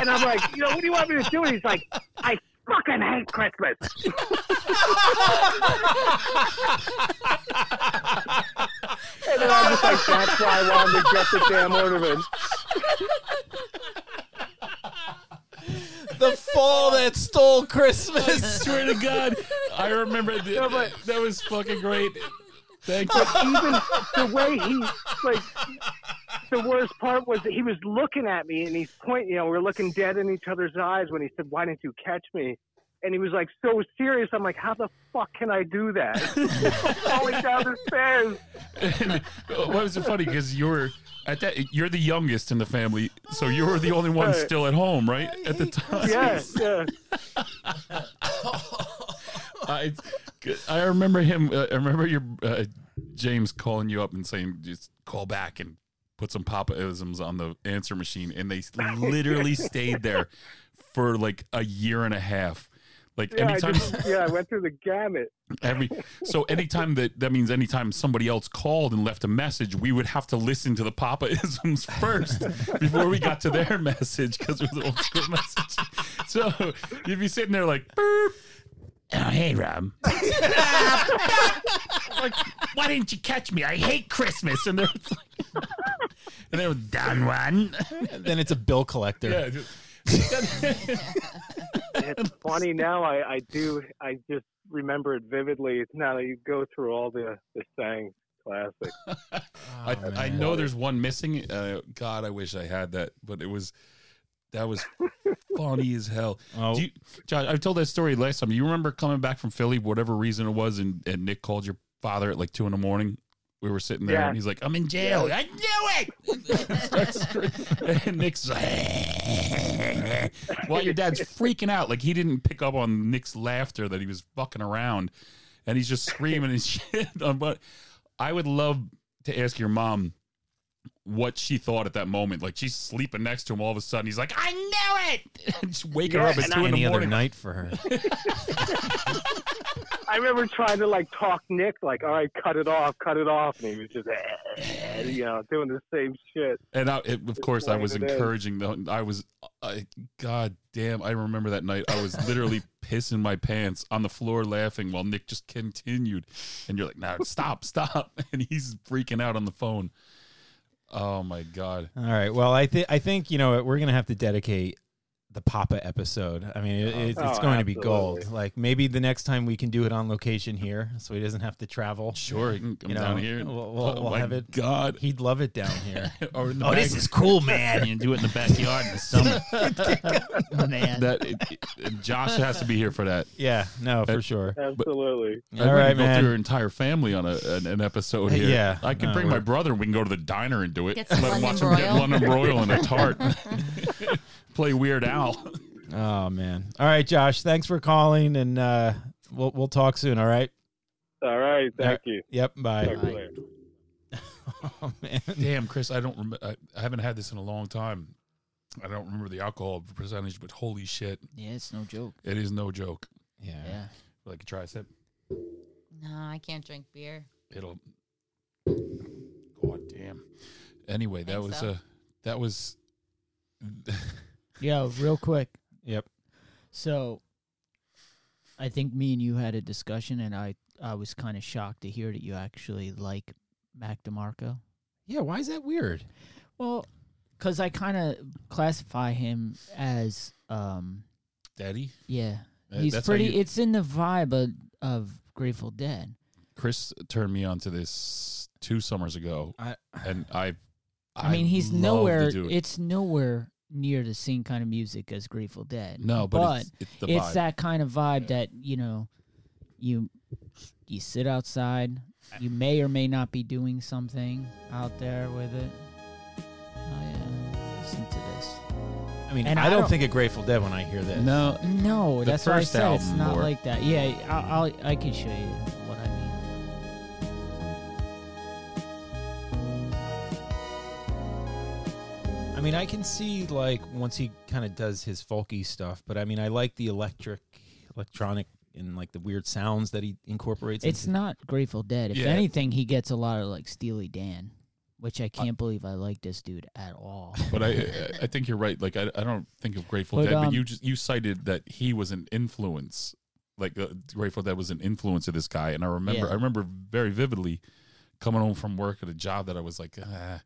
and I'm like, you know, what do you want me to do? And he's like, I fucking hate Christmas. and then I'm just like, that's why I wanted to get the damn ornament. the fall that stole Christmas. swear to God, I remember th- that was fucking great. Thank you. Even the way he like the worst part was that he was looking at me and he's pointing, you know, we're looking dead in each other's eyes when he said, Why didn't you catch me? And he was like so serious. I'm like, How the fuck can I do that? [laughs] Falling down the stairs. And, uh, what was it funny because you're at that you're the youngest in the family, so you were the only one still at home, right? At the time. Yeah, yeah. [laughs] I, I remember him. Uh, I remember your uh, James calling you up and saying, "Just call back and put some Papa-isms on the answer machine," and they [laughs] literally stayed there for like a year and a half. Like Yeah, I just, yeah, I went through the gamut. [laughs] every so anytime that that means anytime somebody else called and left a message, we would have to listen to the Papa-isms [laughs] first before we got to their [laughs] message because it was an old school message. So you'd be sitting there like, "Boop." Oh, hey, Rob. like, why didn't you catch me? I hate Christmas. And they're like, and they were done one. then it's a bill collector. Yeah. just- It's funny now. I, I do. I just remember it vividly. It's now that you go through all the the sayings, classic. [laughs] I, Oh, I man. know there's one missing. Uh, God, I wish I had that, but it was that was [laughs] funny as hell. Oh, Do you, Josh, I told that story last time. You remember coming back from Philly, whatever reason it was, and, and Nick called your father at like two in the morning We were sitting there, Yeah. and he's like, "I'm in jail." I knew it. Starts and Nick's like, while your dad's freaking out, like he didn't pick up on Nick's laughter that he was fucking around, and he's just screaming and [laughs] shit. But I would love to ask your mom what she thought at that moment. Like she's sleeping next to him, all of a sudden he's like, "I knew it!" [laughs] And just waking her up at and two in Any the other night for her. [laughs] I remember trying to like talk Nick, like, all right, cut it off, cut it off, and he was just, eh, you know, doing the same shit. And I, it, of course, I was laying it in. encouraging the. I was, I, God damn! I remember that night. I was literally [laughs] pissing my pants on the floor, laughing while Nick just continued. And you're like, "No, stop, stop!" And he's freaking out on the phone. Oh my god! All right. Well, I think I think you know we're gonna have to dedicate the Papa episode. I mean, it, it's, it's Oh, going to be gold. Like maybe the next time we can do it on location here, so he doesn't have to travel. Sure, you can come You know, down here. we'll- we'll- oh we'll my have it- God! He'd love it down here. [laughs] or in the oh, back- this is cool, man. [laughs] You can do it in the backyard in the summer. Man. [laughs] that. It, it- Josh has to be here for that. yeah. No, for sure. Absolutely. I'd All like right, to go man. through your entire family on a, an, an episode here. Yeah. I can No, bring my we're- brother. We can go to the diner and do it. Get some Let him London watch him get. London broil and a tart. Play Weird Al. [laughs] Oh man. All right, Josh. Thanks for calling, and uh, we'll we'll talk soon. All right. All right. Yeah. Thank you. Yep. Bye. Talk to. [laughs] Oh man. Damn, Chris, I don't. Rem- I, I haven't had this in a long time. I don't remember the alcohol percentage, but holy shit, Yeah, it's no joke. it is no joke. Yeah. Yeah. Like a try sip, No, I can't drink beer. it'll. God damn. Anyway, that was so. uh that was. [laughs] Yo, real quick. Yep. So, I think me and you had a discussion, and I I was kind of shocked to hear that you actually like Mac DeMarco. Yeah. Why is that weird? Well, because I kind of classify him as, um, Daddy, yeah, Uh, he's that's pretty. you- it's in the vibe of, of Grateful Dead. Chris turned me on to this two summers ago, I, and I. I, mean, he's love nowhere. It's nowhere near the same kind of music as Grateful Dead. no, but, it's, it's the it's that kind of vibe that you know you you sit outside. You may or may not be doing something out there with it. Oh yeah. Listen to this. I mean, And I, I don't don't- think of Grateful Dead when I hear this. no, no The that's what i first said. It's album not more. like that. Yeah I'll, I'll i can show you I mean, I can see like once he kind of does his folky stuff, but I mean, I like the electric, electronic, and like the weird sounds that he incorporates. it's into- not grateful dead if Yeah. anything he gets a lot of like steely dan which i can't believe i like this dude at all [laughs] But I, I- I think you're right. Like I, I don't think of Grateful But, Dead, but um, you just you cited that he was an influence. Like uh, Grateful Dead was an influence of this guy, and I remember Yeah. I remember very vividly coming home from work at a job that I was like, ah.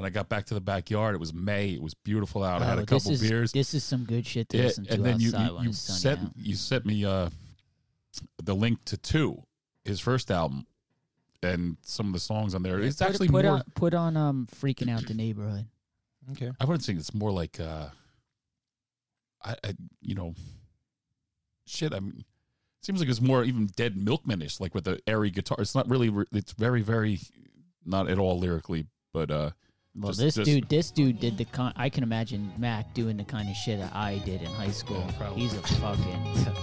And I got back to the backyard. It was May. It was beautiful out. I had Oh, a couple this is, beers. this is some good shit to Yeah, listen to and then you you, when you it's sent out. you sent me uh the link to two, his first album, and some of the songs on there. Yeah, It's put, actually put more. on put on um freaking out the neighborhood. okay. I wouldn't say it's more like uh I, I you know shit I mean seems like it's more even dead milkmanish like with the airy guitar it's not really it's very very not at all lyrically but uh Well, Just- this just- dude, this dude did the con- I can imagine Mac doing the kind of shit that I did in high school. Yeah. He's a fucking.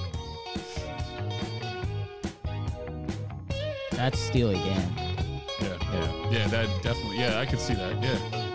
That's Steely Dan. yeah yeah yeah that definitely yeah I could see that yeah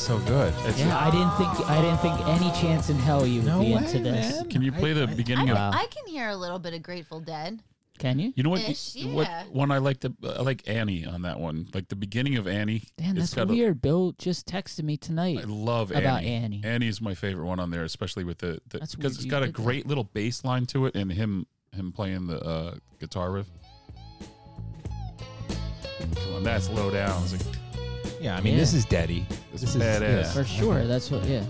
so good. it's Yeah, I didn't think I didn't think any chance in hell you would No be way, into this. man. can you play the I- beginning I, of Wow. I can hear a little bit of Grateful Dead. Can you? you know what Ish, what one I like the I like Annie on that one like the beginning of Annie Damn, it's that's got a- weird. Bill just texted me tonight. I love About Annie. Annie. Annie's my favorite one on there, especially with the That's because weird it's you got a did that. great little bass line to it, and him him playing the uh, guitar riff. Come on, that's low down. It's like, Yeah, I mean, Yeah. this is Daddy. This This is is badass. yeah. For sure. That's what. Yeah.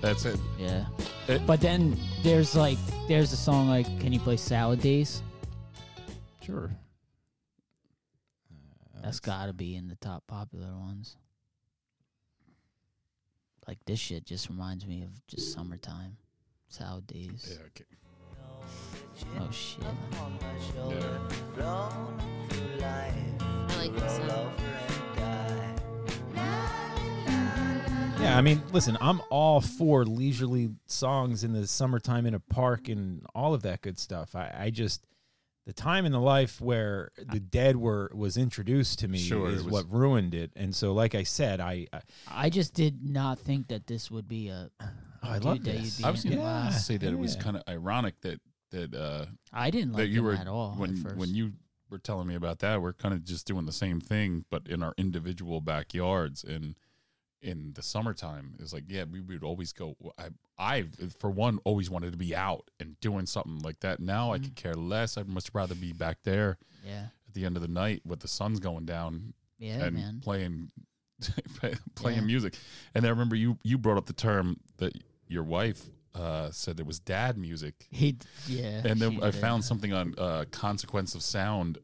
that's it. Yeah. It- but then there's like there's a song like Can you play Salad Days? Sure. That's got to be in the top popular ones. Like this shit just reminds me of just summertime, Salad days. Yeah, okay. Oh shit! Yeah. I like this song. Yeah, I mean, listen, I'm all for leisurely songs in the summertime in a park and all of that good stuff. I, I just the time in the life where the dead were was introduced to me Sure, is it was- what ruined it. And so, like I said, I I, I just did not think that this would be a. oh, I Dude, love that you'd this. be I was in- going to Yeah, say that it was yeah. kind of ironic that that uh, I didn't like that you him were at all when at first. when you were telling me about that. We're kind of just doing the same thing, but in our individual backyards and in the summertime. It's like yeah, we would always go. I I for one always wanted to be out and doing something like that. Now I Mhm. could care less. I'd much rather be back there yeah, at the end of the night with the sun's going down yeah, and man. playing [laughs] playing Yeah. music. And I remember you you brought up the term that your wife uh, said it was dad music. He, yeah. And then I did. found something on uh, Consequence of Sound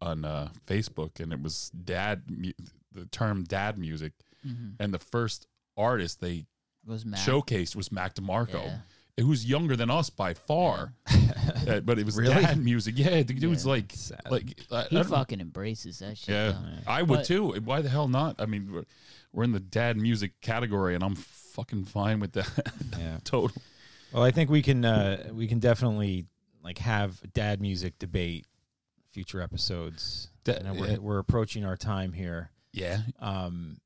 on uh, Facebook, and it was dad mu- the term dad music. Mhm. And the first artist they was Mac. showcased was Mac DeMarco, Yeah. who's younger than us by far. Uh, but it was [laughs] Really? dad music. Yeah, the dude's Yeah. like Sad. like He fucking embraces that shit. Yeah. I would But- too. Why the hell not? I mean, we're, we're in the dad music category, and I'm fucking fine with that. [laughs] yeah. Total. Well, I think we can uh, we can definitely like have dad music debate future episodes. Da- I know we're, yeah. we're approaching our time here. Yeah. Um,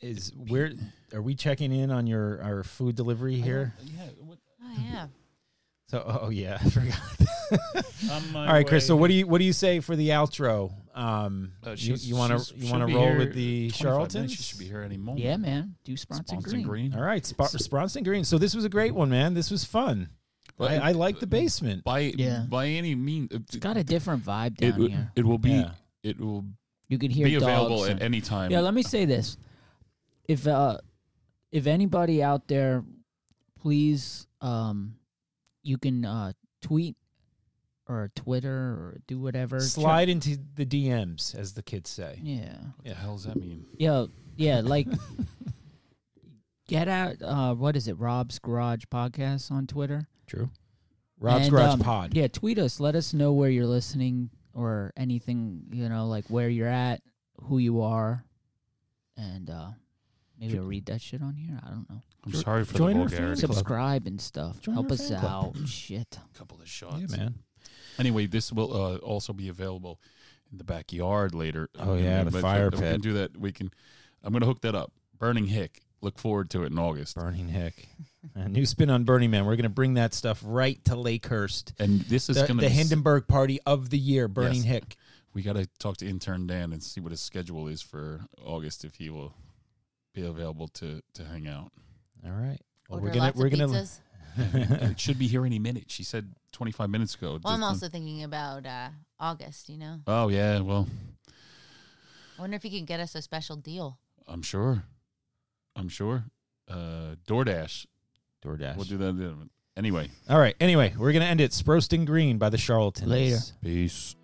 is where are we checking in on your our food delivery here? Yeah. What, Oh yeah. So, oh yeah, [laughs] I forgot. All right, Chris. So, what do you what do you say for the outro? Um, Uh, you want to you want to roll with the 25 minutes. She should be here any moment. Yeah, man. Do Sponsor Sponson Green. Green. All right, Sp- Sponston Green. So this was a great one, man. This was fun. Well, I, I like the basement. By Yeah. by any means, It's got a different vibe it, down it, here. it will be Yeah. it will You could hear be available dogs at any time. Yeah, let me say this. If uh if anybody out there please um you can uh tweet or Twitter or do whatever. Try- Slide into the DMs, as the kids say. yeah. what the hell does that mean? Yeah, yeah, like [laughs] get out uh what is it? Rob's Garage Podcast on Twitter. True. Rob's And, Garage um, Pod. Yeah, tweet us. Let us know where you're listening or anything, you know, like where you're at, who you are. And uh maybe I'll read that shit on here. I don't know. I'm sorry for join the our fan vulgarity. club. Subscribe and stuff. Join Help our us fan club. out. Shit. A couple of shots. Yeah, man. Anyway, this will uh, also be available in the backyard later. Oh, yeah, the But- fire but We pit. can do that. We can. I'm gonna hook that up. Burning Hick. Look forward to it in August. Burning Hick. [laughs] A new spin on Burning Man. We're going to bring that stuff right to Lakehurst. And this is The, gonna the be s- Hindenburg party of the year, Burning Yes. Hick. We got to talk to intern Dan and see what his schedule is for August if he will be available to to hang out. All right. Well, Order we're gonna lots we're of gonna pizzas. [laughs] it should be here any minute. She said 25 minutes ago. Well, I'm also thinking about uh, August. You know, Oh yeah, well, I wonder if you can get us a special deal. I'm sure. I'm sure. Uh, DoorDash. DoorDash. We'll do that. Anyway, All right. Anyway, we're gonna end it. Sproston Green by the Charlatans. Later. peace.